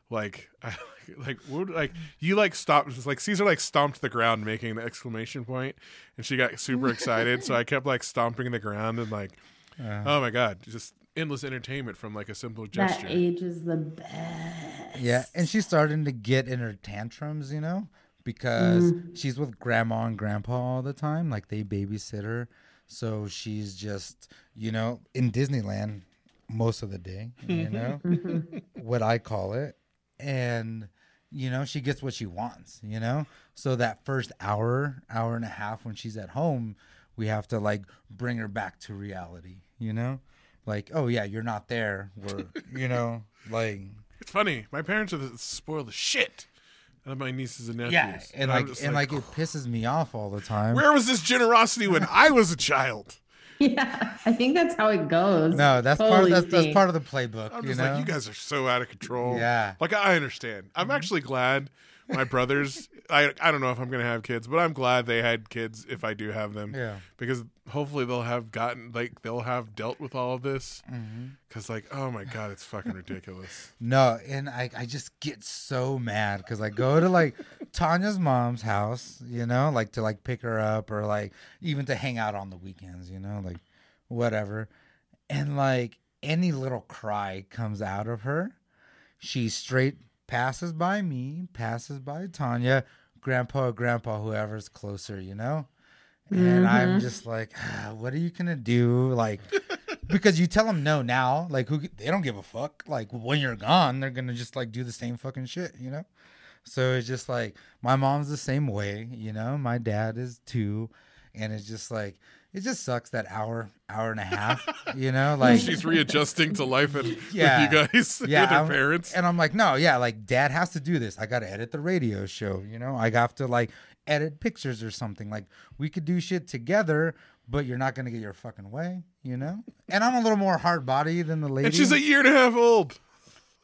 S2: like <laughs> I, like what, like you like stopped it's like Caesar like stomped the ground making the exclamation point, and she got super excited. so I <laughs> kept like stomping the ground and like uh-huh. oh my god, just endless entertainment from like a simple gesture.
S4: That age is the best.
S3: Yeah, and she's starting to get in her tantrums, you know, because mm. she's with grandma and grandpa all the time. Like they babysit her. So she's just, you know, in Disneyland most of the day, you know, <laughs> what I call it. And, you know, she gets what she wants, you know? So that first hour, hour and a half when she's at home, we have to like bring her back to reality, you know? Like, oh yeah, you're not there. We're, <laughs> you know, like
S2: It's funny. My parents are the spoil the shit of my nieces and nephews.
S3: Yeah, and
S2: I'm
S3: like and like it pisses me off all the time.
S2: where was this generosity when <laughs> I was a child? <laughs>
S4: Yeah, I think that's how it goes.
S3: no, that's part
S4: Holy
S3: that's, that's part of the playbook.
S2: I'm
S3: you
S2: just
S3: know,
S2: like, you guys are so out of control.
S3: Yeah. Mm-hmm.
S2: Like I understand. I'm actually glad my brothers. I I don't know if I'm gonna have kids, but I'm glad they had kids if I do have them.
S3: Yeah.
S2: Because hopefully they'll have gotten like they'll have dealt with all of this.
S3: Mm-hmm.
S2: Because like oh my god, it's fucking ridiculous.
S3: No, and I I just get so mad because I go to like Tanya's mom's house, you know, like to like pick her up or like even to hang out on the weekends, you know, like whatever, and like any little cry comes out of her, she straight passes by me, passes by Tanya, grandpa, grandpa, whoever's closer, you know. And I'm just like, ah, what are you gonna do? Like, <laughs> because you tell them no now, like who they don't give a fuck. Like when you're gone, they're gonna just like do the same fucking shit, you know. So it's just like my mom's the same way, you know. My dad is too, and it's just like it just sucks that hour, hour and a half, <laughs> you know. Like
S2: She's readjusting to life at,
S3: Yeah.
S2: with you guys, <laughs>
S3: yeah,
S2: with her
S3: I'm-
S2: parents.
S3: And I'm like, no, yeah, like dad has to do this. I got to edit the radio show, you know? I have to like edit pictures or something. Like we could do shit together, but you're not going to get your fucking way, you know? And I'm a little more hard body than the lady.
S2: and she's a year and a half old.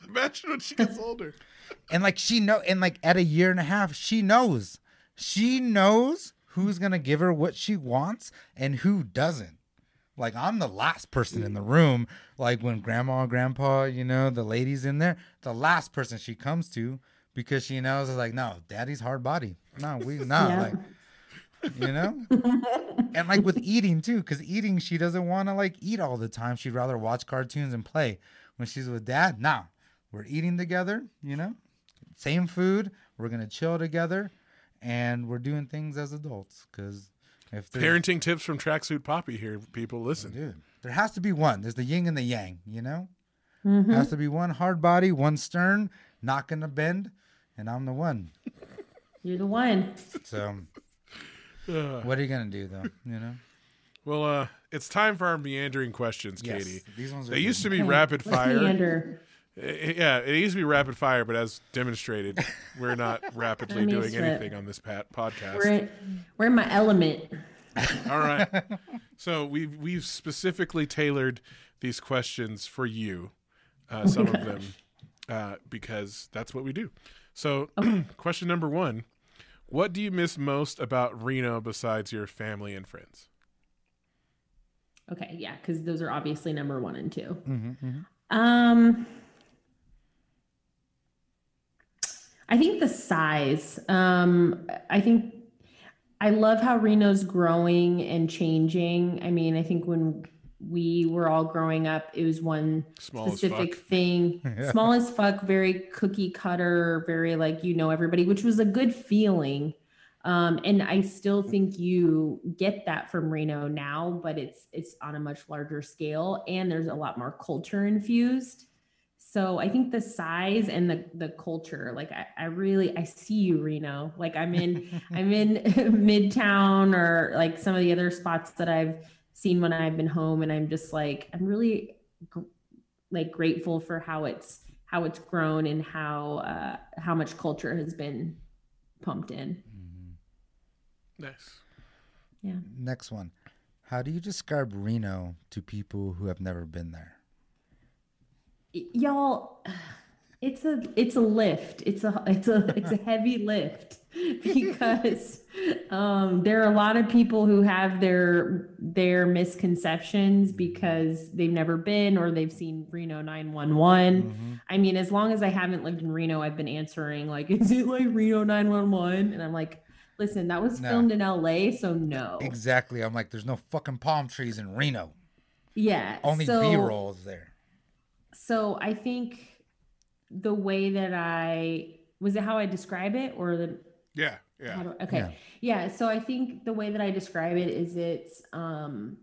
S2: Imagine when she gets older. <laughs>
S3: and like she know and like at a year and a half she knows she knows who's gonna give her what she wants and who doesn't. Like i'm the last person in the room. Like when grandma and grandpa you know the ladies in there the last person she comes to because she knows it's like no daddy's hard body. No we <laughs> no
S4: Yeah.
S3: like you know? And like with eating too because eating she doesn't want to like eat all the time. She'd rather watch cartoons and play. When she's with dad now we're eating together you know? Same food. We're gonna chill together and we're doing things as adults because if there's
S2: Parenting tips from Tracksuit Poppy here, people. Listen.
S3: dude there has to be one there's the yin and the yang you know
S4: Mhm.
S3: has to be one hard body one stern not gonna bend and i'm the one <laughs>
S4: You're the one.
S3: so
S2: Uh,
S3: what are you gonna do though you know
S2: well, uh, it's time for our meandering questions,
S3: Yes,
S2: Katie.
S3: these ones are
S2: They used to be
S4: Okay,
S2: rapid
S4: let's
S2: fire.
S4: meander.
S2: I- yeah, it used to be rapid fire, but as demonstrated, we're not <laughs> rapidly doing
S4: used
S2: anything on this pat- podcast.
S4: We're in, we're in my element.
S2: All right. So we've we've specifically tailored these questions for you, uh, some of them, uh, because that's what we do. So, <clears throat> question number one: What do you miss most about Reno besides your family and friends?
S4: Okay, yeah, because those are obviously number one and 2
S3: Mhm, mhm.
S4: Um, I think the size. Um, I think I love how Reno's growing and changing. I mean, I think when we were all growing up, it was one
S2: Small
S4: specific thing, <laughs>
S3: Yeah.
S4: small as fuck, very cookie cutter, very like you know everybody, which was a good feeling. Um, and I still think you get that from Reno now, but it's it's on a much larger scale, and there's a lot more culture infused. So I think the size and the the culture, like I, I really I see you, Reno. Like I'm in <laughs> I'm in <laughs> Midtown or like some of the other spots that I've seen when I've been home, and I'm just like I'm really gr- like grateful for how it's how it's grown and how uh, how much culture has been pumped in. mm-hmm.
S2: Nice.
S4: Yeah.
S3: Next one. How do you describe Reno to people who have never been there?
S4: Y'all it's a it's a lift it's a it's a it's a heavy lift <laughs> because um there are a lot of people who have their their misconceptions because they've never been or they've seen Reno 911
S3: Mm-hmm.
S4: I mean as long as I haven't lived in Reno I've been answering like <laughs> is it like Reno 911 and I'm like listen that was
S3: No.
S4: filmed in LA so no
S3: Exactly. I'm like, there's no fucking palm trees in Reno.
S4: yeah
S3: Only
S4: so-
S3: B rolls there.
S4: So I think the way that I was it how I describe it or the
S2: Yeah. Yeah.
S4: do, okay
S3: Yeah.
S4: yeah. so I think the way that I describe it is it's um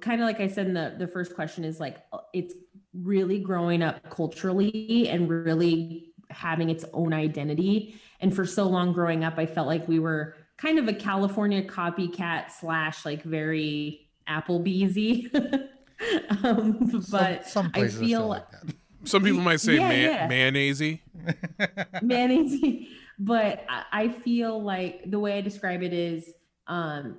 S4: kind of like I said in the the first question is like uh, it's really growing up culturally and really having its own identity and for so long growing up I felt like we were kind of a California copycat slash like very Applebeezy <laughs> <laughs> um, but
S3: some, some
S4: I
S3: places are still
S4: feel
S3: like that.
S2: Some people might say
S4: Yeah,
S2: man-
S4: yeah.
S2: mayonnaise. <laughs>
S4: mayonnaise. But I- I feel like the way I describe it is um,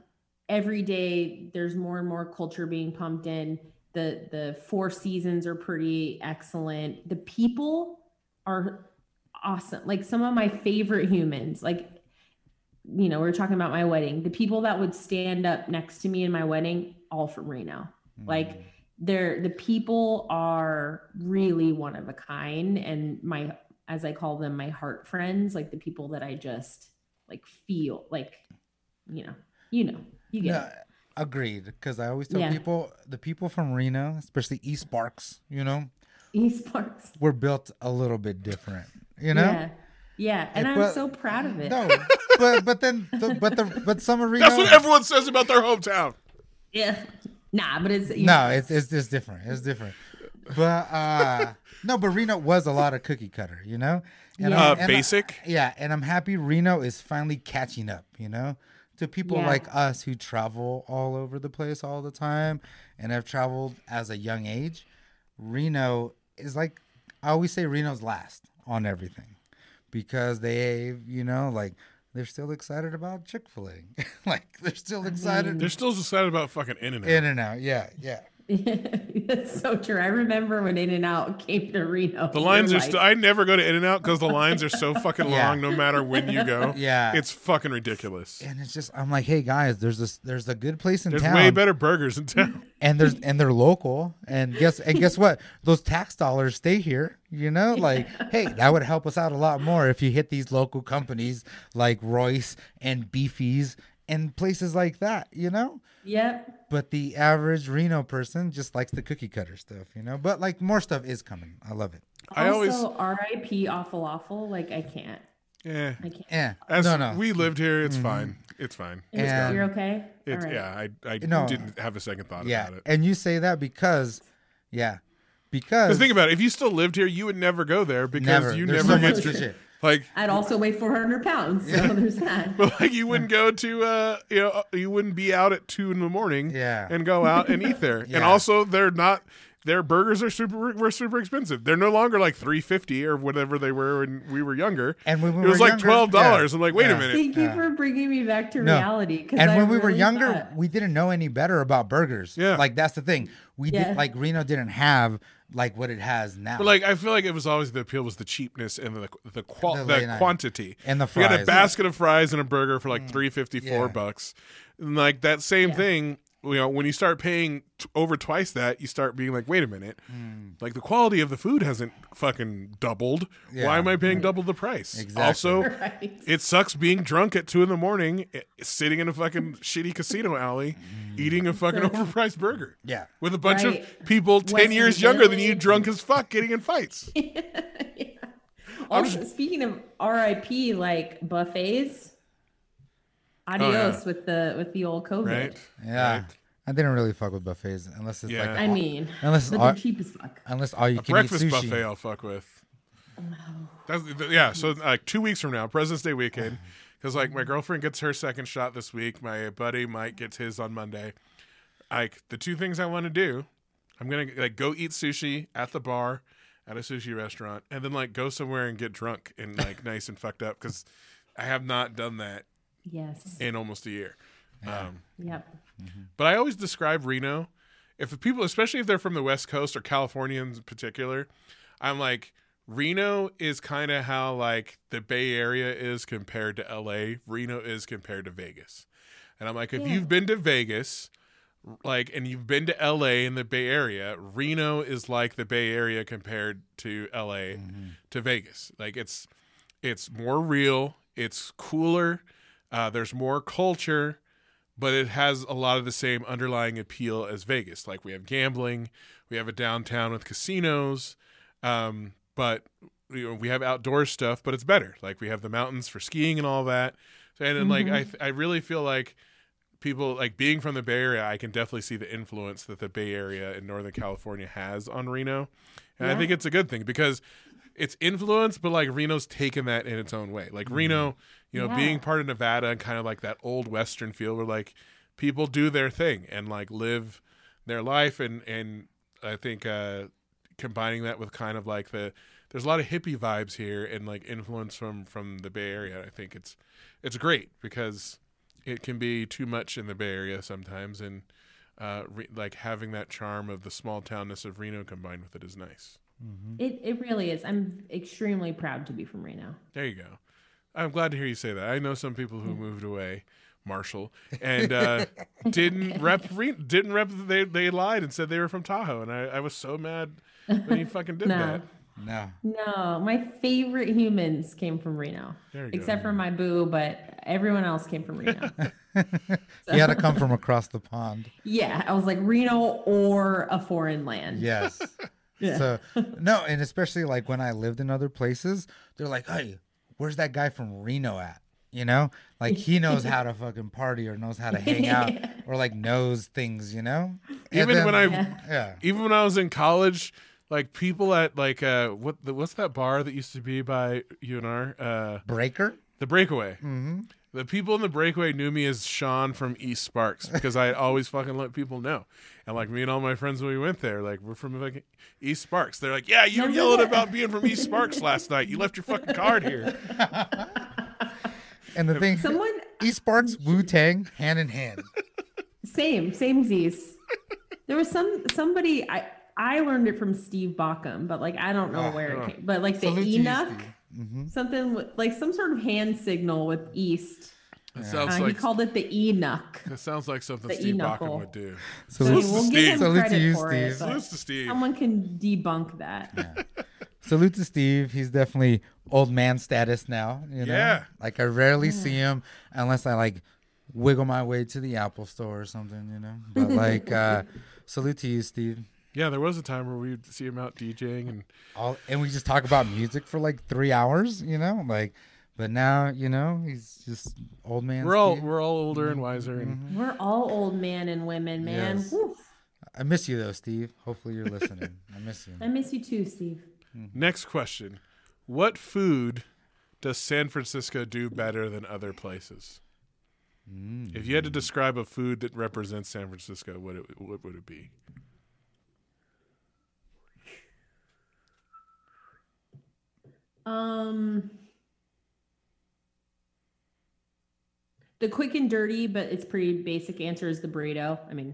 S4: every day there's more and more culture being pumped in. The the four seasons are pretty excellent. The people are awesome. Like some of my favorite humans, like you know, we are talking about my wedding. The people that would stand up next to me in my wedding, all from Reno. Like they're the people are really one of a kind and my as I call them my heart friends, like the people that I just like feel like you know, you know, you get
S3: No, agreed. Because I always tell
S4: Yeah.
S3: people, the people from Reno, especially East Sparks, you know,
S4: East Sparks.
S3: we're built a little bit different. You know.
S4: Yeah. Yeah. And
S3: Yeah,
S4: I'm
S3: but-
S4: so proud of it.
S3: No, <laughs> but but then the, but the but some of Reno.
S2: That's what everyone says about their hometown.
S4: Yeah. Nah, but it's
S3: no, it's it's it's different. It's different. But uh no, but Reno was a lot of cookie cutter, you know. And
S4: Yeah.
S2: Uh,
S3: and I-
S2: basic.
S3: yeah, and I'm happy Reno is finally catching up, you know, to people
S4: Yeah.
S3: like us who travel all over the place all the time and have traveled as a young age. Reno is like I always say Reno's last on everything because they, you know, like they're still excited about Chick Fil A, <laughs> like they're still excited.
S2: They're still excited about fucking In and Out.
S3: In and out, yeah, yeah. <laughs>
S4: That's so true. I remember when In and Out came to Reno.
S2: The lines are
S4: like-
S2: still. I never go to In and Out because the lines are so <laughs> fucking
S3: Yeah.
S2: long. No matter when you go, <laughs>
S3: Yeah.
S2: it's fucking ridiculous.
S3: and it's just I'm like, hey guys, there's this there's a good place in
S2: There's
S3: town, There's
S2: way better burgers in town.
S3: and there's and they're local, and guess and guess what? Those tax dollars stay here. You know, like hey, that would help us out a lot more if you hit these local companies like Royce and Beefies and places like that. You know.
S4: Yep.
S3: But the average Reno person just likes the cookie cutter stuff, you know. But like more stuff is coming. I love it.
S2: I always-
S4: R.I.P. Awful Awful. Like I can't.
S2: Yeah.
S4: I can't.
S3: Yeah.
S2: As
S3: no, no.
S2: we lived here, it's mm-hmm. fine. It's fine. It's
S3: And-
S4: You're okay.
S2: It's,
S4: All right.
S2: Yeah, I, I
S3: No.
S2: didn't have a second thought
S3: yeah.
S2: about it.
S3: And you say that because, yeah, because
S2: Because think about it. If you still lived here, you would never go there because
S3: never.
S2: you
S3: There's
S2: never
S3: so
S2: get to-
S3: shit.
S2: Like
S4: I'd also weigh 400 pounds. So there's that. <laughs>
S2: But like you wouldn't go to uh you know you wouldn't be out at two in the morning
S3: Yeah.
S2: and go out and eat there. <laughs> And also they're not their burgers are super were super expensive. They're no longer like three fifty or whatever they were when we were younger.
S3: And when we
S2: it was
S3: were
S2: like
S3: younger-
S2: twelve dollars.
S3: yeah.
S2: I'm like, wait
S3: Yeah.
S2: a minute.
S4: Thank you
S3: Yeah.
S4: for bringing me back to
S3: No.
S4: reality. 'cause
S3: And
S4: I
S3: when we were younger,
S4: thought-
S3: we didn't know any better about burgers.
S2: Yeah.
S3: Like that's the thing. We
S4: Yeah.
S3: did like Reno didn't have like what it has now.
S2: But like I feel like it was always the appeal was the cheapness and the the qual-
S3: The
S2: the, quantity.
S3: And the
S2: We had a.
S3: Mm.
S2: basket of fries and a burger for like three fifty four
S3: Yeah.
S2: bucks. And like that same
S4: Yeah.
S2: thing, you know, when you start paying t- over twice that, you start being like, wait a minute,
S3: Mm.
S2: like the quality of the food hasn't fucking doubled.
S3: Yeah.
S2: Why am I paying double the price?
S3: Exactly.
S2: Also, <laughs>
S4: Right.
S2: it sucks being drunk at two in the morning, sitting in a fucking <laughs> shitty casino alley, eating a fucking <laughs> overpriced burger.
S3: Yeah.
S2: With a bunch
S4: Right.
S2: of people 10
S4: Western
S2: years younger than you, drunk as fuck, getting in fights.
S4: Also, speaking of RIP, like buffets, adios with the with the old COVID.
S2: Oh, Right?
S3: yeah.
S2: Right.
S3: I didn't really fuck with buffets unless it's
S2: Yeah.
S3: like
S4: I mean,
S3: unless
S4: but
S3: all,
S4: they're cheap as fuck.
S3: unless all you
S2: A
S3: can
S2: breakfast
S3: eat sushi.
S2: buffet I'll fuck with. That's, yeah, so like two weeks from now, President's Day weekend, because like my girlfriend gets her second shot this week, my buddy Mike gets his on Monday. Like the two things I want to do, I'm gonna like go eat sushi at the bar at a sushi restaurant, and then like go somewhere and get drunk and like <laughs> nice and fucked up because I have not done that
S4: Yes.
S2: in almost a year. Um,
S4: Yep.
S2: but I always describe Reno, if the people, especially if they're from the West Coast or Californians in particular, I'm like, Reno is kind of how like the Bay Area is compared to LA. Reno is compared to Vegas. And I'm like, if
S4: Yeah.
S2: you've been to Vegas, like, and you've been to LA in the Bay Area, Reno is like the Bay Area compared to LA to Vegas. Like, it's it's more real, it's cooler, uh, there's more culture but it has a lot of the same underlying appeal as Vegas. Like we have gambling, we have a downtown with casinos, um, but you know, we have outdoor stuff, but it's better. Like we have the mountains for skiing and all that. And then, like I, I really feel like people like being from the Bay Area, I can definitely see the influence that the Bay Area in Northern California has on Reno, and I think it's a good thing because it's influence, but like Reno's taken that in its own way. Like Reno, you know,
S4: Yeah.
S2: being part of Nevada and kind of like that old Western feel where like people do their thing and like live their life and and I think uh combining that with kind of like the there's a lot of hippie vibes here and like influence from from the Bay Area. I think it's it's great because it can be too much in the Bay Area sometimes and uh re- like having that charm of the small townness of Reno combined with it is nice.
S4: It it really is. I'm extremely proud to be from Reno.
S2: There you go. I'm glad to hear you say that. I know some people who moved away, Marshall, <laughs> and uh, didn't rep. Re- didn't rep. They they lied and said they were from Tahoe, and I, I was so mad when he fucking did <laughs>
S4: No.
S2: that.
S3: No.
S4: No, my favorite humans came from Reno.
S2: There you go.
S4: Except for my boo, but everyone else came from Reno. <laughs>
S3: You had to come from across the pond.
S4: yeah, I was like Reno or a foreign land.
S3: Yes.
S4: Yeah.
S3: So <laughs> no, and especially like when I lived in other places, they're like, "Hey, where's that guy from Reno at?" You know, like he <laughs> knows how to fucking party or knows how to hang out or like knows things. You know,
S2: Even
S3: then-
S2: when I
S4: Yeah.
S3: yeah,
S2: even when I was in college, like people at like uh what the, what's that bar that used to be by UNR? Uh,
S3: breaker.
S2: the Breakaway. Mm-hmm. The people in the Breakaway knew me as Sean from East Sparks because I always fucking let people know. And like me and all my friends when we went there, like we're from like East Sparks. They're like, "Yeah, you were yelling
S4: that?
S2: about being from East Sparks last night. You left your fucking card here."
S3: And the thing,
S4: Someone
S3: E Sparks, Wu Tang, hand in hand.
S4: same, same Z's. There was some somebody I I learned it from Steve Baucom, but like I don't know
S3: Ah,
S4: where
S2: ah.
S4: it came. But like the
S3: Salute to you,
S4: Enoch,
S3: Steve. Mhm.
S4: something with, like some sort of hand signal with East.
S2: That
S4: Uh,
S2: sounds
S4: he called it the Enoch.
S2: that sounds like something
S4: the
S2: Steve
S4: E-knuckle.
S2: Bachman would do.
S4: I
S3: Salute,
S4: mean, we'll give him
S3: Salute to
S4: credit
S3: you,
S4: for it,
S3: Steve.
S4: but
S2: Salutes to Steve.
S4: someone can debunk that.
S3: salute to Steve. He's definitely old man status now. You know?
S2: Yeah.
S3: Like I rarely see him unless I like wiggle my way to the Apple store or something. You know. But like, uh, <laughs> salute to you, Steve.
S2: Yeah, there was a time where we'd see him out DJing, and
S3: All, and we just talk about music for like three hours. You know, like. But now, you know, he's just old man.
S2: we're all
S3: Steve.
S2: we're all older and wiser, and mm-hmm.
S4: We're all old men and women, man.
S3: Yes. I miss you though, Steve. Hopefully you're listening. I miss you.
S4: I miss you too, Steve. Mm-hmm.
S2: Next question. What food does San Francisco do better than other places? Mm. If you had to describe a food that represents San Francisco, what it, what would it be?
S4: Um, the quick and dirty, but it's pretty basic answer is the burrito. I mean,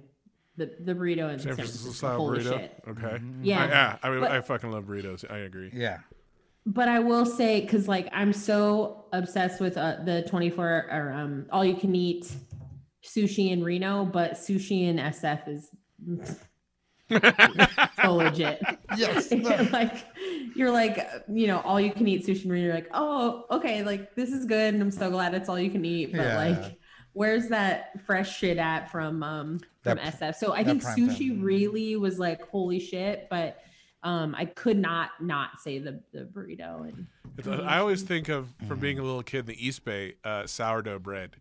S4: the the burrito in
S2: San
S4: San
S2: Francisco
S4: Francisco.
S2: style
S4: Holy
S2: burrito.
S4: shit.
S2: Okay.
S4: Yeah.
S2: I, yeah. I mean,
S4: But-
S2: I fucking love burritos. I agree.
S3: Yeah.
S4: But I will say, because like I'm so obsessed with uh, the 24 or um all you can eat sushi in Reno, but sushi in SF is <laughs> so legit. <laughs>
S3: Yes. <laughs>
S4: like you're like you know all you can eat sushi in Reno. You're like oh okay like this is good and I'm so glad it's all you can eat. But
S3: Yeah.
S4: like where's that fresh shit at from um from
S3: That-
S4: SF? So I think sushi
S3: time.
S4: really was like holy shit, but um I could not not say the the burrito and
S2: I always think of from being a little kid in the East Bay, uh, sourdough bread.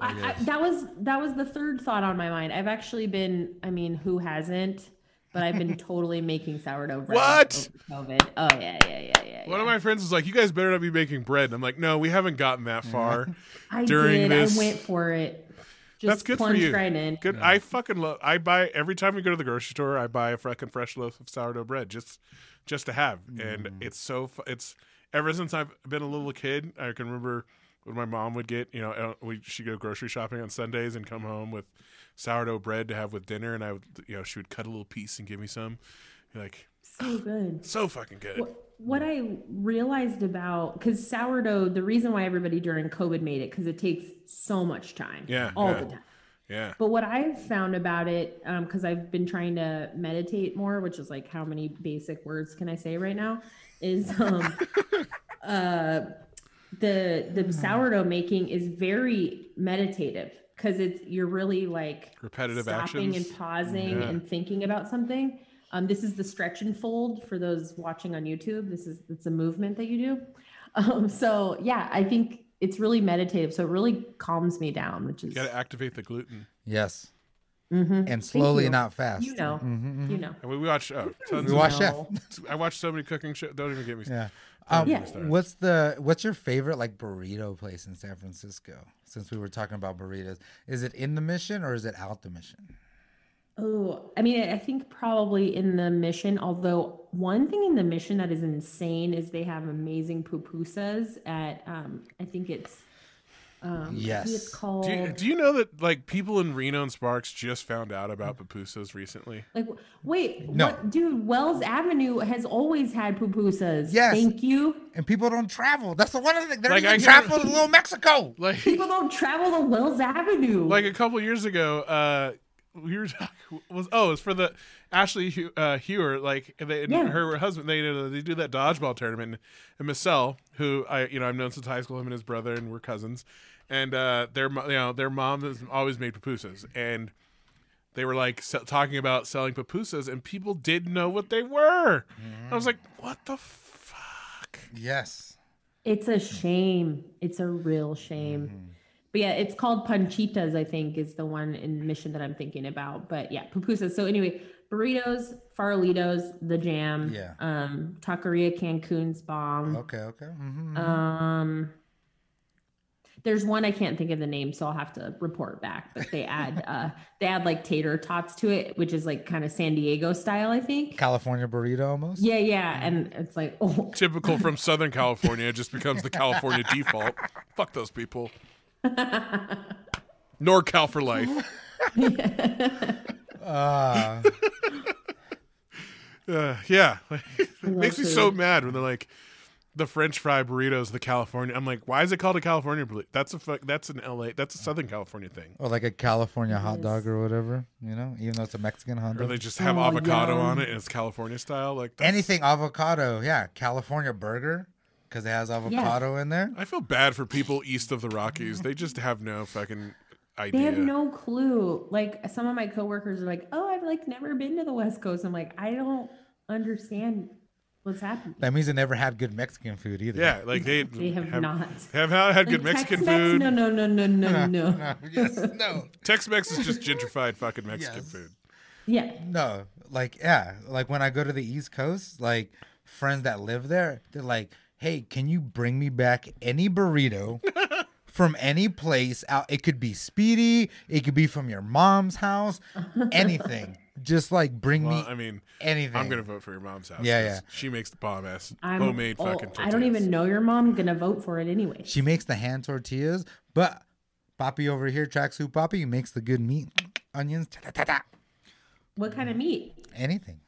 S4: I, I, that was that was the third thought on my mind. I've actually been, I mean, who hasn't? But I've been <laughs> totally making sourdough bread.
S2: What?
S4: COVID. Oh yeah, yeah, yeah, yeah.
S2: One
S4: yeah.
S2: of my friends was like, "You guys better not be making bread." And I'm like, "No, we haven't gotten that far." <laughs>
S4: I
S2: during
S4: did.
S2: this-
S4: I went for it. Just
S2: That's good for you.
S4: right in.
S2: Good. I fucking love. I buy every time we go to the grocery store. I buy a fucking fresh loaf of sourdough bread just, just to have. And mm. it's so. It's ever since I've been a little kid. I can remember my mom would get. You know, we she go grocery shopping on Sundays and come home with sourdough bread to have with dinner. And I would, you know, she would cut a little piece and give me some. You're like
S4: So good. <sighs>
S2: so fucking good.
S4: What, what I realized about because sourdough, the reason why everybody during COVID made it because it takes so much time.
S2: Yeah,
S4: all
S2: yeah.
S4: the time.
S2: Yeah.
S4: But what I've found about it, because I've been trying to meditate more, which is like how many basic words can I say right now, is um, <laughs> uh, the the sourdough making is very meditative because it's you're really like
S2: Repetitive
S4: stopping
S2: actions.
S4: and pausing
S2: Yeah.
S4: and thinking about something. Um, this is the stretch and fold for those watching on YouTube. This is it's a movement that you do. <laughs> Um, so yeah, I think it's really meditative. So it really calms me down, which is
S2: You got to activate the gluten.
S3: Yes.
S4: Mhm.
S3: And slowly, not fast.
S4: you know,
S3: Mhm, mhm.
S4: you know.
S2: And we watch oh, <laughs> tons
S3: We
S2: of.
S3: watch <laughs> Chef.
S2: I watch so many cooking shows. Don't even get me.
S3: Yeah. Um,
S4: Yeah.
S3: What's the what's your favorite like burrito place in San Francisco? Since we were talking about burritos, is it in the Mission or is it out the Mission?
S4: Oh, I mean, I think probably in the mission, although one thing in the mission that is insane is they have amazing pupusas at, um, I think it's, um, I think
S3: Yes.
S4: it's called,
S2: Do you, do you know that like people in Reno and Sparks just found out about pupusas recently?
S4: like, wait,
S3: No.
S4: what, dude, Wells Avenue has always had pupusas.
S3: Yes.
S4: Thank you.
S3: And people don't travel. That's the one of the things. They don't
S2: Like, I
S3: even
S2: can't-
S3: travel to Little Mexico.
S2: Like
S4: People don't travel to Wells Avenue.
S2: like a couple years ago, uh, we were talking, <laughs> was oh, it's for the Ashley uh, Hewer, like they,
S4: Yeah.
S2: her husband. They uh, they do that dodgeball tournament, and Marcel, who I you know I've known since high school, him and his brother, and we're cousins, and uh, their you know their mom has always made pupusas, and they were like se- talking about selling pupusas, and people didn't know what they were. I was like, what the fuck?
S3: Yes.
S4: It's a shame. It's a real shame. But yeah, it's called Panchitas, I think, is the one in Mission that I'm thinking about. But yeah, pupusas. So anyway, burritos, farolitos, the jam.
S3: Yeah.
S4: Um, Taqueria Cancun's bomb.
S3: Okay. Okay. hmm
S4: Um, there's one I can't think of the name, so I'll have to report back. But they add <laughs> uh they add like tater tots to it, which is like kind of San Diego style, I think.
S3: California burrito almost.
S4: Yeah, yeah. And it's like, <laughs> oh
S2: Typical from <laughs> Southern California, it just becomes the California default. Fuck those people. NorCal for life.
S3: Uh, <laughs>
S2: Uh, yeah, <laughs> it makes me so mad when they're like the French fry burritos, the California. I'm like, why is it called a California burrito? That's a. That's an LA. That's a Southern California thing.
S3: or like a California hot
S4: Yes.
S3: dog or whatever, you know, even though it's a Mexican hot dog.
S2: Or they just have
S4: Oh,
S2: avocado
S4: yum.
S2: on it and it's California style. Like that's-
S3: Anything avocado, yeah, California burger because it has avocado in there.
S2: I feel bad for people east of the Rockies. They just have no fucking idea.
S4: They have no clue. Like some of my coworkers are like, "Oh, I've like never been to the West Coast." I'm like, I don't understand what's happening.
S3: That means they never had good Mexican food either.
S2: yeah, like they
S4: They have, not.
S2: have not had good Mexican
S4: Tex-Mex?
S2: food.
S4: No, no, no, no, no, <laughs> no.
S3: No, yes, no,
S2: Tex-Mex is just gentrified fucking Mexican
S3: Yes.
S2: food.
S4: Yeah.
S3: no. Like, yeah, like when I go to the East Coast, like friends that live there, they're like, "Hey, can you bring me back any burrito <laughs> from any place out? It could be Speedy, it could be from your mom's house, <laughs> anything. Just like bring
S2: Well,
S3: me
S2: I mean,
S3: anything."
S2: I'm gonna vote for your mom's house.
S3: Yeah,
S2: 'cause
S3: yeah.
S2: She makes the bomb ass
S4: I'm,
S2: homemade
S4: oh,
S2: fucking. Tortillas.
S4: I don't even know your mom. I'm gonna vote for it anyway.
S3: She makes the hand tortillas, but Poppy over here, tracksuit Poppy, makes the good meat, onions, ta ta ta ta.
S4: What kind of meat?
S3: anything,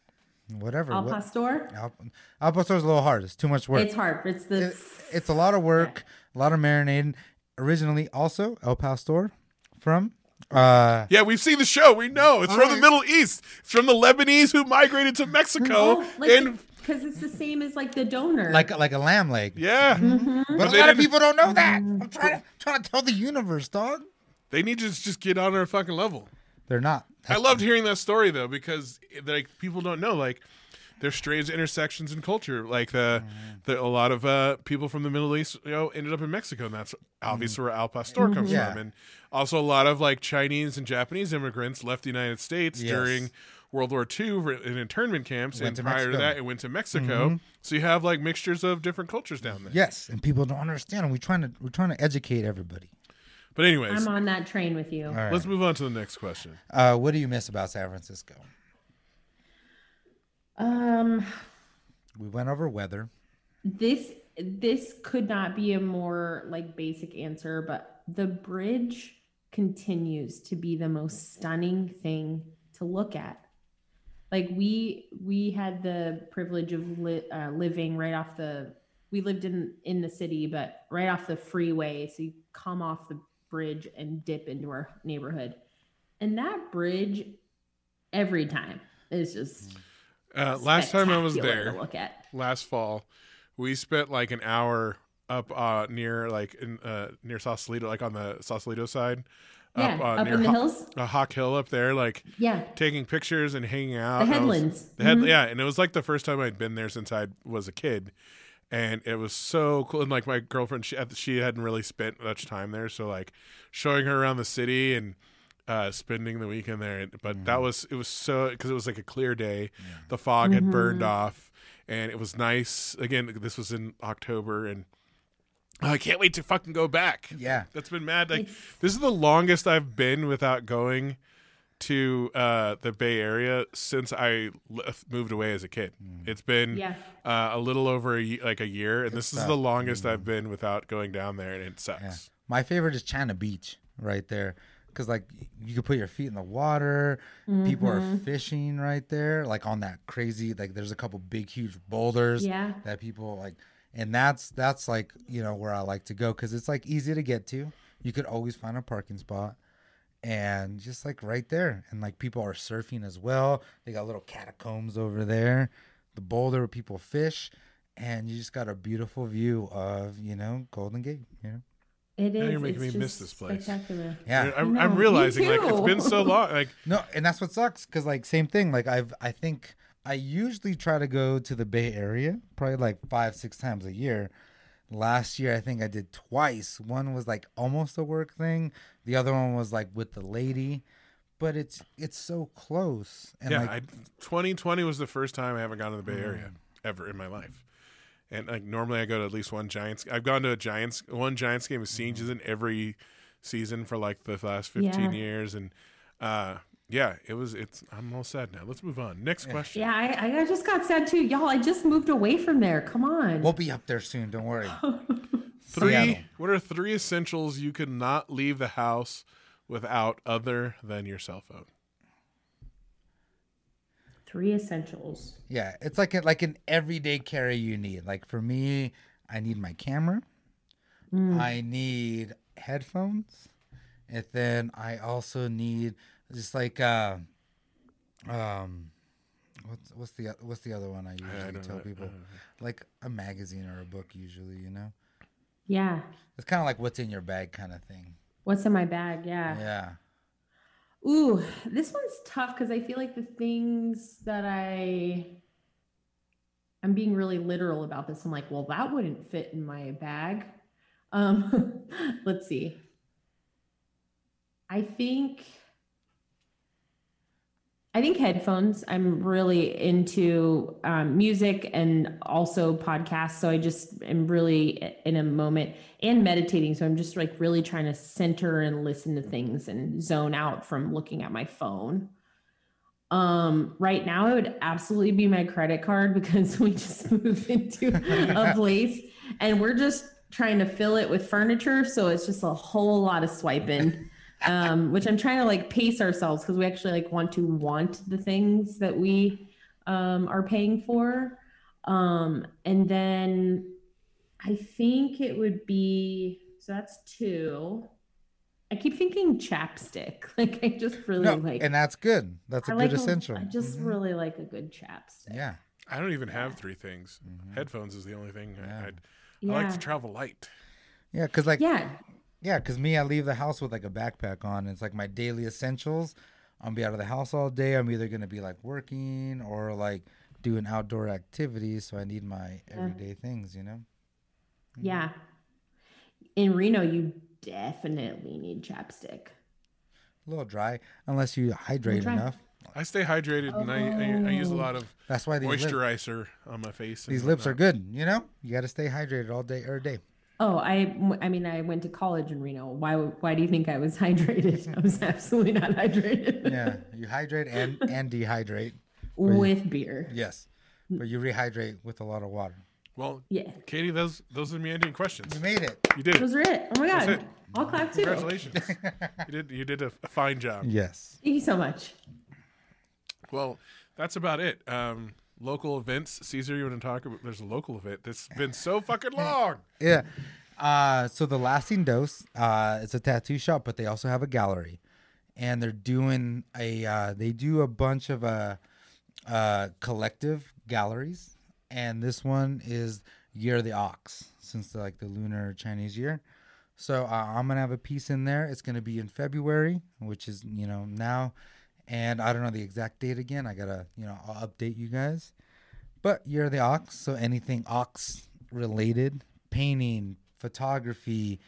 S3: whatever.
S4: Al
S3: what-
S4: pastor.
S3: Al, Al pastor's a little hard. It's too much work.
S4: It's hard. It's the
S3: It- it's a lot of work, a lot of marinating. Originally, also El Pastor from uh
S2: Yeah, we've seen the show. We know it's from the Middle East. It's from the Lebanese who migrated to Mexico.
S4: Oh, like
S2: and
S4: because it's the same as like the doner.
S3: like like a lamb leg.
S2: yeah,
S4: Mm-hmm.
S3: But a lot of people don't know that. I'm trying to trying to tell the universe, dog.
S2: they need to just get on our fucking level.
S3: They're not.
S2: I loved hearing that story though because like people don't know like there's strange intersections in culture. Like the, mm. the a lot of uh, people from the Middle East, you know, ended up in Mexico, and that's obviously mm. where Al Pastor comes mm-hmm.
S3: Yeah.
S2: from. And also a lot of like Chinese and Japanese immigrants left the United States
S3: Yes.
S2: during World War II in internment camps,
S3: Went
S2: and prior to that, it went to Mexico. Mm-hmm. So you have like mixtures of different cultures down there.
S3: Yes, and people don't understand. We're trying to we're trying to educate everybody.
S2: But anyways,
S4: I'm on that train with you.
S3: All right.
S2: let's move on to the next question.
S3: Uh, what do you miss about San Francisco?
S4: Um,
S3: We went over weather.
S4: this this could not be a more like basic answer, but the bridge continues to be the most stunning thing to look at. Like we we had the privilege of li- uh, living right off the we lived in in the city, but right off the freeway. So you come off the bridge and dip into our neighborhood, and that bridge every time is just
S2: Uh, last time I was there,
S4: to look at.
S2: last fall, we spent like an hour up uh, near like in uh, near Sausalito, like on the Sausalito side.
S4: Yeah,
S2: uh,
S4: up
S2: near
S4: in the
S2: Ho-
S4: hills.
S2: uh, Hawk Hill up there, like
S4: Yeah,
S2: taking pictures and hanging out.
S4: the
S2: and I was-
S4: headlands.
S2: the head,
S4: Mhm.
S2: yeah, and it was like the first time I'd been there since I was a kid, and it was so cool. And like my girlfriend, she she hadn't really spent much time there, so like showing her around the city and uh, spending the weekend there. But that was it was so because it was like a clear day, the fog had burned off, and it was nice. Again, this was in October, and I can't wait to fucking go back.
S3: Yeah.
S2: That's been mad. Like
S4: It's-
S2: this is the longest I've been without going to uh, the Bay Area since I left, moved away as a kid. It's been
S4: Yeah.
S2: uh, a little over a, like a year, and this is the longest I've been without going down there, and it sucks.
S3: Yeah. My favorite is China Beach right there. Cause like you could put your feet in the water. People are fishing right there, like on that crazy. Like there's a couple big, huge boulders
S4: Yeah.
S3: that people like, and that's that's like you know where I like to go because it's like easy to get to. You could always find a parking spot, and just like right there, and like people are surfing as well. They got little catacombs over there, the boulder where people fish, and you just got a beautiful view of you know Golden Gate. You know.
S4: It is.
S2: Now you're making
S4: it's
S2: me miss this place.
S4: Spectacular.
S3: Yeah.
S2: I'm,
S4: No,
S2: I'm realizing like it's been so long. Like <laughs>
S3: No, and that's what sucks because like same thing. Like I've I think I usually try to go to the Bay Area probably like five six times a year. Last year I think I did twice. One was like almost a work thing. The other one was like with the lady, but it's it's so close. And
S2: yeah,
S3: like
S2: I, 2020 was the first time I haven't gone to the Bay
S3: Mm.
S2: Area ever in my life. And like normally I go to at least one Giants. I've gone to a Giants one Giants game of Sieges in every season for like the last 15
S4: Yeah.
S2: years, and uh, yeah, it was. It's. I'm all sad now. Let's move on. Next question.
S4: Yeah, I, I just got sad too. Y'all, I just moved away from there. Come on.
S3: we'll be up there soon. Don't worry. <laughs>
S2: Three.
S3: Seattle.
S2: What are three essentials you could not leave the house without, other than your cell phone?
S4: Three essentials.
S3: Yeah, it's like a, like an everyday carry you need. Like for me, I need my camera.
S4: Mm.
S3: I need headphones, and then I also need just like uh, um, what's what's the what's the other one I usually
S2: don't
S3: tell
S2: know.
S3: people? Like a magazine or a book, usually. You know,
S4: Yeah.
S3: it's kind of like what's in your bag kind of thing.
S4: What's in my bag? Yeah.
S3: Yeah,
S4: Ooh, this one's tough because I feel like the things that I I'm being really literal about this. I'm like, well, that wouldn't fit in my bag. Um, <laughs> let's see. I think I think headphones. I'm really into um, music and also podcasts. So I just am really in a moment and meditating. So I'm just like really trying to center and listen to things and zone out from looking at my phone. Um, right now, it would absolutely be my credit card <laughs> because we just <laughs> moved into a <laughs> place and we're just trying to fill it with furniture. So it's just a whole lot of swiping um, which I'm trying to like pace ourselves because we actually like want to want the things that we um, are paying for. Um, and then I think it would be so that's two. I keep thinking chapstick. <laughs> Like I just really
S3: no,
S4: like
S3: and that's good. That's a
S4: I
S3: good
S4: like
S3: essential.
S4: I just
S3: Mhm.
S4: really like a good chapstick.
S3: yeah,
S2: I don't even have three things.
S3: Mhm.
S2: Headphones is the only thing.
S3: Yeah.
S2: I'd,
S4: Yeah.
S2: I like to travel light.
S3: yeah, because like
S4: yeah.
S3: Yeah, because me, I leave the house with like a backpack on. It's like my daily essentials. I'll be out of the house all day. I'm either gonna be like working or like doing outdoor activities. So I need my uh-huh. everyday things, you know. Mm-hmm.
S4: Yeah. In Reno, you definitely need chapstick.
S3: A little dry, unless you hydrate enough.
S2: I stay hydrated and I, I, I use a lot of
S3: That's why these lips,
S2: moisturizer on my face.
S3: these lips are good. You know, you got to stay hydrated all day every day.
S4: Oh, I I mean I went to college in Reno. Why why do you think I was <laughs> hydrated? I was absolutely not hydrated.
S3: Yeah, you hydrate and and dehydrate.
S4: With beer.
S3: Yes, but you rehydrate with a lot of water.
S2: Well,
S4: Yeah.
S2: Katie, those those are the meandering questions.
S3: You made it.
S2: You did it.
S4: Those are it. Oh my god. I'll clap too.
S2: Congratulations. <laughs> you did you did a, a fine job.
S3: Yes.
S4: Thank you so much.
S2: Well, that's about it. Um, local events. Caesar, you want to talk about? There's a local event that's been so fucking long. <laughs>
S3: Yeah. Uh, so the lasting dose, uh, it's a tattoo shop, but they also have a gallery, and they're doing a uh, they do a bunch of uh, uh, collective galleries, and this one is Year of the Ox, since like the lunar Chinese year. So uh, I'm gonna have a piece in there. It's gonna be in February, which is you know now, and I don't know the exact date again. I gotta you know I'll update you guys. But you're the Ox, so anything ox related, painting, photography,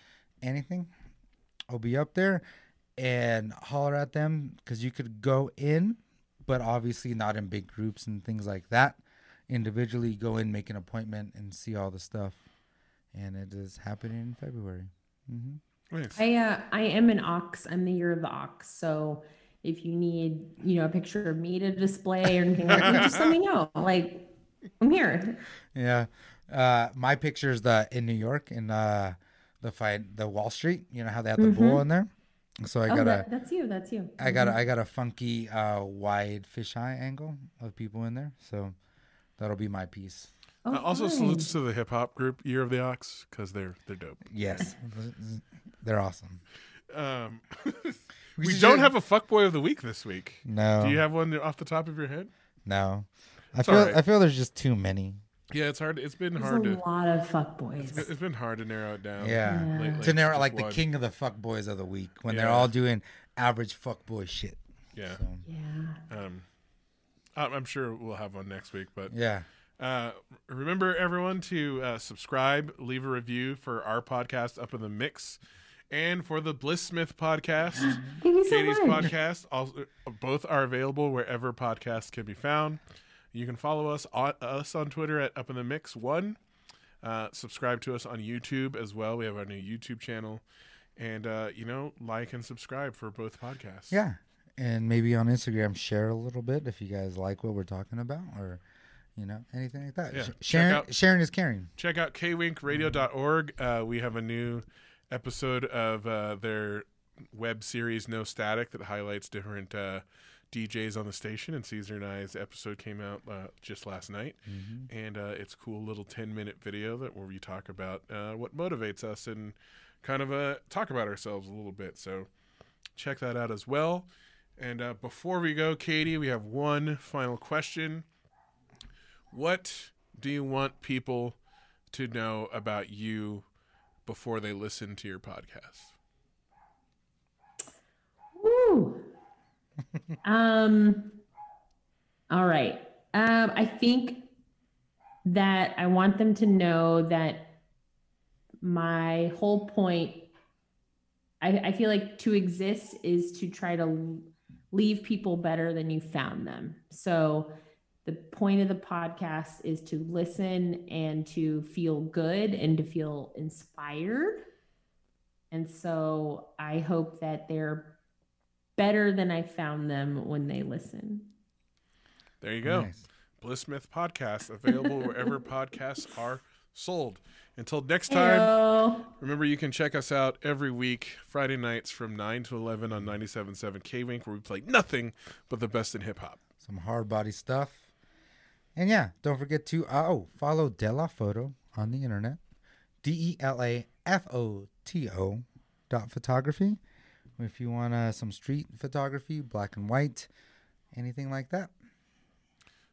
S3: anything, I'll be up there and holler at them because you could go in, but obviously not in big groups and things like that. Individually, go in, make an appointment, and see all the stuff. And it is happening in February. Mm-hmm.
S2: Nice.
S4: I uh I am an ox. I'm the year of the ox. So if you need, you know, a picture of me to display or anything like that, just let me know. <laughs> Like I'm here.
S3: Yeah. Uh, my picture is the in New York in uh, the fight the Wall Street. You know how they have the bull in there. So I
S4: oh,
S3: got a
S4: that's you. That's you.
S3: I got a, I got a funky uh, wide fisheye angle of people in there, so that'll be my piece.
S4: Oh,
S2: Uh, also,
S4: fine.
S2: salutes to the hip hop group Year of the Ox because they're they're dope.
S3: Yes, <laughs> they're awesome.
S2: Um, <laughs>
S3: We
S2: we don't have a fuckboy of the week this week.
S3: No,
S2: Do you have one off the top of your head?
S3: no. I
S2: It's
S3: feel
S2: alright.
S3: I feel there's just too many.
S2: Yeah, it's hard. It's been
S4: There's
S2: hard
S4: a
S2: to.
S4: lot of fuck boys.
S2: It's been hard to narrow it down.
S3: Yeah,
S4: Yeah.
S2: lately.
S3: to narrow
S2: Just
S3: like the king of the fuck boys of the week when they're all doing average fuck boy shit.
S2: Yeah.
S3: So,
S4: Yeah.
S2: Um, I- I'm sure we'll have one next week, but
S3: yeah,
S2: Uh, remember, everyone, to uh, subscribe, leave a review for our podcast, Up in the Mix, and for the Blissmith podcast, <laughs>
S4: Thank you so
S2: Katie's
S4: much.
S2: podcast. Also, both are available wherever podcasts can be found. You can follow us on us on Twitter at Up in the Mix One. Uh, subscribe to us on YouTube as well. We have our new YouTube channel, and uh, you know, like and subscribe for both podcasts.
S3: yeah, and maybe on Instagram share a little bit if you guys like what we're talking about or you know anything like that.
S2: Yeah,
S3: Sh- sharing
S2: out-
S3: sharing is caring.
S2: check out kwinkradio.org. Uh, we have a new episode of uh, their web series No Static that highlights different uh, DJs on the station, and Caesar and I's episode came out uh, just last night,
S3: Mm-hmm.
S2: and uh, it's a cool little ten minute video that where we talk about uh, what motivates us and kind of uh, talk about ourselves a little bit. So check that out as well. And uh, before we go, Katie, we have one final question. What do you want people to know about you before they listen to your podcast?
S4: Woo. <laughs> um. All right. Um. I think that I want them to know that my whole point. I, I feel like to exist is to try to leave people better than you found them. So the point of the podcast is to listen and to feel good and to feel inspired. And so I hope that they're better than I found them when they listen.
S2: There you go.
S3: Nice.
S2: Blissmith Podcast, available wherever <laughs> podcasts are sold. Until next time,
S4: Heyo.
S2: remember you can check us out every week, Friday nights from 9 to 11 on 97.7 K Wink, where we play nothing but the best in hip hop.
S3: Some hard body stuff. And yeah, don't forget to uh, oh follow Della Photo on the internet. D E L A F O T O dot photography. If you want uh, some street photography, black and white, anything like that.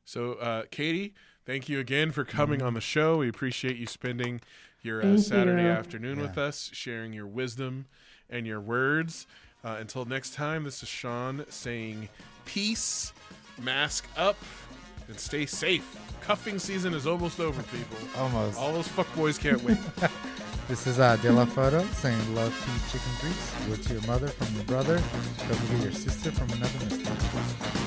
S2: So, uh, Katie, thank you again for coming on the show. We appreciate you spending your uh, Saturday
S4: you.
S2: afternoon with us, sharing your wisdom and your words. Uh, until next time, this is Sean saying peace, mask up, and stay safe. Cuffing season is almost over, people.
S3: Almost.
S2: All those fuckboys can't wait. <laughs>
S3: This is uh, Della Photo saying love to chicken grease. Go to your mother from your brother. Don't forget your sister from another mister.